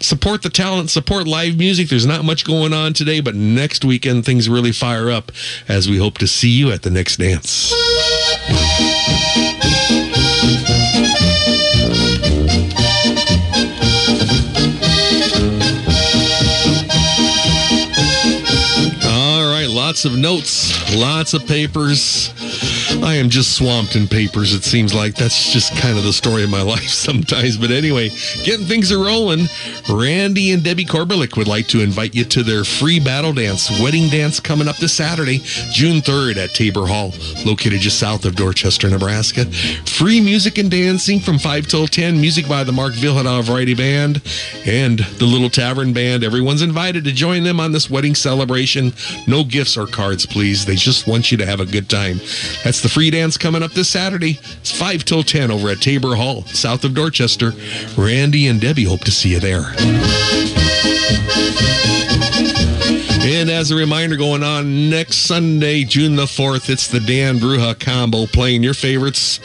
Support the talent, support live music. There's not much going on today, but next weekend things really fire up as we hope to see you at the next dance. Lots of notes, lots of papers. I am just swamped in papers, it seems like. That's just kind of the story of my [LAUGHS] life sometimes. But anyway, getting things are rolling. Randy and Debbie Korbelik would like to invite you to their free battle dance, wedding dance coming up this Saturday, June 3rd at Tabor Hall, located just south of Dorchester, Nebraska. Free music and dancing from 5 till 10, music by the Mark Vyhlidal Variety Band and the Little Tavern Band. Everyone's invited to join them on this wedding celebration. No gifts or cards, please. They just want you to have a good time. That's the free dance coming up this Saturday. It's 5 till 10 over at Tabor Hall, south of Dorchester. Randy and Debbie hope to see you there. And as a reminder, going on next Sunday, June the 4th, it's the Dan Bruja combo playing your favorites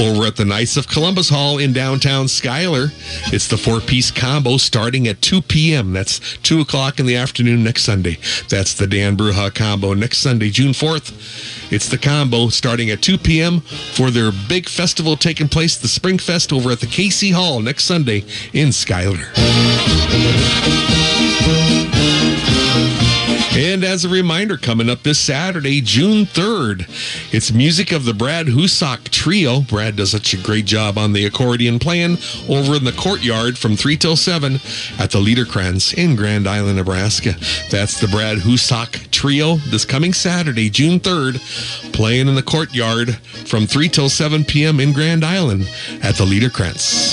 over at the Knights of Columbus Hall in downtown Schuyler. It's the four piece combo starting at 2 p.m. That's 2 o'clock in the afternoon next Sunday. That's the Dan Bruja combo next Sunday, June 4th. It's the combo starting at 2 p.m. for their big festival taking place, the Spring Fest, over at the Casey Hall next Sunday in Schuyler. As a reminder, coming up this Saturday, June 3rd, it's music of the Brad Husak Trio. Brad does such a great job on the accordion playing over in the courtyard from 3 till 7 at the Liederkranz in Grand Island, Nebraska. That's the Brad Husak Trio this coming Saturday, June 3rd, playing in the courtyard from 3 till 7 p.m. in Grand Island at the Liederkranz.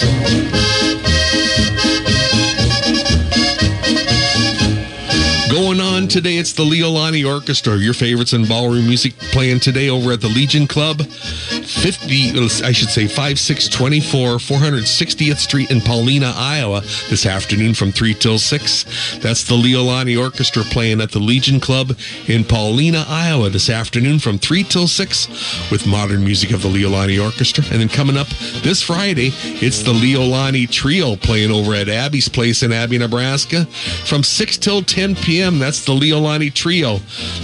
On today, it's the Leolani Orchestra, your favorites in ballroom music, playing today over at the Legion Club, 50, uh, I should say 5624 460th Street in Paullina, Iowa, this afternoon from 3 till 6. That's the Leolani Orchestra playing at the Legion Club in Paullina, Iowa, this afternoon from 3 till 6 with modern music of the Leolani Orchestra. And then coming up this Friday, it's the Leolani Trio playing over at Abie's Place in Abie, Nebraska from 6 till 10 p.m. That's the Leolani Trio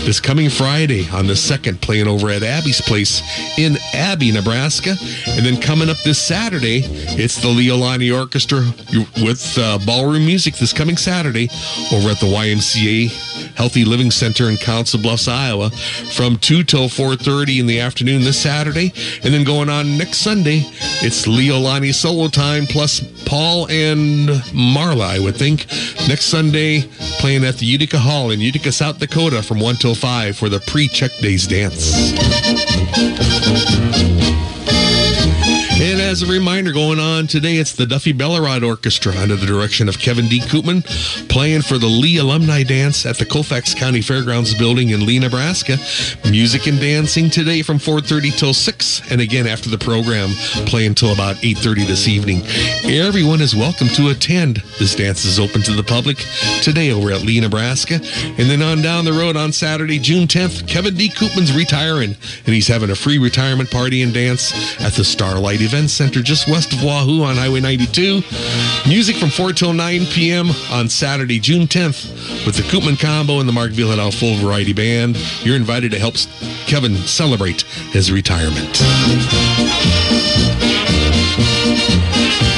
this coming Friday on the 2nd, playing over at Abie's Place in Abie, Nebraska. And then coming up this Saturday, it's the Leolani Orchestra with uh, ballroom music this coming Saturday over at the YMCA Healthy Living Center in Council Bluffs, Iowa from 2 till 4.30 in the afternoon this Saturday. And then going on next Sunday, it's Leolani solo time plus Paul and Marla, I would think. Next Sunday, playing at the Utica Hall in Utica, South Dakota from 1 till 5 for the pre-Czech days dance. As a reminder, going on today, it's the Duffy Belohrad Orchestra under the direction of Kevin D. Koopman playing for the Leigh Alumni Dance at the Colfax County Fairgrounds building in Leigh, Nebraska. Music and dancing today from 4.30 till 6, and again after the program, play until about 8.30 this evening. Everyone is welcome to attend. This dance is open to the public today over at Leigh, Nebraska. And then on down the road on Saturday, June 10th, Kevin D. Koopman's retiring, and he's having a free retirement party and dance at the Starlight Event Center just west of Wahoo on Highway 92. Music from 4 till 9 p.m. on Saturday, June 10th, with the Koopman Combo and the Mark Vyhlidal Full Variety Band. You're invited to help Kevin celebrate his retirement.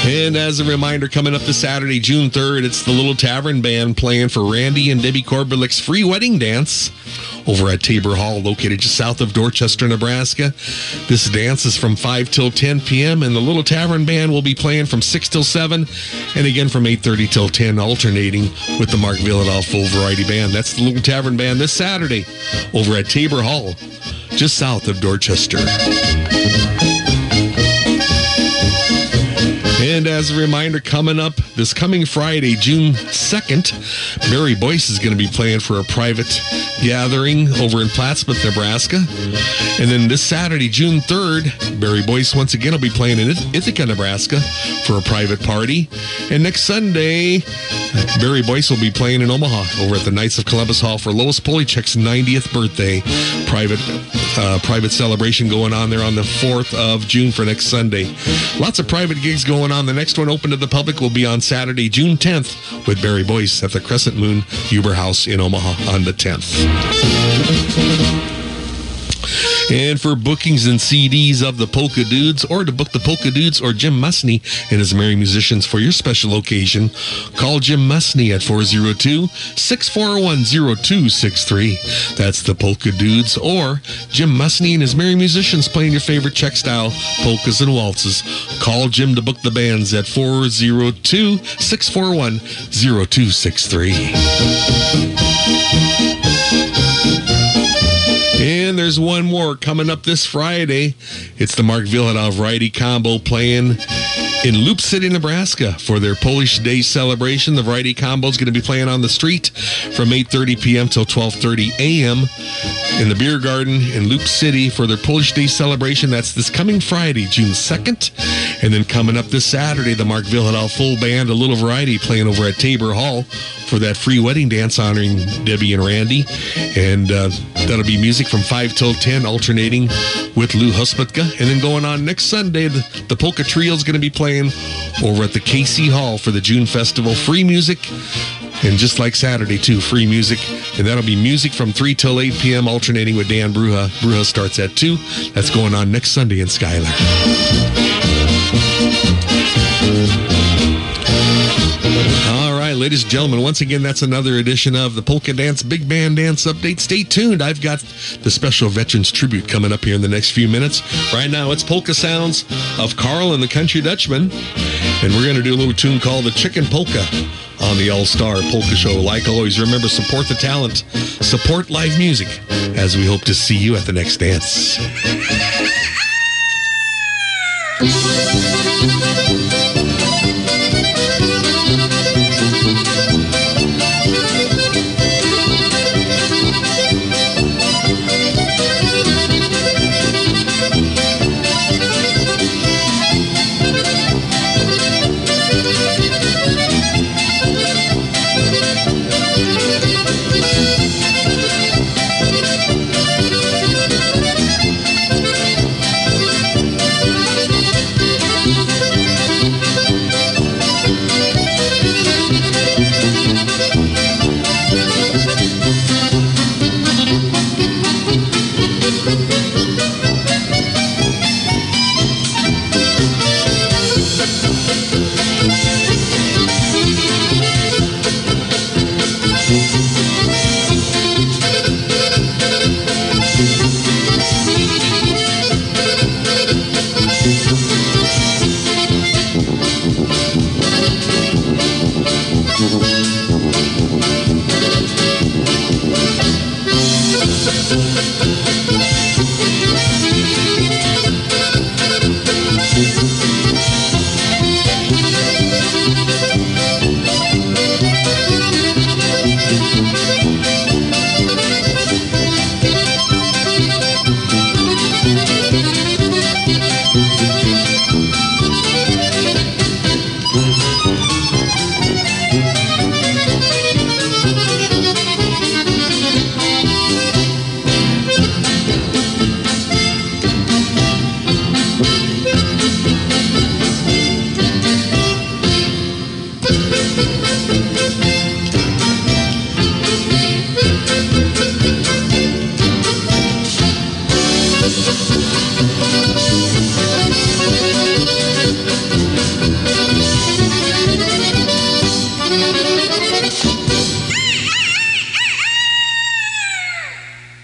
And as a reminder, coming up this Saturday, June 3rd, it's the Little Tavern Band playing for Randy and Debbie Korbelik's free wedding dance over at Tabor Hall, located just south of Dorchester, Nebraska. This dance is from 5 till 10 p.m., and the Little Tavern Band will be playing from 6 till 7, and again from 8.30 till 10, alternating with the Mark Vyhlidal Full Variety Band. That's the Little Tavern Band this Saturday over at Tabor Hall, just south of Dorchester. And as a reminder, coming up this coming Friday, June 2nd, Barry Boyce is going to be playing for a private gathering over in Plattsmouth, Nebraska. And then this Saturday, June 3rd, Barry Boyce once again will be playing in Ithaca, Nebraska for a private party. And next Sunday, Barry Boyce will be playing in Omaha over at the Knights of Columbus Hall for Lois Polichek's 90th birthday. Private uh, private celebration going on there on the 4th of June for next Sunday. Lots of private gigs going on. The next one open to the public will be on Saturday, June 10th with Barry Boyce at the Crescent Moon Huber House in Omaha on the 10th. And for bookings and CDs of the Polka Dudes, or to book the Polka Dudes or Jim Musney and his Merry Musicians for your special occasion, call Jim Musney at 402-641-0263. That's the Polka Dudes, or Jim Musney and his Merry Musicians playing your favorite Czech style polkas and waltzes. Call Jim to book the bands at 402-641-0263. And there's one more coming up this Friday. It's the Mark Vyhlidal Variety Combo playing in Loup City, Nebraska for their Polish Day celebration. The Variety Combo is going to be playing on the street from 8.30 p.m. till 12.30 a.m. in the Beer Garden in Loup City for their Polish Day celebration. That's this coming Friday, June 2nd. And then coming up this Saturday, the Mark Vyhlidal Full Band, a little variety playing over at Tabor Hall for that free wedding dance honoring Debbie and Randy. And uh, that'll be music from 5 till 10, alternating with Lou Huspatka. And then going on next Sunday, the, the Polka Trio is going to be playing over at the KC Hall for the June Festival. Free music. And just like Saturday, too, free music. And that'll be music from 3 till 8 p.m., alternating with Dan Bruja. Bruja starts at 2. That's going on next Sunday in Schuyler. Ladies and gentlemen, once again, that's another edition of the Polka Dance Big Band Dance Update. Stay tuned. I've got the special Veterans Tribute coming up here in the next few minutes. Right now, it's Polka Sounds of Carl and the Country Dutchman. And we're going to do a little tune called the Chicken Polka on the All Star Polka Show. Like always, remember support the talent, support live music, as we hope to see you at the next dance.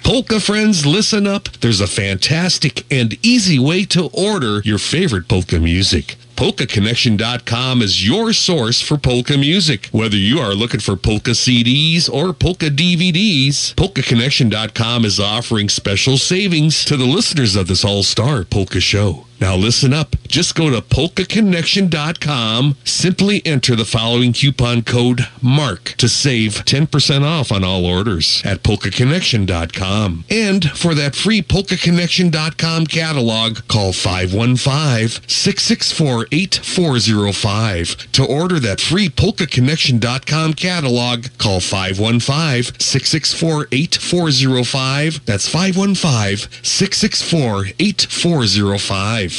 Polka friends, listen up. There's a fantastic and easy way to order your favorite polka music. PolkaConnection.com is your source for polka music. Whether you are looking for polka CDs or polka DVDs, PolkaConnection.com is offering special savings to the listeners of this all star polka show. Now listen up. Just go to polkaconnection.com. Simply enter the following coupon code MARK to save 10% off on all orders at polkaconnection.com. And for that free polkaconnection.com catalog, call 515-664-8405. To order that free polkaconnection.com catalog, call 515-664-8405. That's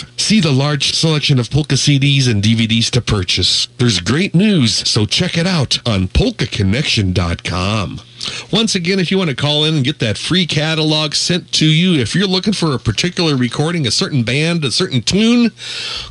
515-664-8405. See the large selection of polka CDs and DVDs to purchase. There's great news, so check it out on polkaconnection.com. Once again, if you want to call in and get that free catalog sent to you, if you're looking for a particular recording, a certain band, a certain tune,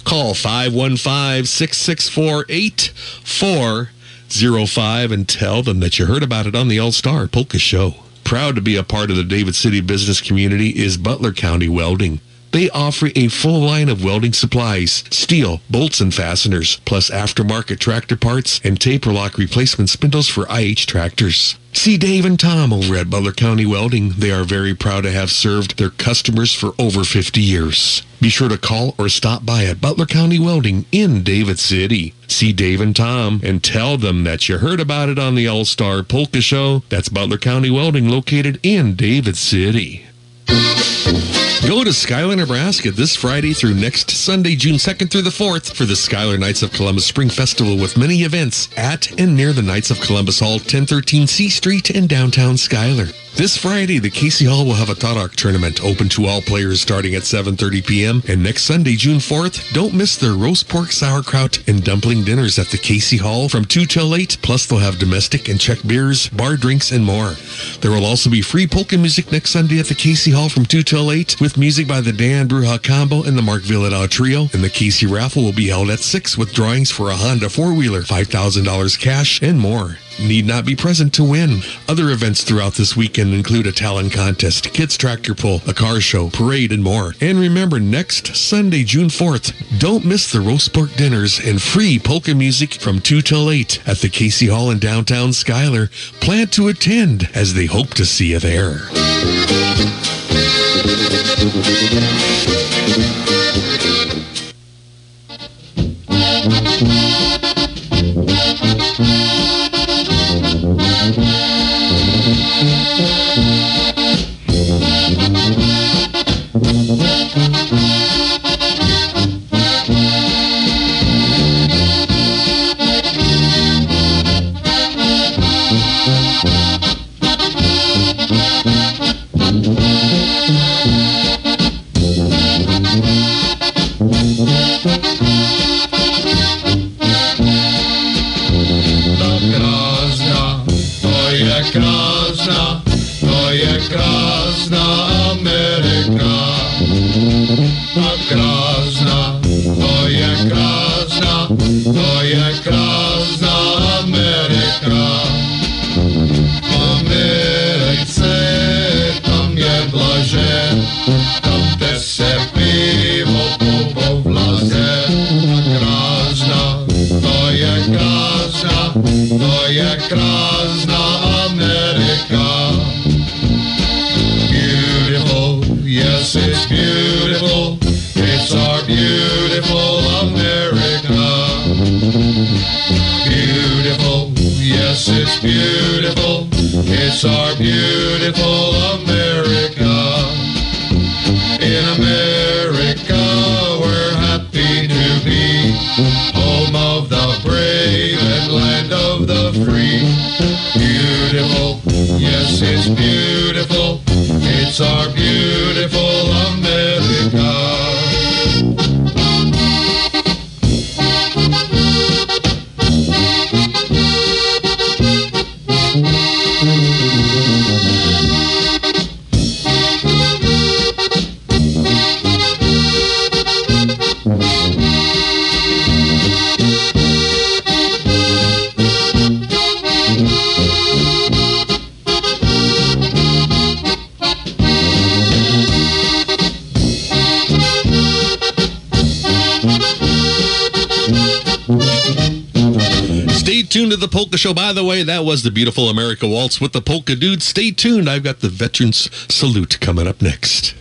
call 515 664 8405 and tell them that you heard about it on the All Star Polka Show. Proud to be a part of the David City business community is Butler County Welding. They offer a full line of welding supplies, steel, bolts and fasteners, plus aftermarket tractor parts and taper lock replacement spindles for IH tractors. See Dave and Tom over at Butler County Welding. They are very proud to have served their customers for over 50 years. Be sure to call or stop by at Butler County Welding in David City. See Dave and Tom and tell them that you heard about it on the All Star Polka Show. That's Butler County Welding located in David City. Go to Schuyler, Nebraska this Friday through next Sunday, June 2nd through the 4th for the Schuyler Knights of Columbus Spring Festival with many events at and near the Knights of Columbus Hall, 1013 C Street in downtown Schuyler. This Friday, the Casey Hall will have a Tarok tournament open to all players starting at 7.30 p.m. And next Sunday, June 4th, don't miss their roast pork, sauerkraut, and dumpling dinners at the Casey Hall from 2 till 8. Plus, they'll have domestic and Czech beers, bar drinks, and more. There will also be free polka music next Sunday at the Casey Hall from 2 till 8 with music by the Dan Bruja Combo and the Mark Vyhlidal Trio. And the Casey raffle will be held at 6 with drawings for a Honda four-wheeler, $5,000 cash, and more need not be present to win. Other events throughout this weekend include a talent contest, kids tractor pull, a car show, parade, and more. And remember, next Sunday, June 4th, don't miss the roast pork dinners and free polka music from 2 till 8 at the Casey Hall in downtown Schuyler. Plan to attend as they hope to see you there. Beautiful, it's our beautiful America. In America we're happy to be home of the brave and land of the free. Beautiful, yes, it's beautiful. It's our beautiful America. Tuned to the Polka Show. By the way, that was the beautiful America Waltz with the Polka Dude. Stay tuned. I've got the Veterans Salute coming up next.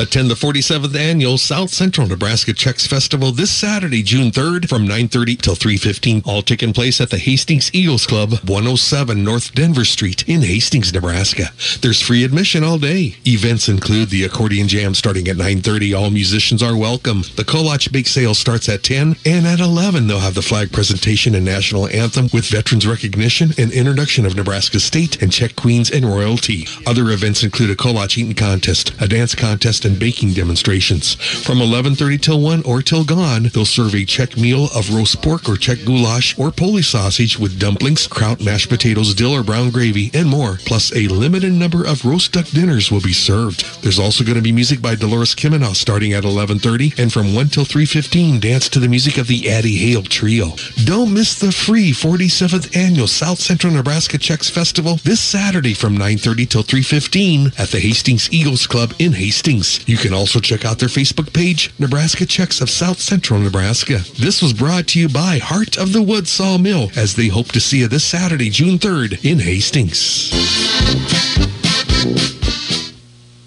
Attend the 47th annual South Central Nebraska Czech Festival this Saturday, June 3rd from 9:30 till 3:15. All taking place at the Hastings Eagles Club, 107 North Denver Street in Hastings, Nebraska. There's free admission all day. Events include the accordion jam starting at 9:30. All musicians are welcome. The Kolach Bake Sale starts at 10 and at 11 they'll have the flag presentation and national anthem with veterans recognition and introduction of Nebraska state and Czech queens and royalty. Other events include a Kolach eating contest, a dance contest and baking demonstrations. From 11:30 till 1 or till gone, they'll serve a Czech meal of roast pork or Czech goulash or Polish sausage with dumplings, kraut, mashed potatoes, dill or brown gravy, and more. Plus, a limited number of roast duck dinners will be served. There's also going to be music by Dolores Kimenow starting at 11:30, and from 1 till 3:15, dance to the music of the Addie Hale Trio. Don't miss the free 47th annual South Central Nebraska Czech Festival this Saturday from 9:30 till 3:15 at the Hastings Eagles Club in Hastings. You can also check out their Facebook page, Nebraska Czechs of South Central Nebraska. This was brought to you by Heart of the Wood Sawmill as they hope to see you this Saturday, June 3rd in Hastings.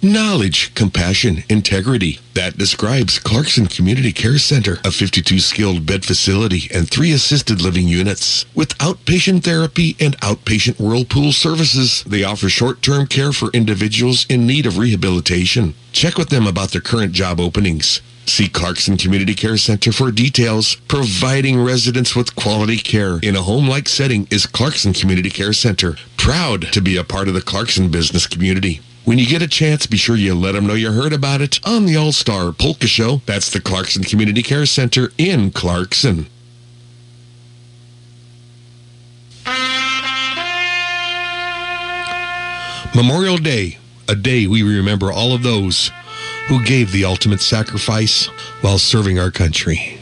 Knowledge, compassion, integrity. That describes Clarkson Community Care Center, a 52 skilled bed facility and three assisted living units. With outpatient therapy and outpatient whirlpool services, they offer short term care for individuals in need of rehabilitation. Check with them about their current job openings. See Clarkson Community Care Center for details. Providing residents with quality care in a home-like setting is Clarkson Community Care Center. Proud to be a part of the Clarkson business community. When you get a chance, be sure you let them know you heard about it on the All-Star Polka Show. That's the Clarkson Community Care Center in Clarkson. Memorial Day, a day we remember all of those who gave the ultimate sacrifice while serving our country.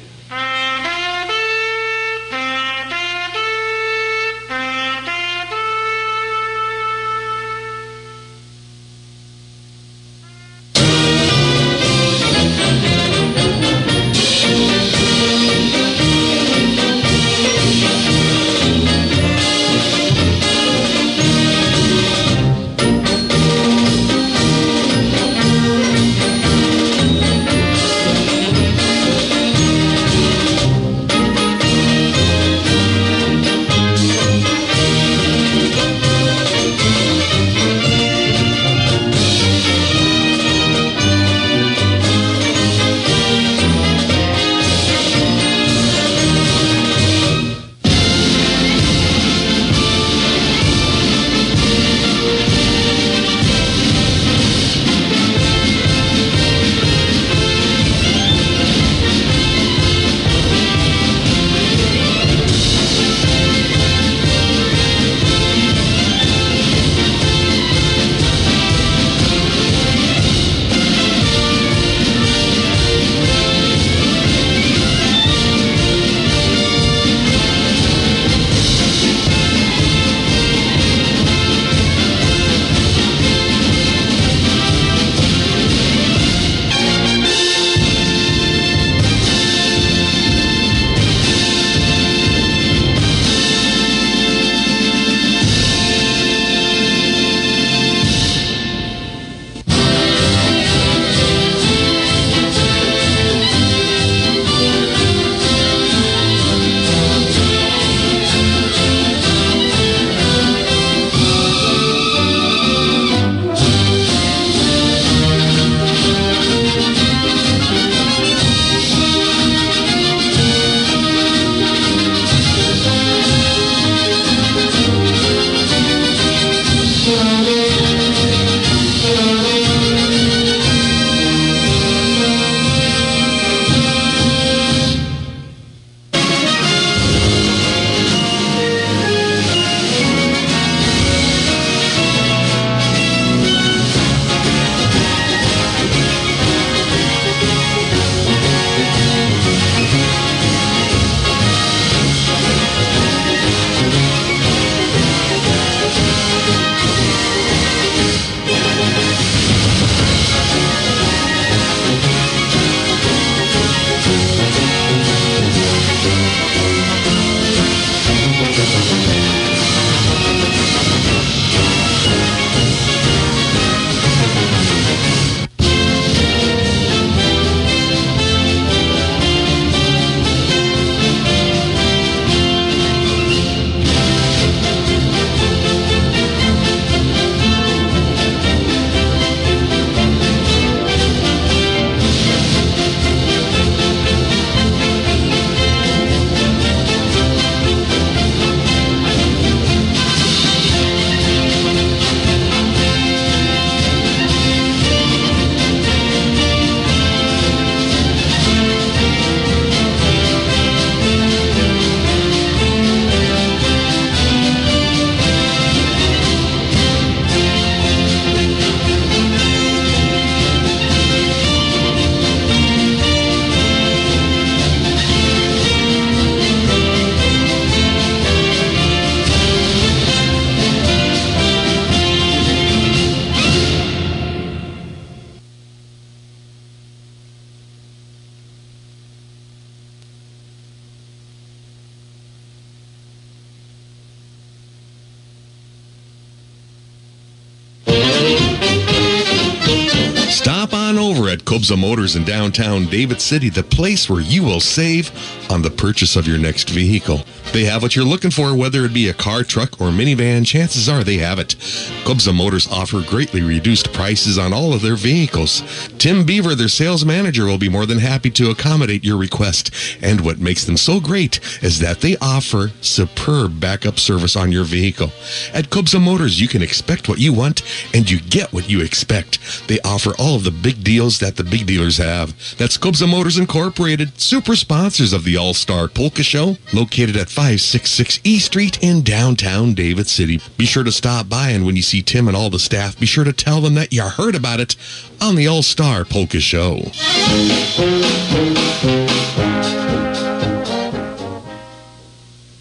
In downtown David City, the place where you will save on the purchase of your next vehicle. They have what you're looking for, whether it be a car, truck, or minivan, chances are they have it. Kobza Motors offer greatly reduced prices on all of their vehicles. Tim Beaver, their sales manager, will be more than happy to accommodate your request. And what makes them so great is that they offer superb backup service on your vehicle. At Kobza Motors, you can expect what you want and you get what you expect. They offer all of the big deals that the big dealers have. That's Kobza Motors Incorporated, super sponsors of the All Star Polka Show, located at 566 E Street in downtown David City. Be sure to stop by, and when you see Tim and all the staff, be sure to tell them that you heard about it on the All Star Polka Show.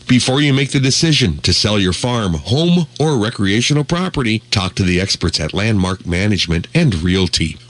Before you make the decision to sell your farm, home, or recreational property, talk to the experts at Landmark Management and Realty.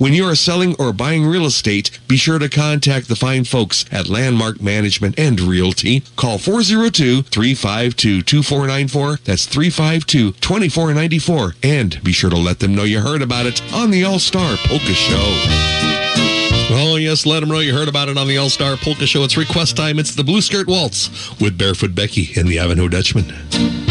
When you are selling or buying real estate, be sure to contact the fine folks at Landmark Management and Realty. Call 402-352-2494. That's 352-2494. And be sure to let them know you heard about it on the All-Star Polka Show. Oh, yes, let them know you heard about it on the All-Star Polka Show. It's request time. It's the Blue Skirt Waltz with Barefoot Becky and the Ivanhoe Dutchman.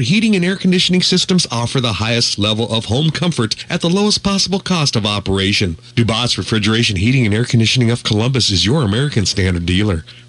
Heating and Air Conditioning Systems offer the highest level of home comfort at the lowest possible cost of operation. Dubois Refrigeration Heating and Air Conditioning of Columbus is your American Standard dealer.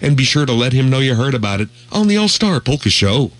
and be sure to let him know you heard about it on the All Star Polka Show.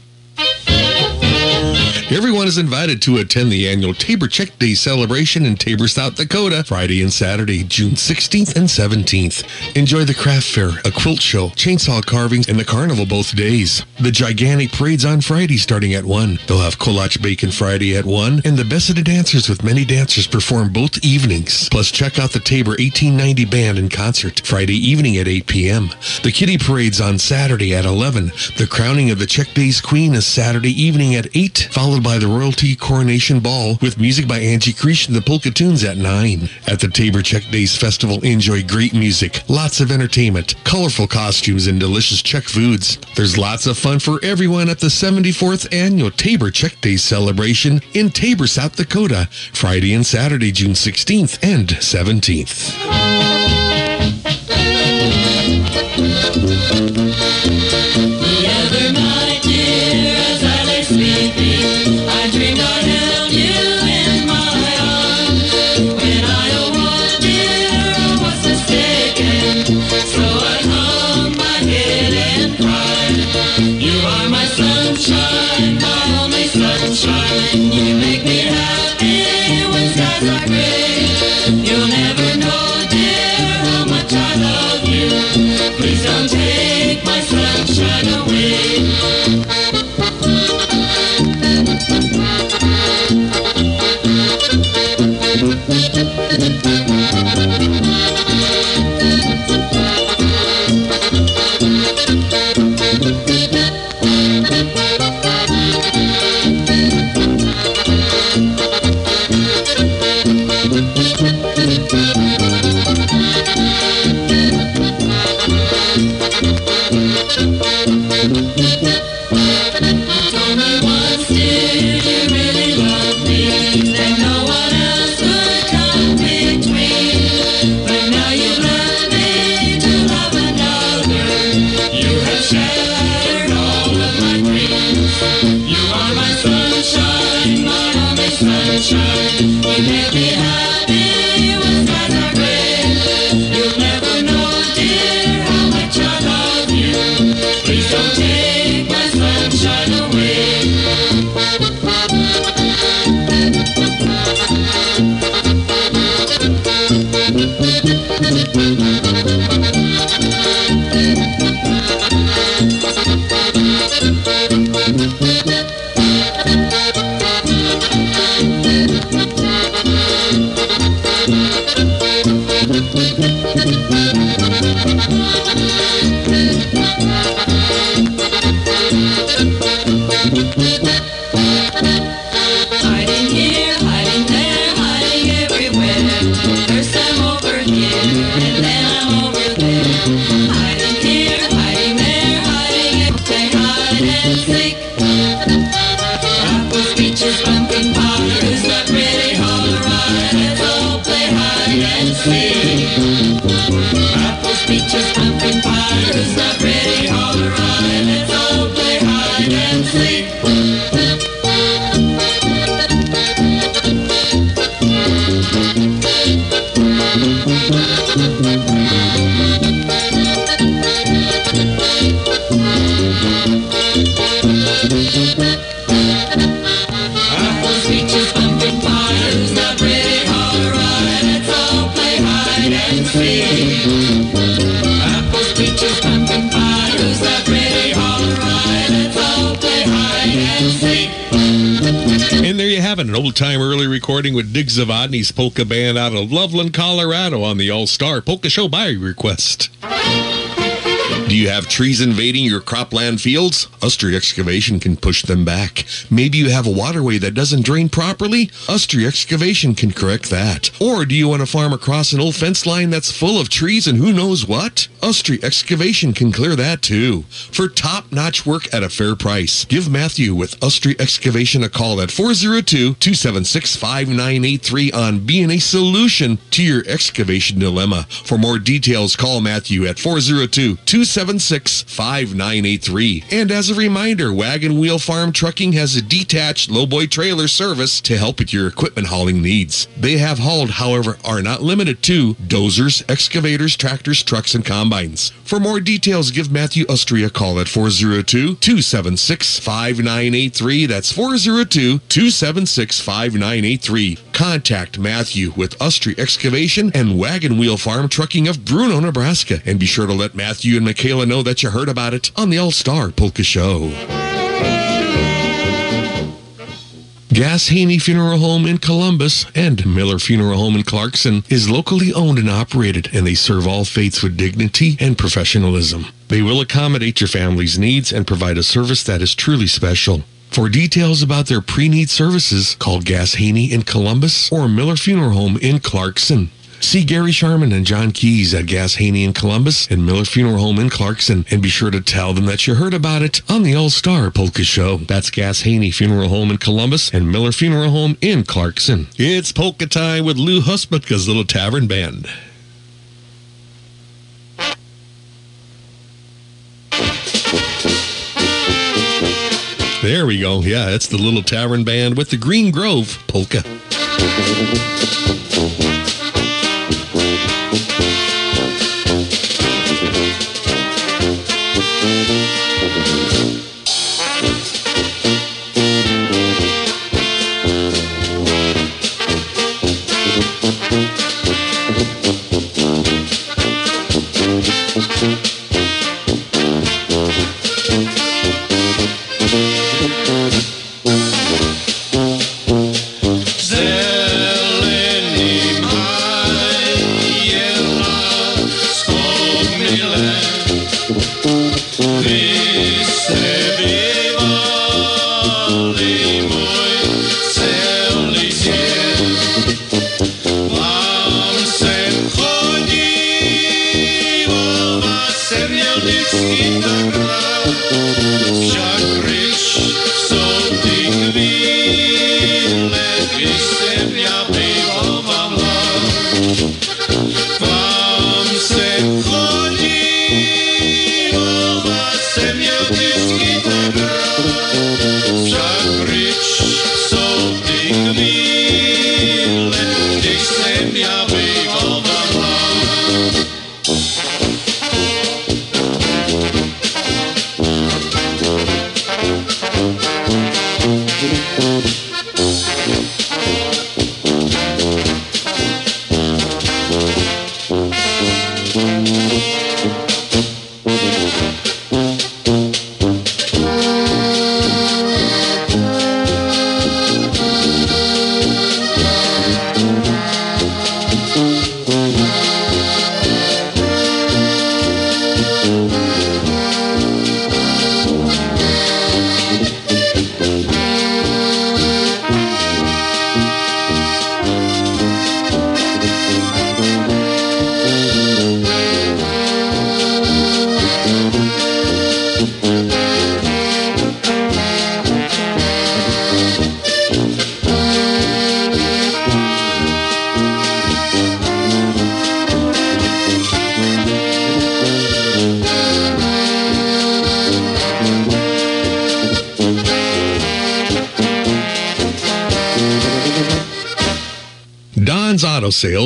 Everyone is invited to attend the annual Tabor Czech Day celebration in Tabor, South Dakota, Friday and Saturday, June 16th and 17th. Enjoy the craft fair, a quilt show, chainsaw carvings, and the carnival both days. The gigantic parade's on Friday starting at 1. They'll have kolache bacon Friday at 1, and the best of the dancers with many dancers perform both evenings. Plus, check out the Tabor 1890 Band in concert Friday evening at 8 p.m. The Kitty Parade's on Saturday at 11. The crowning of the Czech Days Queen is Saturday evening at 8, followed by the Royalty Coronation Ball with music by Angie Creech and the Polka Tunes at 9. At the Tabor Czech Days Festival, enjoy great music, lots of entertainment, colorful costumes, and delicious Czech foods. There's lots of fun for everyone at the 74th Annual Tabor Czech Days celebration in Tabor, South Dakota, Friday and Saturday, June 16th and 17th. The other night, time early recording with Dig Zavadny's polka band out of Loveland, Colorado on the All Star Polka Show by request. Do you have trees invading your cropland fields? Ustry Excavation can push them back. Maybe you have a waterway that doesn't drain properly? Ustry Excavation can correct that. Or do you want to farm across an old fence line that's full of trees and who knows what? Ustry Excavation can clear that too. For top-notch work at a fair price, give Matthew with Ustry Excavation a call at 402-276-5983 on being a solution to your excavation dilemma. For more details, call Matthew at 402 276 276 5983. And as a reminder, Wagon Wheel Farm Trucking has a detached lowboy trailer service to help with your equipment hauling needs. They have hauled, however, are not limited to dozers, excavators, tractors, trucks, and combines. For more details, give Matthew Ustry a call at 402 276 5983. That's 402 276 5983. Contact Matthew with Ustry Excavation and Wagon Wheel Farm Trucking of Bruno, Nebraska. And be sure to let Matthew and Michaela know that you heard about it on the All Star Polka Show. Gass Haney Funeral Home in Columbus and Miller Funeral Home in Clarkson is locally owned and operated, and they serve all faiths with dignity and professionalism. They will accommodate your family's needs and provide a service that is truly special. For details about their pre-need services, call Gass Haney in Columbus or Miller Funeral Home in Clarkson. See Gary Sharman and John Keys at Gass Haney in Columbus and Miller Funeral Home in Clarkson, and be sure to tell them that you heard about it on the All Star Polka Show. That's Gass Haney Funeral Home in Columbus and Miller Funeral Home in Clarkson. It's polka time with Lou Husputka's Little Tavern Band. There we go. Yeah, it's the Little Tavern Band with the Green Grove Polka.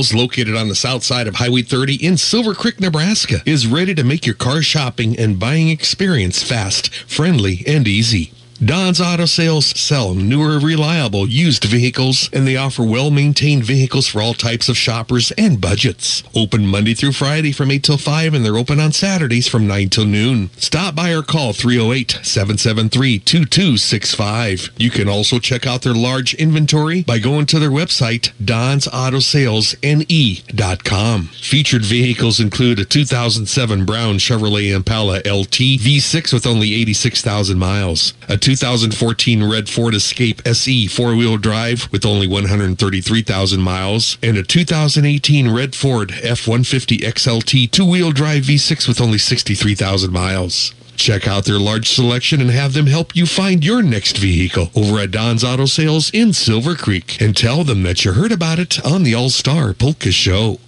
Located on the south side of Highway 30 in Silver Creek, Nebraska, is ready to make your car shopping and buying experience fast, friendly, and easy. Don's Auto Sales sell newer, reliable used vehicles, and they offer well-maintained vehicles for all types of shoppers and budgets. Open Monday through Friday from 8 till 5, and they're open on Saturdays from 9 till noon. Stop by or call 308-773-2265. You can also check out their large inventory by going to their website, donsautosales.ne.com. Featured vehicles include a 2007 brown Chevrolet Impala LT V6 with only 86,000 miles, a 2014 red Ford Escape SE four-wheel drive with only 133,000 miles, and a 2018 red Ford F-150 XLT two-wheel drive V6 with only 63,000 miles. Check out their large selection and have them help you find your next vehicle over at Don's Auto Sales in Silver Creek and tell them that you heard about it on the All Star Polka Show.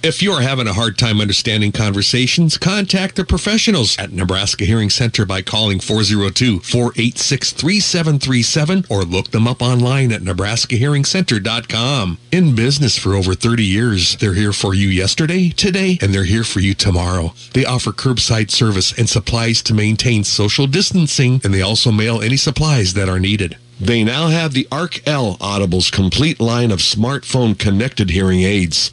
If you're having a hard time understanding conversations, contact the professionals at Nebraska Hearing Center by calling 402-486-3737 or look them up online at nebraskahearingcenter.com. In business for over 30 years, they're here for you yesterday, today, and they're here for you tomorrow. They offer curbside service and supplies to maintain social distancing, and they also mail any supplies that are needed. They now have the Arc L Audible's complete line of smartphone connected hearing aids.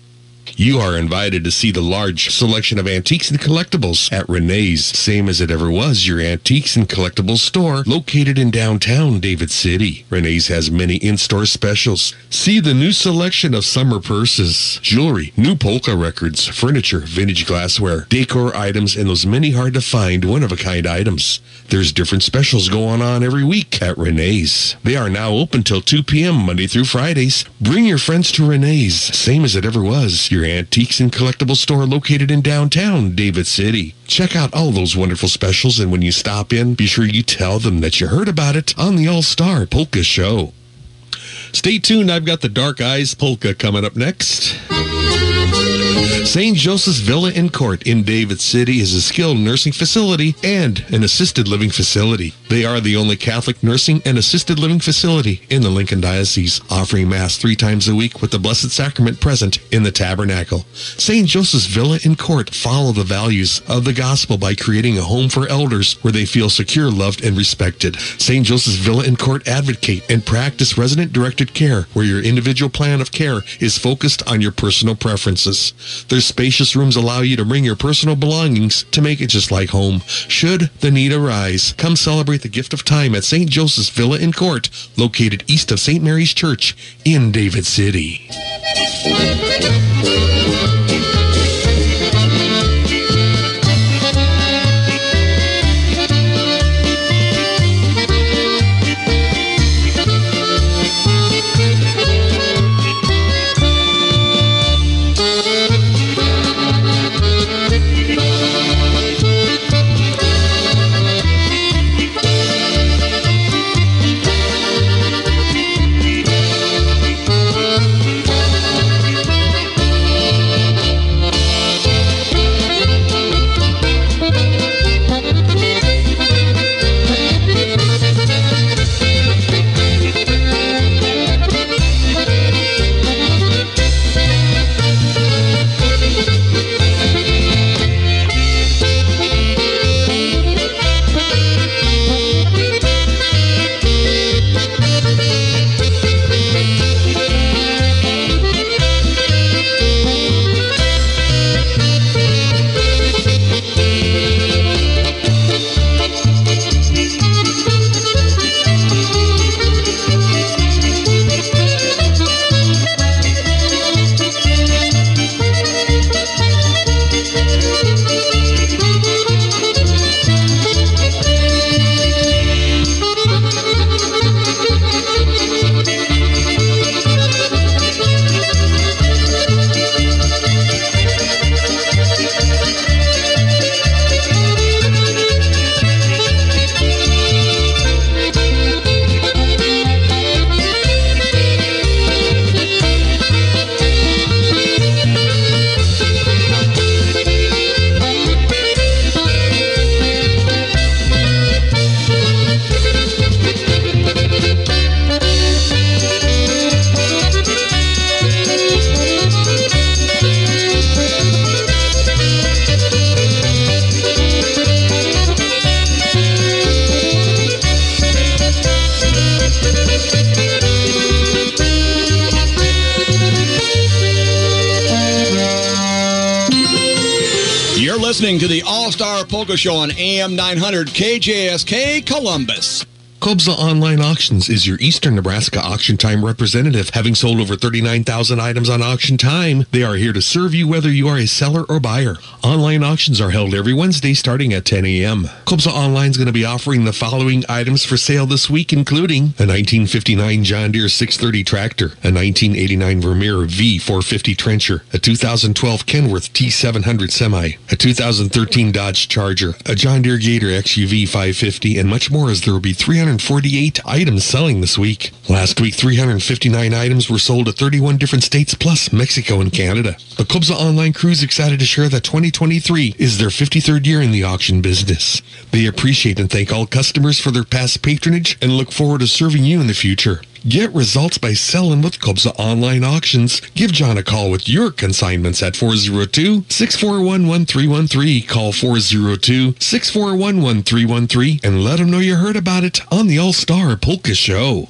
You are invited to see the large selection of antiques and collectibles at Renee's, same as it ever was, your antiques and collectibles store located in downtown David City. Renee's has many in-store specials. See the new selection of summer purses, jewelry, new polka records, furniture, vintage glassware, decor items, and those many hard-to-find one-of-a-kind items. There's different specials going on every week at Renee's. They are now open till 2 p.m. Monday through Fridays. Bring your friends to Renee's, same as it ever was, your antiques and collectibles store located in downtown David City. Check out all those wonderful specials, and when you stop in, be sure you tell them that you heard about it on the All Star Polka Show. Stay tuned. I've got the Dark Eyes Polka coming up next. St. Joseph's Villa and Court in David City is a skilled nursing facility and an assisted living facility. They are the only Catholic nursing and assisted living facility in the Lincoln Diocese, offering Mass three times a week with the Blessed Sacrament present in the tabernacle. St. Joseph's Villa and Court follow the values of the gospel by creating a home for elders where they feel secure, loved, and respected. St. Joseph's Villa and Court advocate and practice resident directed care where your individual plan of care is focused on your personal preferences. Their spacious rooms allow you to bring your personal belongings to make it just like home. Should the need arise, come celebrate the gift of time at St. Joseph's Villa and Court, located east of St. Mary's Church in David City. Polka Show on AM 900 KJSK Columbus. Kobza Online Auctions is your Eastern Nebraska auction time representative. Having sold over 39,000 items on auction time, they are here to serve you whether you are a seller or buyer. Online auctions are held every Wednesday starting at 10 a.m. Kobza Online is going to be offering the following items for sale this week, including a 1959 John Deere 630 tractor, a 1989 Vermeer V450 trencher, a 2012 Kenworth T700 semi, a 2013 Dodge Charger, a John Deere Gator XUV 550, and much more as there will be 348 items selling this week. Last week, 359 items were sold to 31 different states plus Mexico and Canada. The Kobza Online crew is excited to share that 2023 is their 53rd year in the auction business. They appreciate and thank all customers for their past patronage and look forward to serving you in the future. Get results by selling with Kobza Online Auctions. Give John a call with your consignments at 402-641-1313. Call 402-641-1313 and let them know you heard about it on the All-Star Polka Show.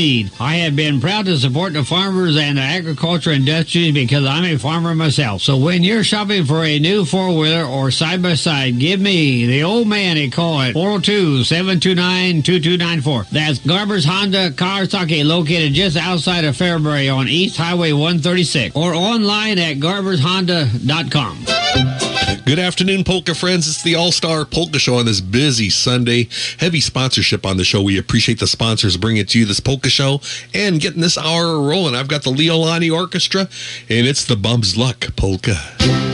I have been proud to support the farmers and the agriculture industry because I'm a farmer myself. So when you're shopping for a new four wheeler or side by side, give me the old man a call at 402 729 2294. That's Garber's Honda Kawasaki located just outside of Fairbury on East Highway 136 or online at garbershonda.com. Good afternoon, Polka friends. It's the All Star Polka Show on this busy Sunday. Heavy sponsorship on the show. We appreciate the sponsors bringing to you this Polka Show and getting this hour rolling. I've got the Leolani Orchestra, and it's the Bum's Luck Polka.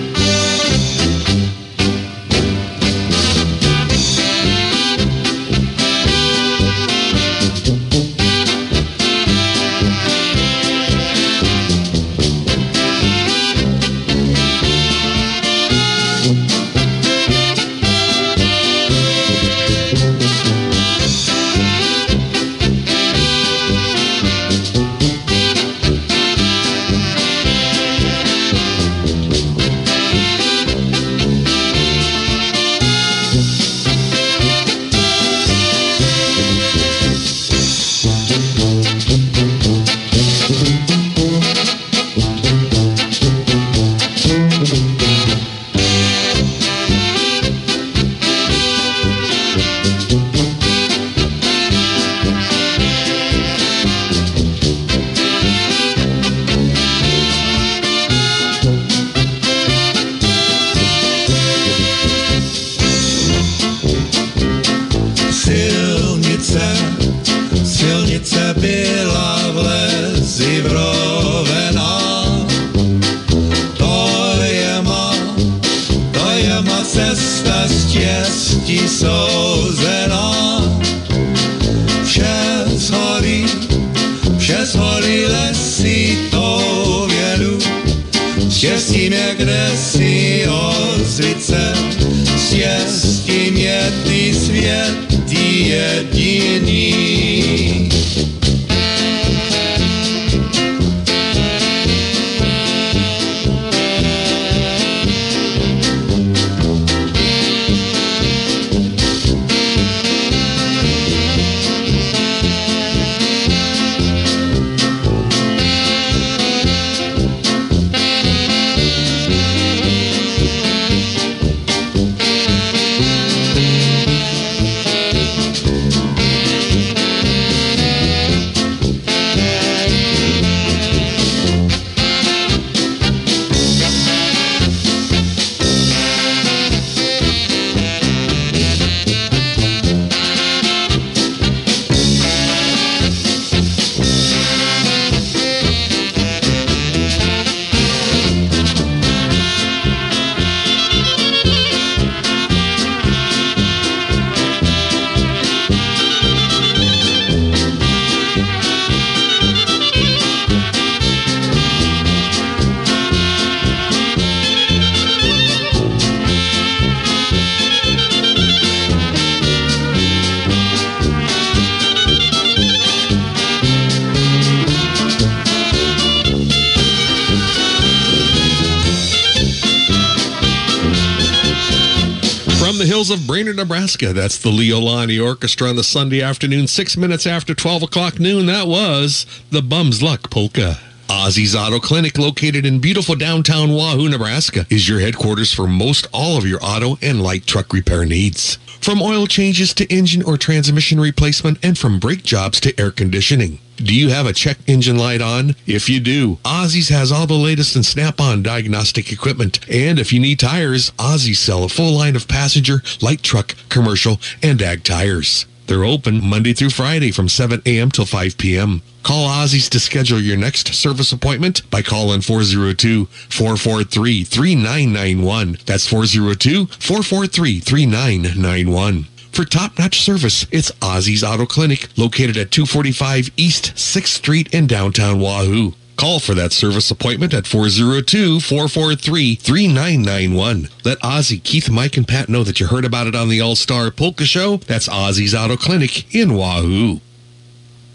Nebraska, that's the Leolani Orchestra on the Sunday afternoon, six minutes after 12 o'clock noon. That was the Bum's Luck Polka. Ozzy's Auto Clinic, located in beautiful downtown Wahoo, Nebraska, is your headquarters for most all of your auto and light truck repair needs. From oil changes to engine or transmission replacement, and from brake jobs to air conditioning. Do you have a check engine light on? If you do, Ozzy's has all the latest in snap-on diagnostic equipment. And if you need tires, Ozzy's sell a full line of passenger, light truck, commercial, and ag tires. They're open Monday through Friday from 7 a.m. till 5 p.m. Call Ozzy's to schedule your next service appointment by calling 402-443-3991. That's 402-443-3991. For top-notch service, it's Ozzy's Auto Clinic, located at 245 East 6th Street in downtown Wahoo. Call for that service appointment at 402-443-3991. Let Ozzy, Keith, Mike, and Pat know that you heard about it on the All-Star Polka Show. That's Ozzy's Auto Clinic in Wahoo.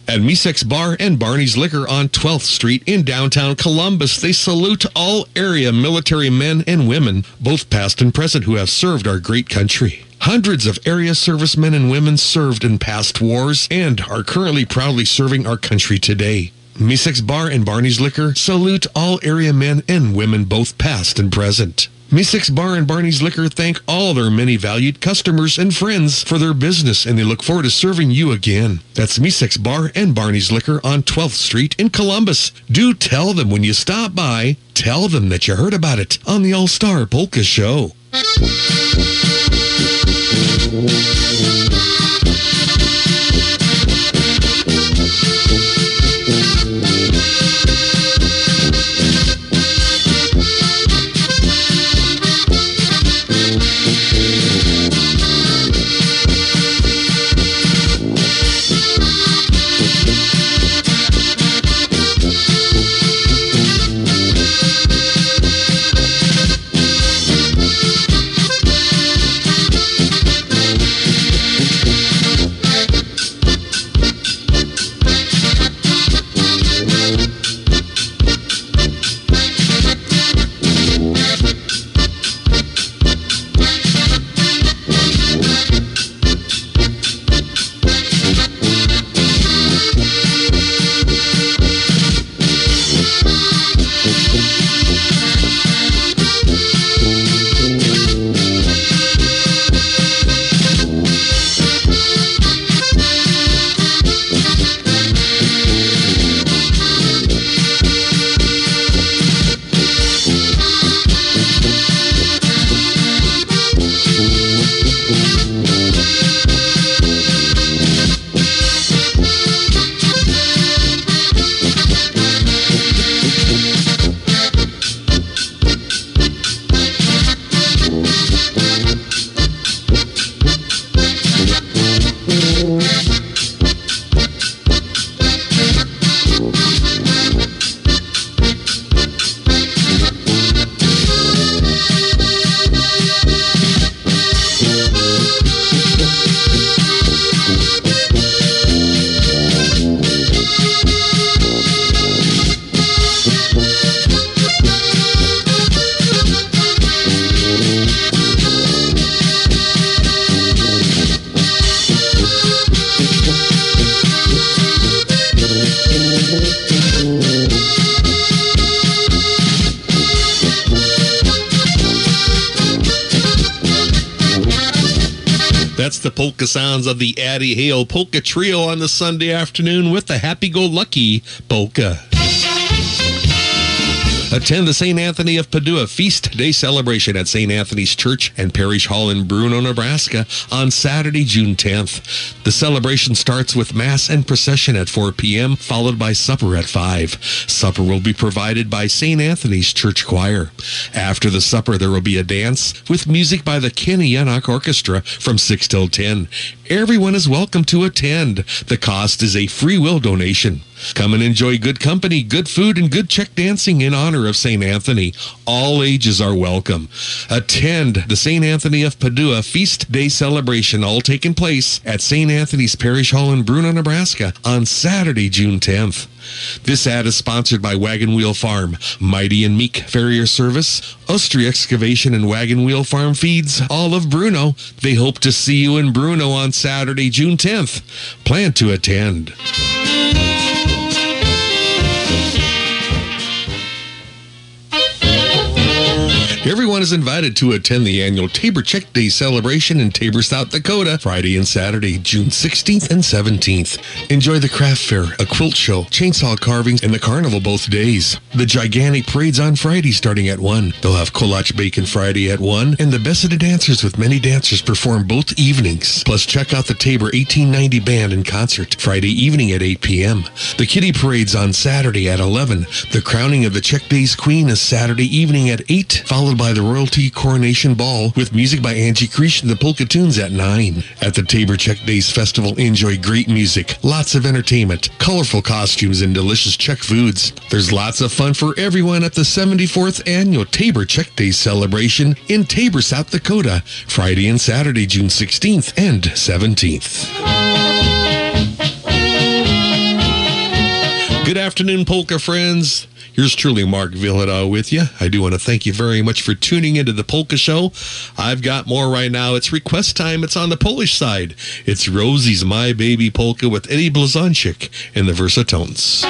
At Misek's Bar and Barney's Liquor on 12th Street in downtown Columbus, they salute all area military men and women, both past and present, who have served our great country. Hundreds of area servicemen and women served in past wars and are currently proudly serving our country today. Misek's Bar and Barney's Liquor salute all area men and women, both past and present. Misek's Bar and Barney's Liquor thank all their many valued customers and friends for their business, and they look forward to serving you again. That's Misek's Bar and Barney's Liquor on 12th Street in Columbus. Do tell them when you stop by, tell them that you heard about it on the All Star Polka Show. The sounds of the Addie Hale Polka Trio on the Sunday afternoon with the Happy Go Lucky Polka. Attend the St. Anthony of Padua Feast Day celebration at St. Anthony's Church and Parish Hall in Bruno, Nebraska on Saturday, June 10th. The celebration starts with Mass and procession at 4 p.m., followed by supper at 5. Supper will be provided by St. Anthony's Church Choir. After the supper, there will be a dance with music by the Kenny Yannock Orchestra from 6 till 10. Everyone is welcome to attend. The cost is a free will donation. Come and enjoy good company, good food, and good Czech dancing in honor of St. Anthony. All ages are welcome. Attend the St. Anthony of Padua Feast Day celebration, all taking place at St. Anthony's Parish Hall in Bruno, Nebraska on Saturday, June 10th. This ad is sponsored by Wagon Wheel Farm, Mighty and Meek Farrier Service, Ostry Excavation and Wagon Wheel Farm Feeds, all of Bruno. They hope to see you in Bruno on Saturday, June 10th. Plan to attend. Everyone is invited to attend the annual Tabor Czech Day celebration in Tabor, South Dakota, Friday and Saturday, June 16th and 17th. Enjoy the craft fair, a quilt show, chainsaw carvings, and the carnival both days. The gigantic parade's on Friday starting at 1. They'll have Kolach Bacon Friday at 1, and the best of the dancers with many dancers perform both evenings. Plus, check out the Tabor 1890 Band in concert Friday evening at 8 p.m. The Kitty Parade's on Saturday at 11. The crowning of the Czech Days Queen is Saturday evening at 8, followed by the Royalty Coronation Ball with music by Angie Creech and the Polka Tunes at 9. At the Tabor Czech Days Festival, enjoy great music, lots of entertainment, colorful costumes, and delicious Czech foods. There's lots of fun for everyone at the 74th Annual Tabor Czech Days celebration in Tabor, South Dakota, Friday and Saturday, June 16th and 17th. Good afternoon, polka friends. Here's truly Mark Vyhlidal with you. I do want to thank you very much for tuning into the Polka Show. I've got more right now. It's request time. It's on the Polish side. It's Rosie's My Baby Polka with Eddie Blazonczyk and the Versatones.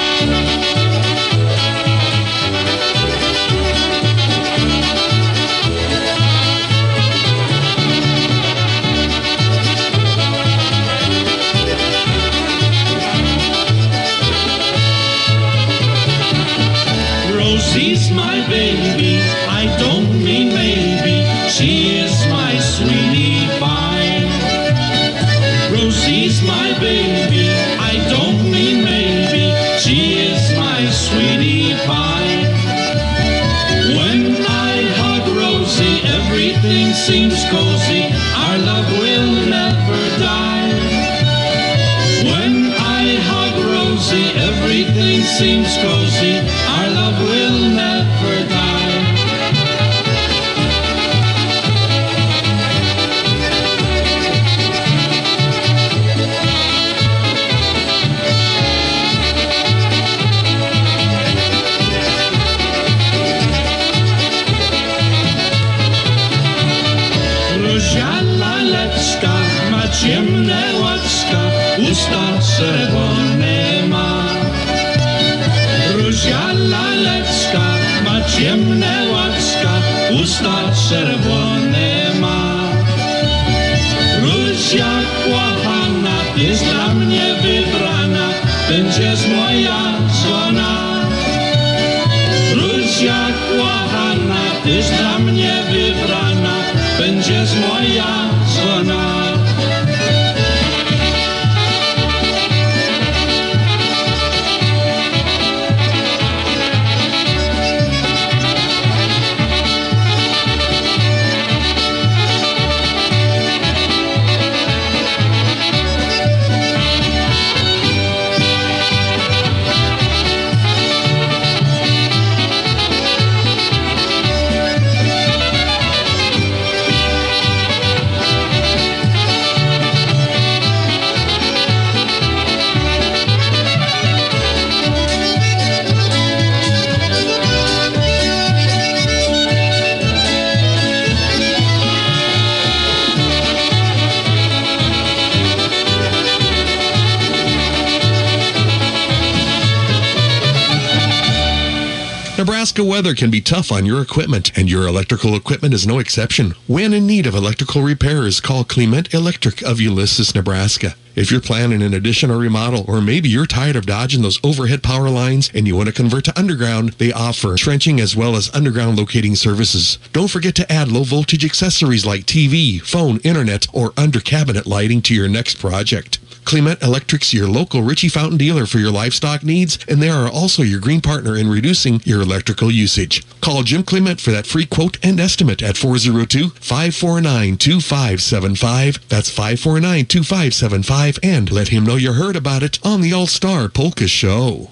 Nebraska weather can be tough on your equipment, and your electrical equipment is no exception. When in need of electrical repairs, call Clement Electric of Ulysses, Nebraska. If you're planning an addition or remodel, or maybe you're tired of dodging those overhead power lines and you want to convert to underground, they offer trenching as well as underground locating services. Don't forget to add low voltage accessories like TV, phone, internet, or under cabinet lighting to your next project. Clement Electric's your local Ritchie Fountain dealer for your livestock needs, and they are also your green partner in reducing your electrical usage. Call Jim Clement for that free quote and estimate at 402-549-2575. That's 549-2575, and let him know you heard about it on the All-Star Polka Show.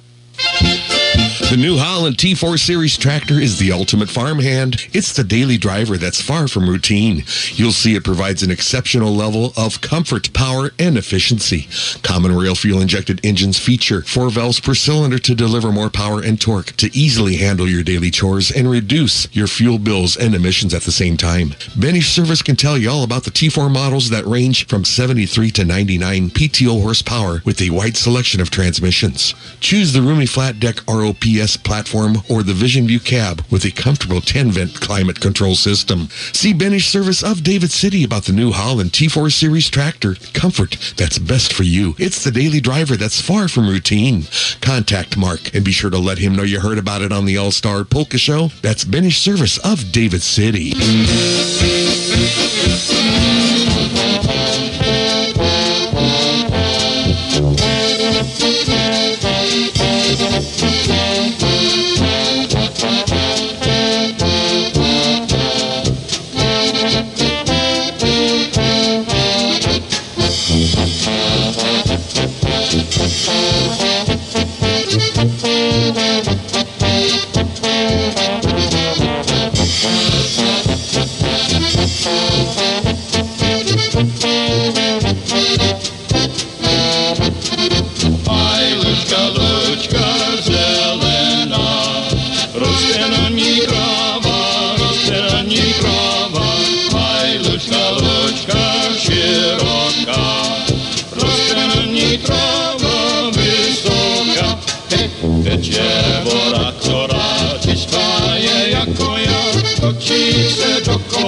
The New Holland T4 Series tractor is the ultimate farmhand. It's the daily driver that's far from routine. You'll see it provides an exceptional level of comfort, power, and efficiency. Common rail fuel injected engines feature four valves per cylinder to deliver more power and torque to easily handle your daily chores and reduce your fuel bills and emissions at the same time. Benish Service can tell you all about the T4 models that range from 73 to 99 PTO horsepower with a wide selection of transmissions. Choose the roomy flat deck ROPS platform or the Vision View cab with a comfortable 10 vent climate control system. See Benish Service of David City about the new Holland T4 Series tractor. Comfort that's best for you. It's the daily driver that's far from routine. Contact Mark and be sure to let him know you heard about it on the All Star Polka Show. That's Benish Service of David City.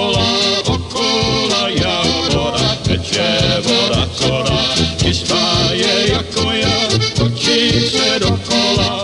okola, okola jávora, teče voda kora, kyslá je jako já, točí se dokola.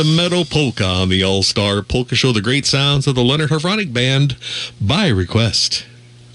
The Meadow Polka on the All Star Polka Show, the great sounds of the Leonard Harmonic Band by request.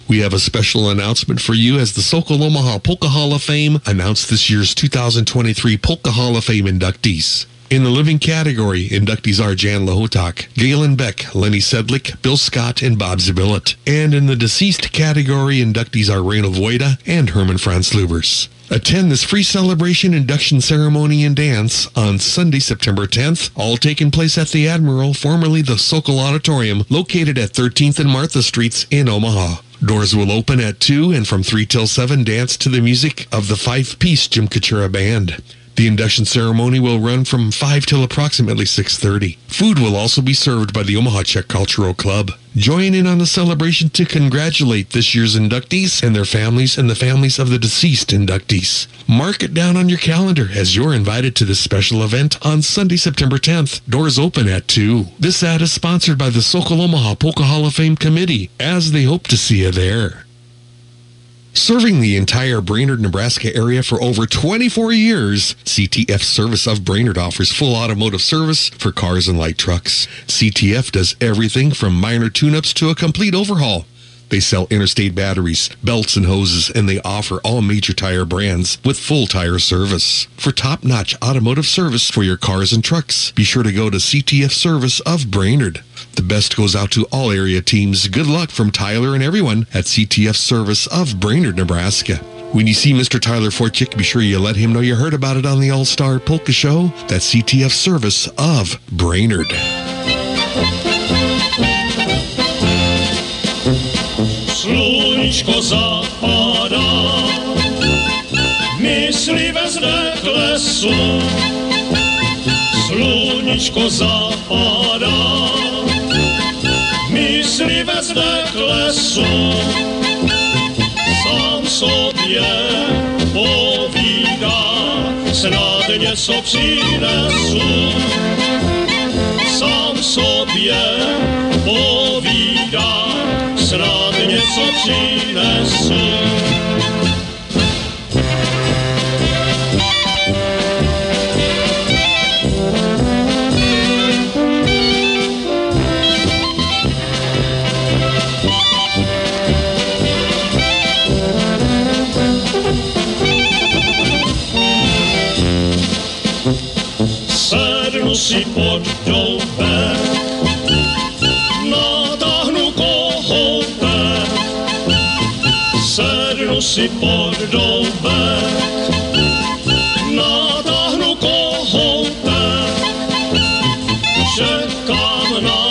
We have a special announcement for you as the Sokol Omaha Polka Hall of Fame announced this year's 2023 Polka Hall of Fame inductees. In the living category, inductees are Jan Lahotak, Galen Beck, Lenny Sedlick, Bill Scott, and Bob Zabillet. And in the deceased category, inductees are Reynold Voida and Herman Franz Lubers. Attend this free celebration induction ceremony and dance on Sunday, September 10th, all taking place at the Admiral, formerly the Sokol Auditorium, located at 13th and Martha Streets in Omaha. Doors will open at 2 and from 3 till 7 dance to the music of the five-piece Jim Kachura Band. The induction ceremony will run from 5 till approximately 6.30. Food will also be served by the Omaha Czech Cultural Club. Join in on the celebration to congratulate this year's inductees and their families and the families of the deceased inductees. Mark it down on your calendar as you're invited to this special event on Sunday, September 10th. Doors open at 2. This ad is sponsored by the Sokol Omaha Polka Hall of Fame Committee as they hope to see you there. Serving the entire Brainard, Nebraska area for over 24 years, CTF Service of Brainard offers full automotive service for cars and light trucks. CTF does everything from minor tune-ups to a complete overhaul. They sell interstate batteries, belts, and hoses, and they offer all major tire brands with full tire service. For top-notch automotive service for your cars and trucks, be sure to go to CTF Service of Brainard. The best goes out to all area teams. Good luck from Tyler and everyone at CTF Service of Brainard, Nebraska. When you see Mr. Tyler Forchick, be sure you let him know you heard about it on the All Star Polka Show. That's CTF Service of Brainard. Zapadá, sú. Slunečko zapadá, myslivé zdekle sú. Sám sobě povídá, snad něco přinesu. Sám sobě povídá, snad něco přinesu. Si pod doubek, natáhnu kohoutek, sednu si pod doubek, natáhnu kohoutek, čekám na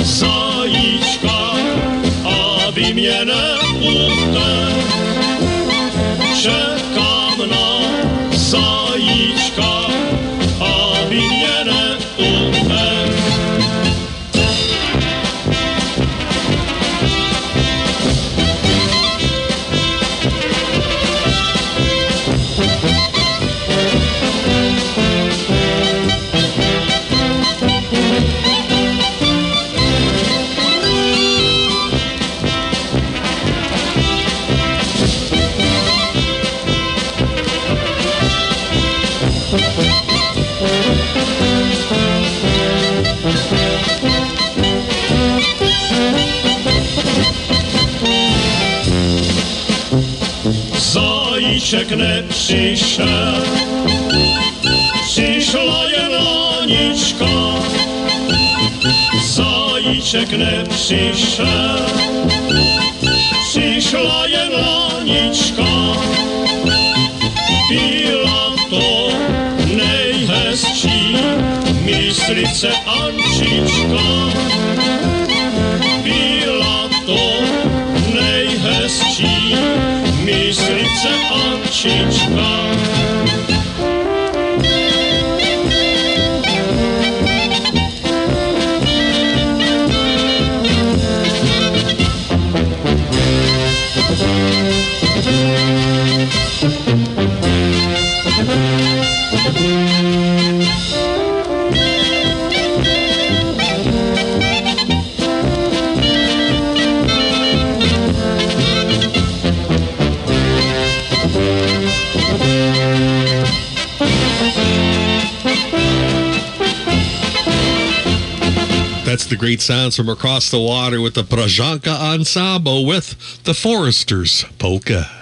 zajíčka, aby mě neutek. Čekám nepřišel, přišla jen Anička. Zajíček nepřišel, přišla jen Anička. Byla to nejhezčí myslice Ančička. Byla to nejhezčí myslice Ančička. That's the great sounds from across the water with the Prajanka Ensemble with the Foresters Polka.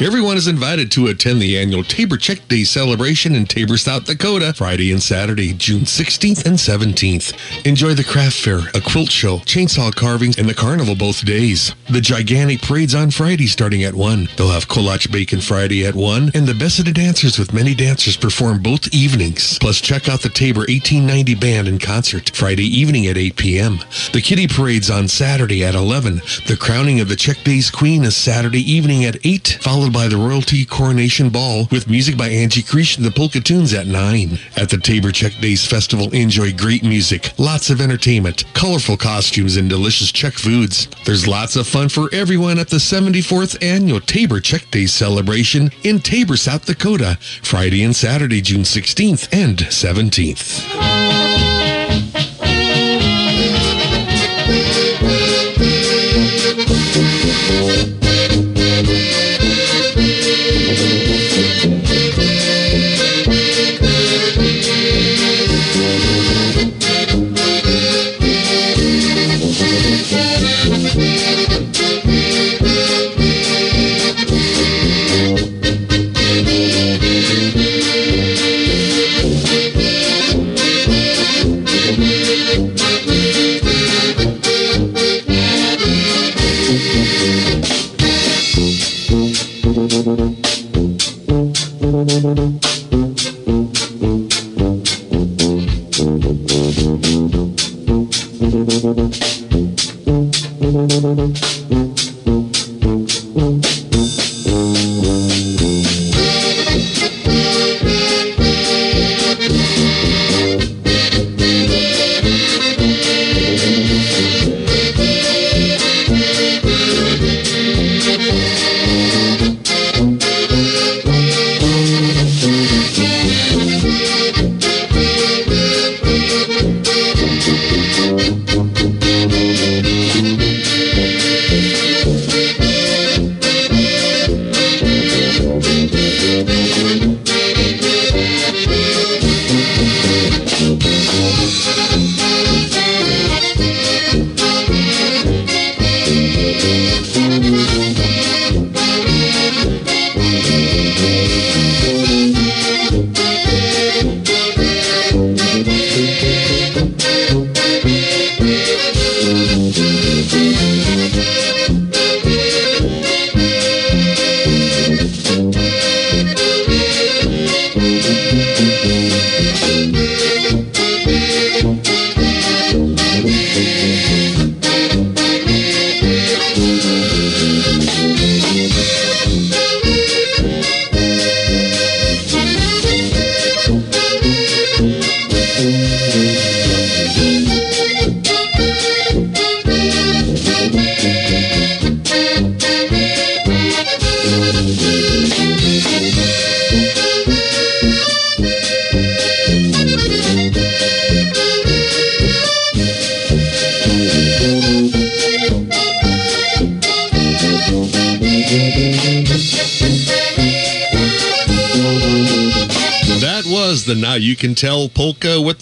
Everyone is invited to attend the annual Tabor Czech Day celebration in Tabor, South Dakota, Friday and Saturday, June 16th and 17th. Enjoy the craft fair, a quilt show, chainsaw carvings, and the carnival both days. The gigantic parade's on Friday starting at 1. They'll have Kolach Bacon Friday at 1, and the best of the dancers with many dancers perform both evenings. Plus, check out the Tabor 1890 Band in concert Friday evening at 8 p.m. The Kitty Parade's on Saturday at 11. The crowning of the Czech Days Queen is Saturday evening at 8, followed by the Royalty Coronation Ball with music by Angie Creech and the Polka Tunes at 9. At the Tabor Czech Days Festival, enjoy great music, lots of entertainment, colorful costumes, and delicious Czech foods. There's lots of fun for everyone at the 74th Annual Tabor Czech Days celebration in Tabor, South Dakota, Friday and Saturday, June 16th and 17th.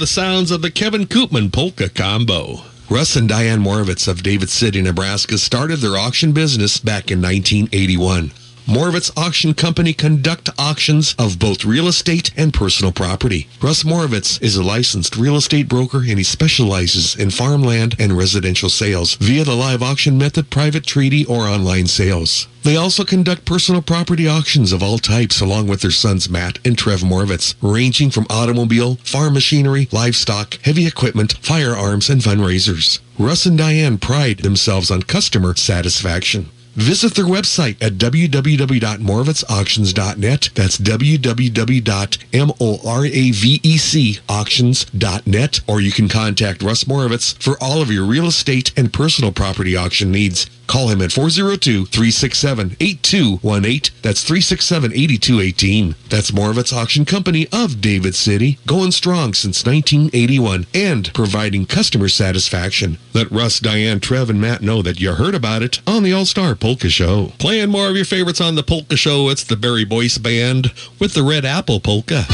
The sounds of the Kevin Koopman polka combo. Russ and Diane Moravec of David City, Nebraska started their auction business back in 1981. Moravec Auction Company conduct auctions of both real estate and personal property. Russ Moravec is a licensed real estate broker and he specializes in farmland and residential sales via the live auction method, private treaty, or online sales. They also conduct personal property auctions of all types along with their sons Matt and Trev Moravec, ranging from automobile, farm machinery, livestock, heavy equipment, firearms, and fundraisers. Russ and Diane pride themselves on customer satisfaction. Visit their website at www.moravecauctions.net. That's www.moravecauctions.net. Or you can contact Russ Moravec for all of your real estate and personal property auction needs. Call him at 402-367-8218. That's 367-8218. That's Moravec Auction Company of David City, going strong since 1981 and providing customer satisfaction. Let Russ, Diane, Trev, and Matt know that you heard about it on the All-Star Polka Show. Playing more of your favorites on the Polka Show, it's the Barry Boyce Band with the Red Apple Polka.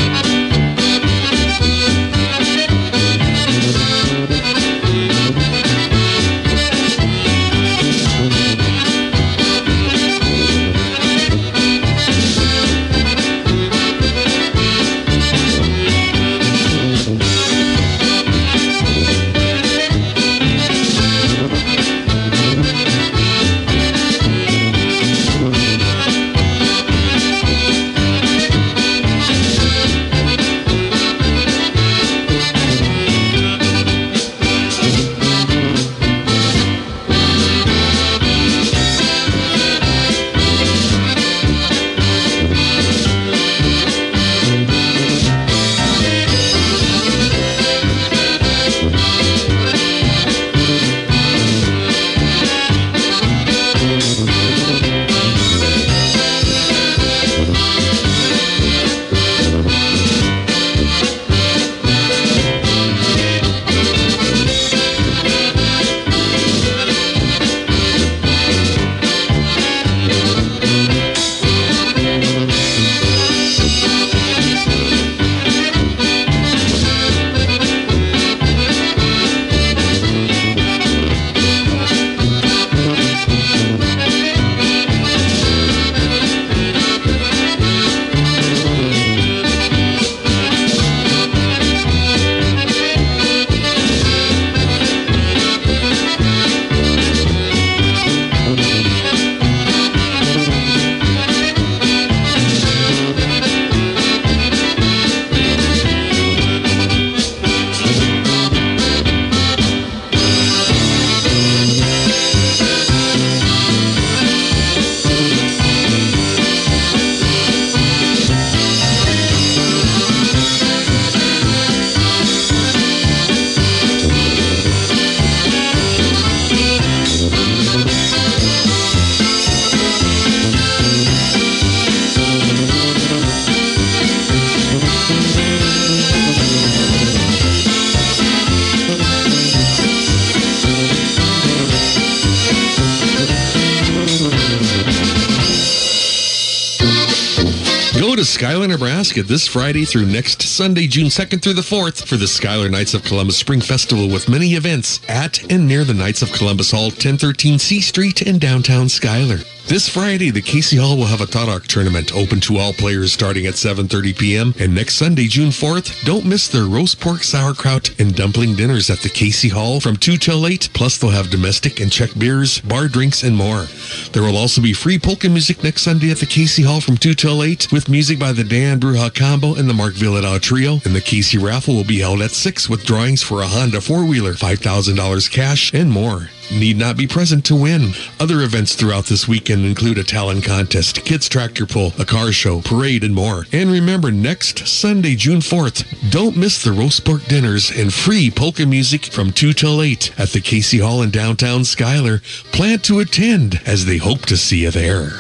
Nebraska this Friday through next Sunday, June 2nd through the 4th for the Schuyler Knights of Columbus Spring Festival with many events at and near the Knights of Columbus Hall, 1013 C Street in downtown Schuyler. This Friday, the Casey Hall will have a Tarok tournament open to all players starting at 7.30 p.m. And next Sunday, June 4th, don't miss their roast pork, sauerkraut, and dumpling dinners at the Casey Hall from 2 till 8. Plus, they'll have domestic and Czech beers, bar drinks, and more. There will also be free polka music next Sunday at the Casey Hall from 2 till 8 with music by the Dan Bruja Combo and the Mark Vyhlidal Trio. And the Casey raffle will be held at 6 with drawings for a Honda four-wheeler, $5,000 cash, and more need not be present to win. Other events throughout this weekend include a talent contest, kids tractor pull, a car show, parade, and more. And remember, next Sunday, June 4th, don't miss the roast pork dinners and free polka music from 2 till 8 at the Casey Hall in downtown Schuyler. Plan to attend as they hope to see you there.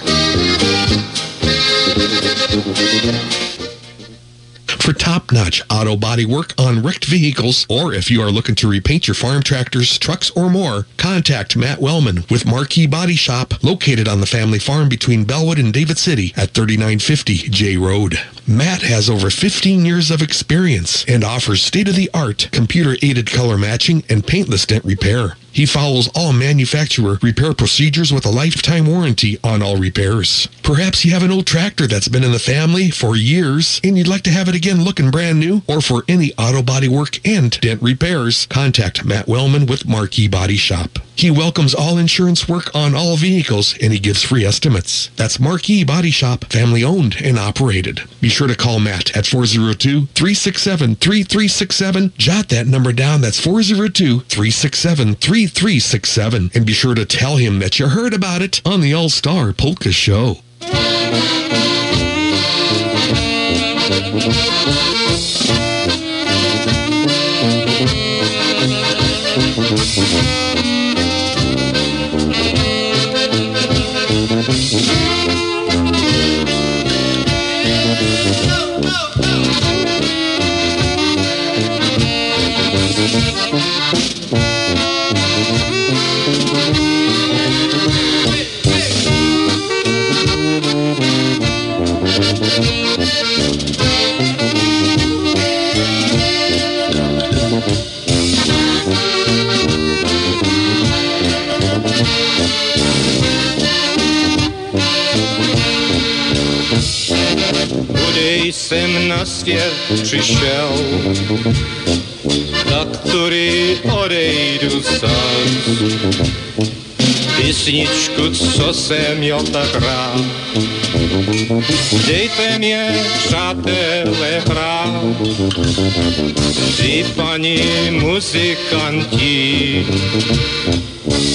For top-notch auto body work on wrecked vehicles, or if you are looking to repaint your farm tractors, trucks, or more, contact Matt Wellman with Marquee Body Shop, located on the family farm between Bellwood and David City at 3950 J Road. Matt has over 15 years of experience and offers state-of-the-art computer-aided color matching and paintless dent repair. He follows all manufacturer repair procedures with a lifetime warranty on all repairs. Perhaps you have an old tractor that's been in the family for years and you'd like to have it again looking brand new, or for any auto body work and dent repairs, contact Matt Wellman with Marquee Body Shop. He welcomes all insurance work on all vehicles and he gives free estimates. That's Marquee Body Shop, family owned and operated. Be sure to call Matt at 402 367 3367. Jot that number down. That's 402 367 3367. And be sure to tell him that you heard about it on the All Star Polka Show. Jsem na svět přišel, za který odejdu sám. Písničku, co jsem měl tak rád, dejte mě, přátelé, hrát. Vy, paní muzikanti,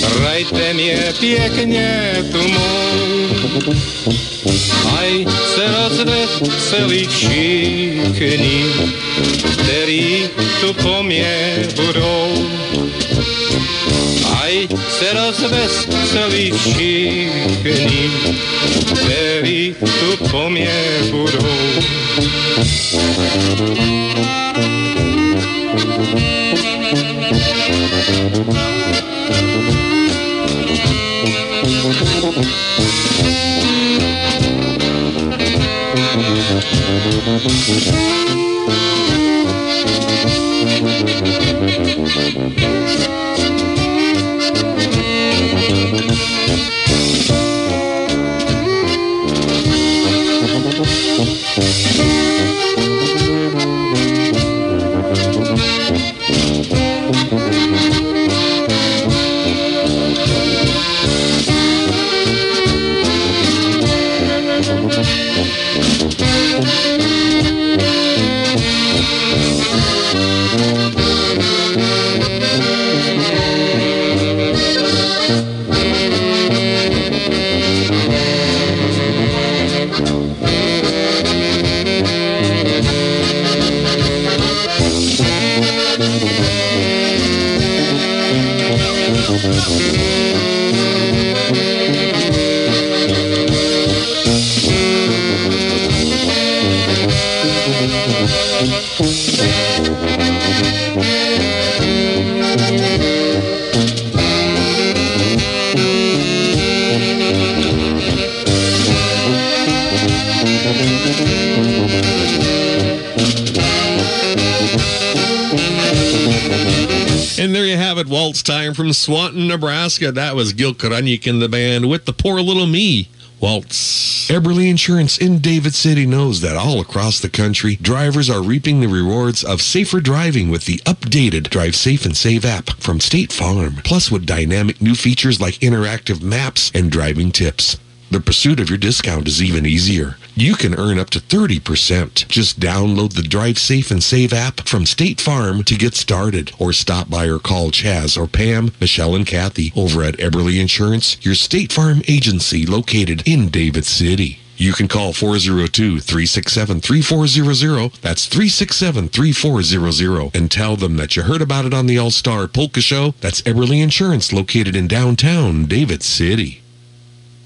hrajte mě pěkně tu mou. Aj se rozveseli všichni, který tu po mně budou. Aj se rozveseli všichni, který tu po mně budou. Música Swanton, Nebraska. That was Gil Karanyik in the band with the poor little me. Waltz. Eberly Insurance in David City knows that all across the country, drivers are reaping the rewards of safer driving with the updated Drive Safe and Save app from State Farm. Plus, with dynamic new features like interactive maps and driving tips. The pursuit of your discount is even easier. You can earn up to 30%. Just download the Drive Safe and Save app from State Farm to get started or stop by or call Chaz or Pam, Michelle, and Kathy over at Eberly Insurance, your State Farm agency located in David City. You can call 402-367-3400. That's 367-3400 and tell them that you heard about it on the All-Star Polka Show. That's Eberly Insurance located in downtown David City.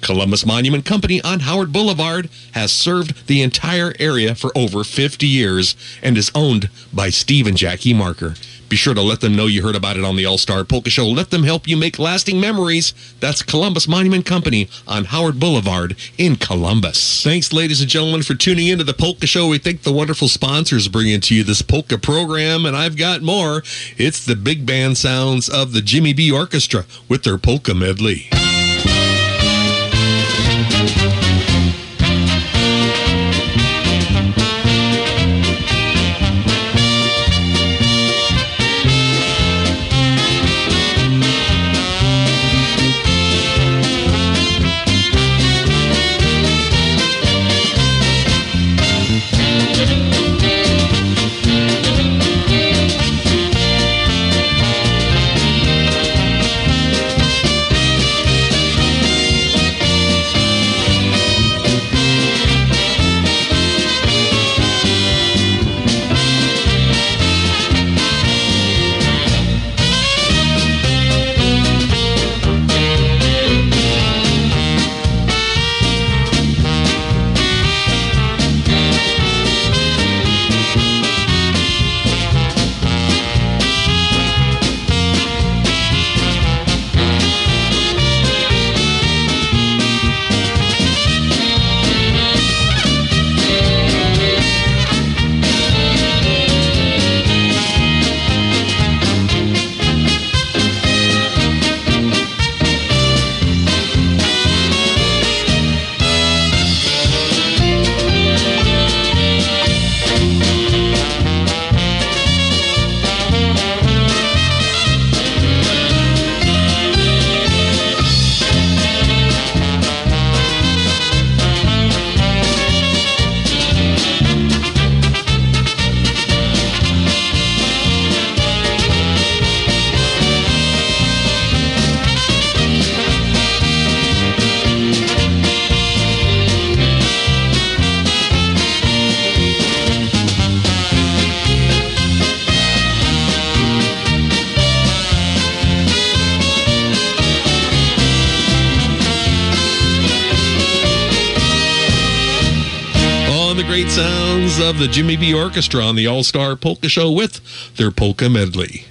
Columbus Monument Company on Howard Boulevard has served the entire area for over 50 years and is owned by Steve and Jackie Marker. Be sure to let them know you heard about it on the All Star Polka Show. Let them help you make lasting memories. That's Columbus Monument Company on Howard Boulevard in Columbus. Thanks, ladies and gentlemen, for tuning into the Polka Show. We thank the wonderful sponsors bringing to you this polka program, and I've got more. It's the big band sounds of the Jimmy B Orchestra with their polka medley. Orchestra on the All Star Polka Show with their polka medley.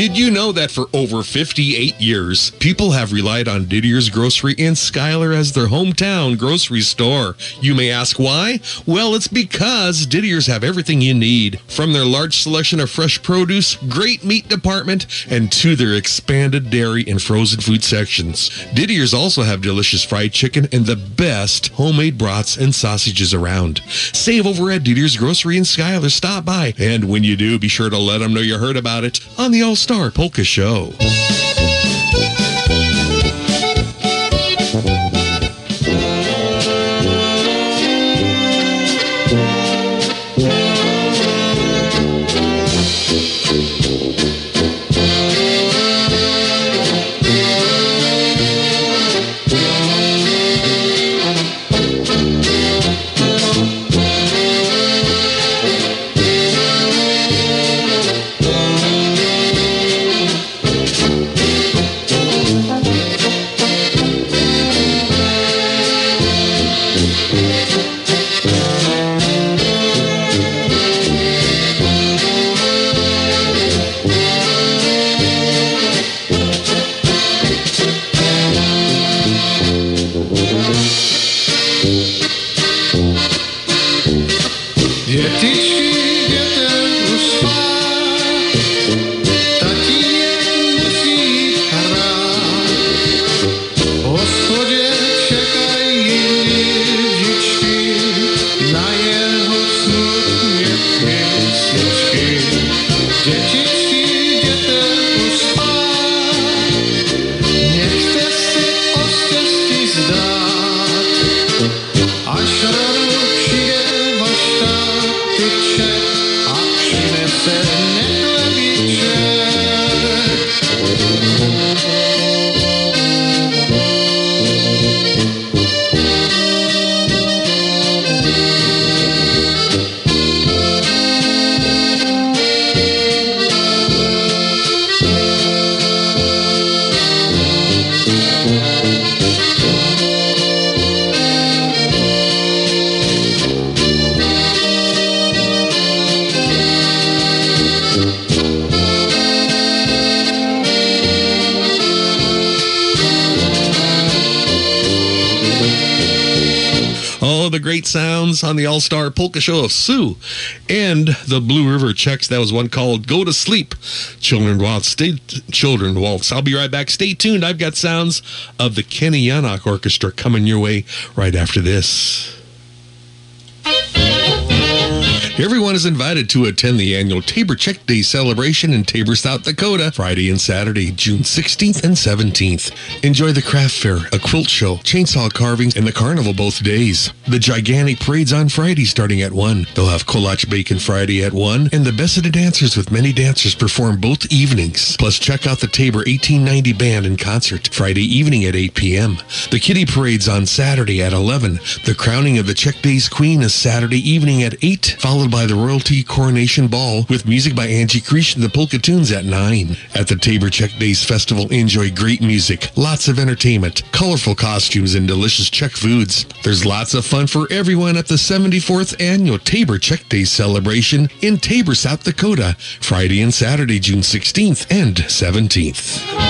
Did you know that for over 58 years, people have relied on Didier's Grocery in Schuyler as their hometown grocery store? You may ask why? Well, it's because Didier's have everything you need, from their large selection of fresh produce, great meat department, and to their expanded dairy and frozen food sections. Didier's also have delicious fried chicken and the best homemade brats and sausages around. Save over at Didier's Grocery in Schuyler. Stop by, and when you do, be sure to let them know you heard about it on the All Star Polka Show. On the All Star Polka Show of Sue and the Blue River Czechs. That was one called Go to Sleep. Children Waltz. Stay, Children Waltz. I'll be right back. Stay tuned. I've got sounds of the Kenny Yannock Orchestra coming your way right after this. Everyone is invited to attend the annual Tabor Czech Day celebration in Tabor, South Dakota, Friday and Saturday, June 16th and 17th. Enjoy the craft fair, a quilt show, chainsaw carvings, and the carnival both days. The gigantic parades on Friday starting at 1. They'll have Kolach Bacon Friday at 1, and the best of the dancers with many dancers perform both evenings. Plus, check out the Tabor 1890 Band in concert Friday evening at 8 p.m. The Kitty Parade's on Saturday at 11. The crowning of the Czech Days Queen is Saturday evening at 8, followed by the Royalty Coronation Ball with music by Angie Creech and the Polka Tunes at 9. At the Tabor Czech Days Festival, enjoy great music, lots of entertainment, colorful costumes, and delicious Czech foods. There's lots of fun for everyone at the 74th Annual Tabor Czech Days celebration in Tabor, South Dakota, Friday and Saturday, June 16th and 17th.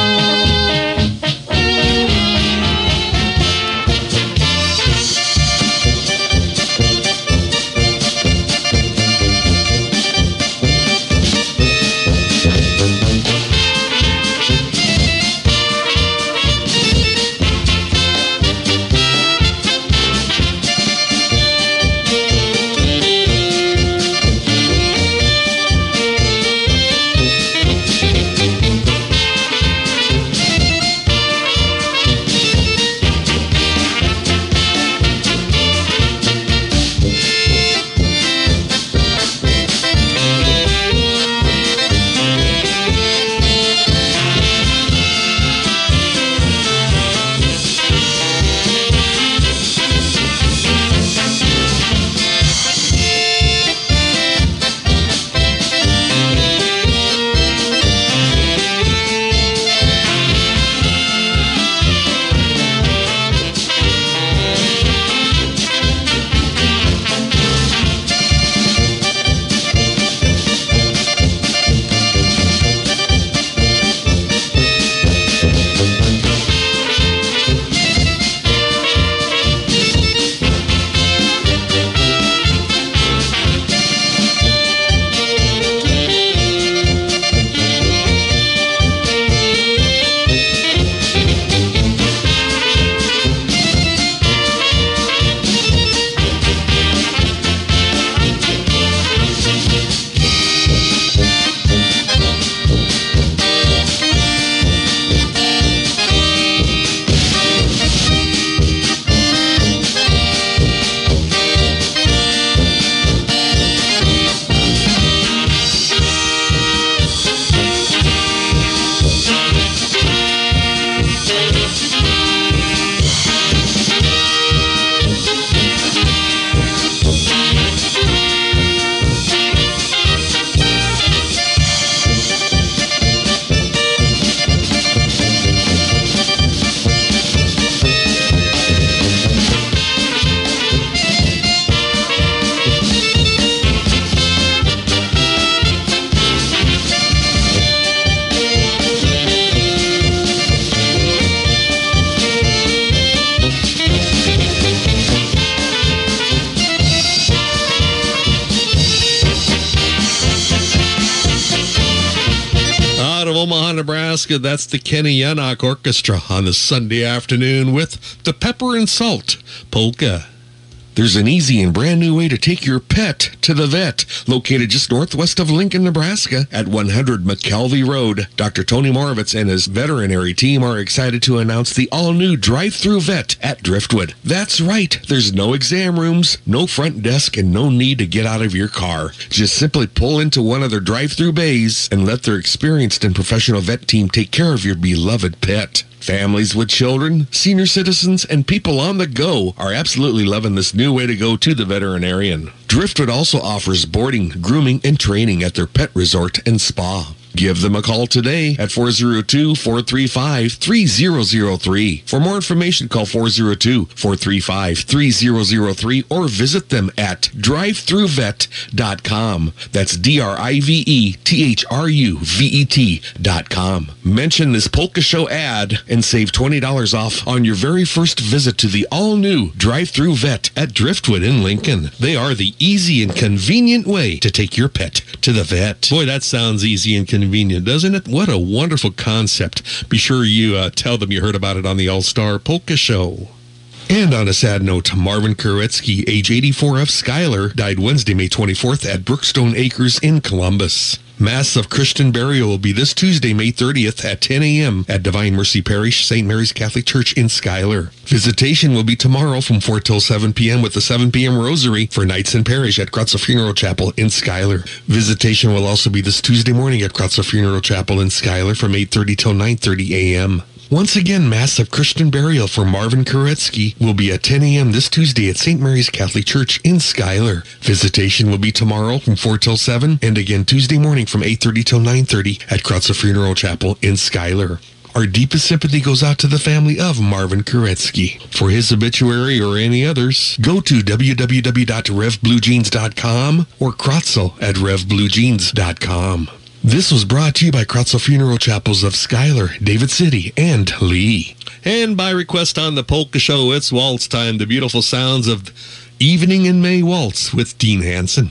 Nebraska, that's the Kenny Yannock Orchestra on the Sunday afternoon with the Pepper and Salt Polka. There's an easy and brand new way to take your pet to the vet, located just northwest of Lincoln, Nebraska, at 100 McKelvey Road. Dr. Tony Moravitz and his veterinary team are excited to announce the all-new drive-through vet at Driftwood. That's right, there's no exam rooms, no front desk, and no need to get out of your car. Just simply pull into one of their drive-through bays and let their experienced and professional vet team take care of your beloved pet. Families with children, senior citizens, and people on the go are absolutely loving this new way to go to the veterinarian. Driftwood also offers boarding, grooming, and training at their pet resort and spa. Give them a call today at 402-435-3003. For more information, call 402-435-3003 or visit them at drivethroughvet.com. That's D-R-I-V-E-T-H-R-U-V-E-T dot com. Mention this Polka Show ad and save $20 off on your very first visit to the all-new Drive-Through Vet at Driftwood in Lincoln. They are the easy and convenient way to take your pet to the vet. Boy, that sounds easy and convenient, doesn't it? What a wonderful concept. Be sure you uh, tell them you heard about it on the All Star Polka Show. And on a sad note, Marvin Kuretsky, age 84 of Schuyler, died Wednesday, May 24th at Brookstone Acres in Columbus. Mass of Christian burial will be this Tuesday, May 30th at 10 a.m. at Divine Mercy Parish, St. Mary's Catholic Church in Schuyler. Visitation will be tomorrow from 4 till 7 p.m. with the 7 p.m. Rosary for Knights in Parish at Kracl Funeral Chapel in Schuyler. Visitation will also be this Tuesday morning at Kracl Funeral Chapel in Schuyler from 8.30 till 9.30 a.m. Once again, Mass of Christian burial for Marvin Kuretsky will be at 10 a.m. this Tuesday at St. Mary's Catholic Church in Schuyler. Visitation will be tomorrow from 4 till 7 and again Tuesday morning from 8.30 till 9.30 at Kracl Funeral Chapel in Schuyler. Our deepest sympathy goes out to the family of Marvin Kuretsky. For his obituary or any others, go to www.revbluejeans.com or Kracl at revbluejeans.com. This was brought to you by Kracl Funeral Chapels of Schuyler, David City, and Lee. And by request on the Polka Show, it's waltz time. The beautiful sounds of Evening in May Waltz with Dean Hanson.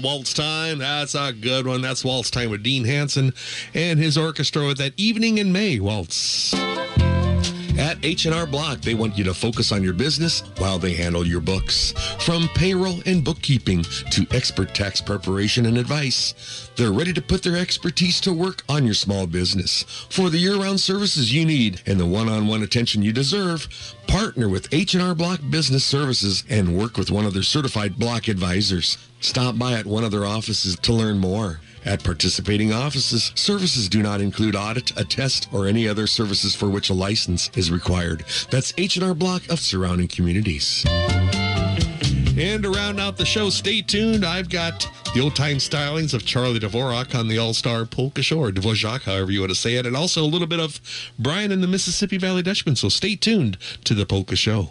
Beautiful waltz time. That's a good one. That's waltz time with Dean Hanson and his orchestra with that Evening in May waltz. At H&R Block, they want you to focus on your business while they handle your books. From payroll and bookkeeping to expert tax preparation and advice, they're ready to put their expertise to work on your small business. For the year-round services you need and the one-on-one attention you deserve, partner with H&R Block Business Services and work with one of their certified block advisors. Stop by at one of their offices to learn more. At participating offices, services do not include audit, a test, or any other services for which a license is required. That's H&R Block of surrounding communities. And to round out the show, stay tuned. I've got the old time stylings of Charlie Dvorak on the All Star Polka Show, or Dvorak, however you want to say it, and also a little bit of Brian and the Mississippi Valley Dutchman. So stay tuned to the Polka Show.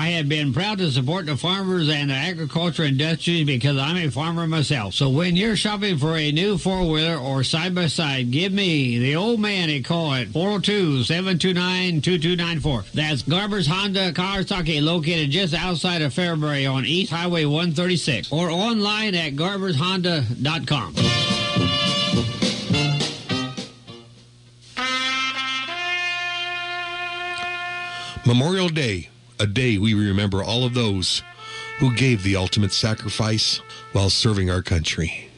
I have been proud to support the farmers and the agriculture industry because I'm a farmer myself. So when you're shopping for a new four wheeler or side by side, give me the old man a call at 402 729 2294. That's Garber's Honda Kawasaki located just outside of Fairbury on East Highway 136 or online at garbershonda.com. Memorial Day, a day we remember all of those who gave the ultimate sacrifice while serving our country.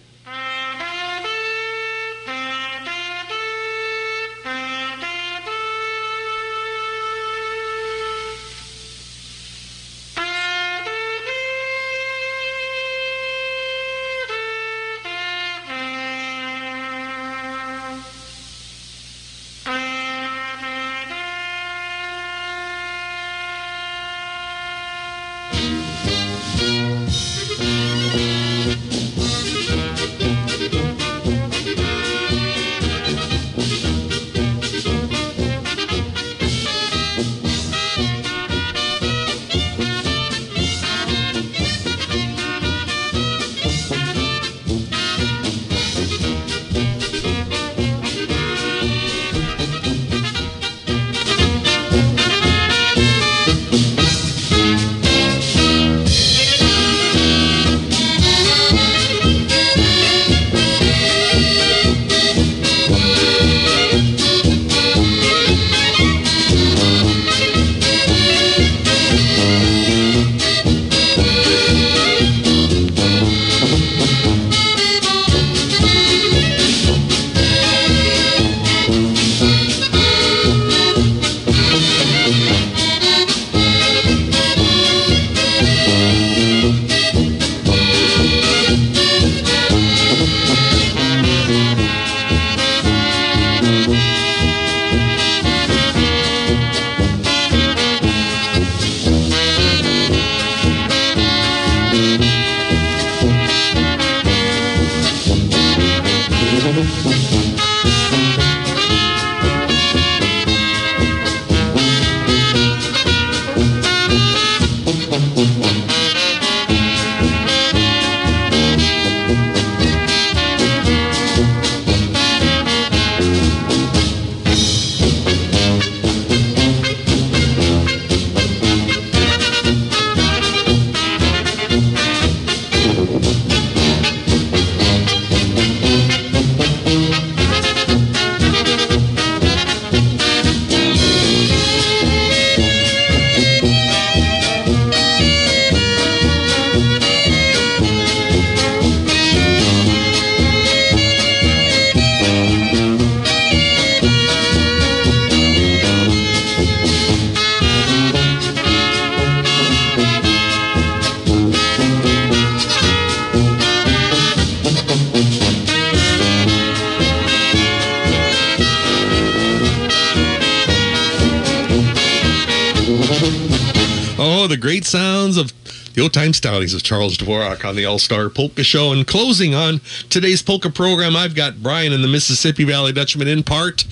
Of Charles Dvorak on the All Star Polka Show. And closing on today's polka program, I've got Brian and the Mississippi Valley Dutchman in part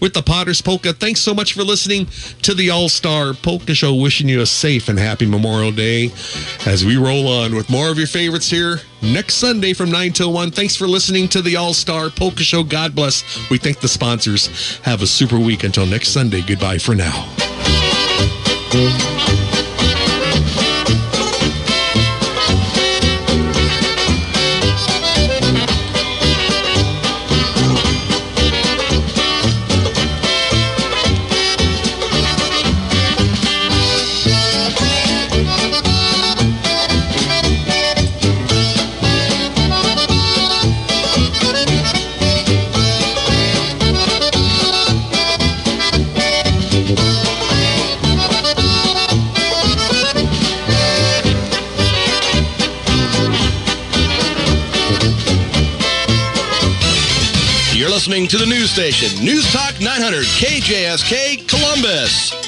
with the Potter's Polka. Thanks so much for listening to the All Star Polka Show. Wishing you a safe and happy Memorial Day as we roll on with more of your favorites here next Sunday from 9 till 1. Thanks for listening to the All Star Polka Show. God bless. We thank the sponsors. Have a super week. Until next Sunday, goodbye for now. To the news station, News Talk 900 KJSK Columbus.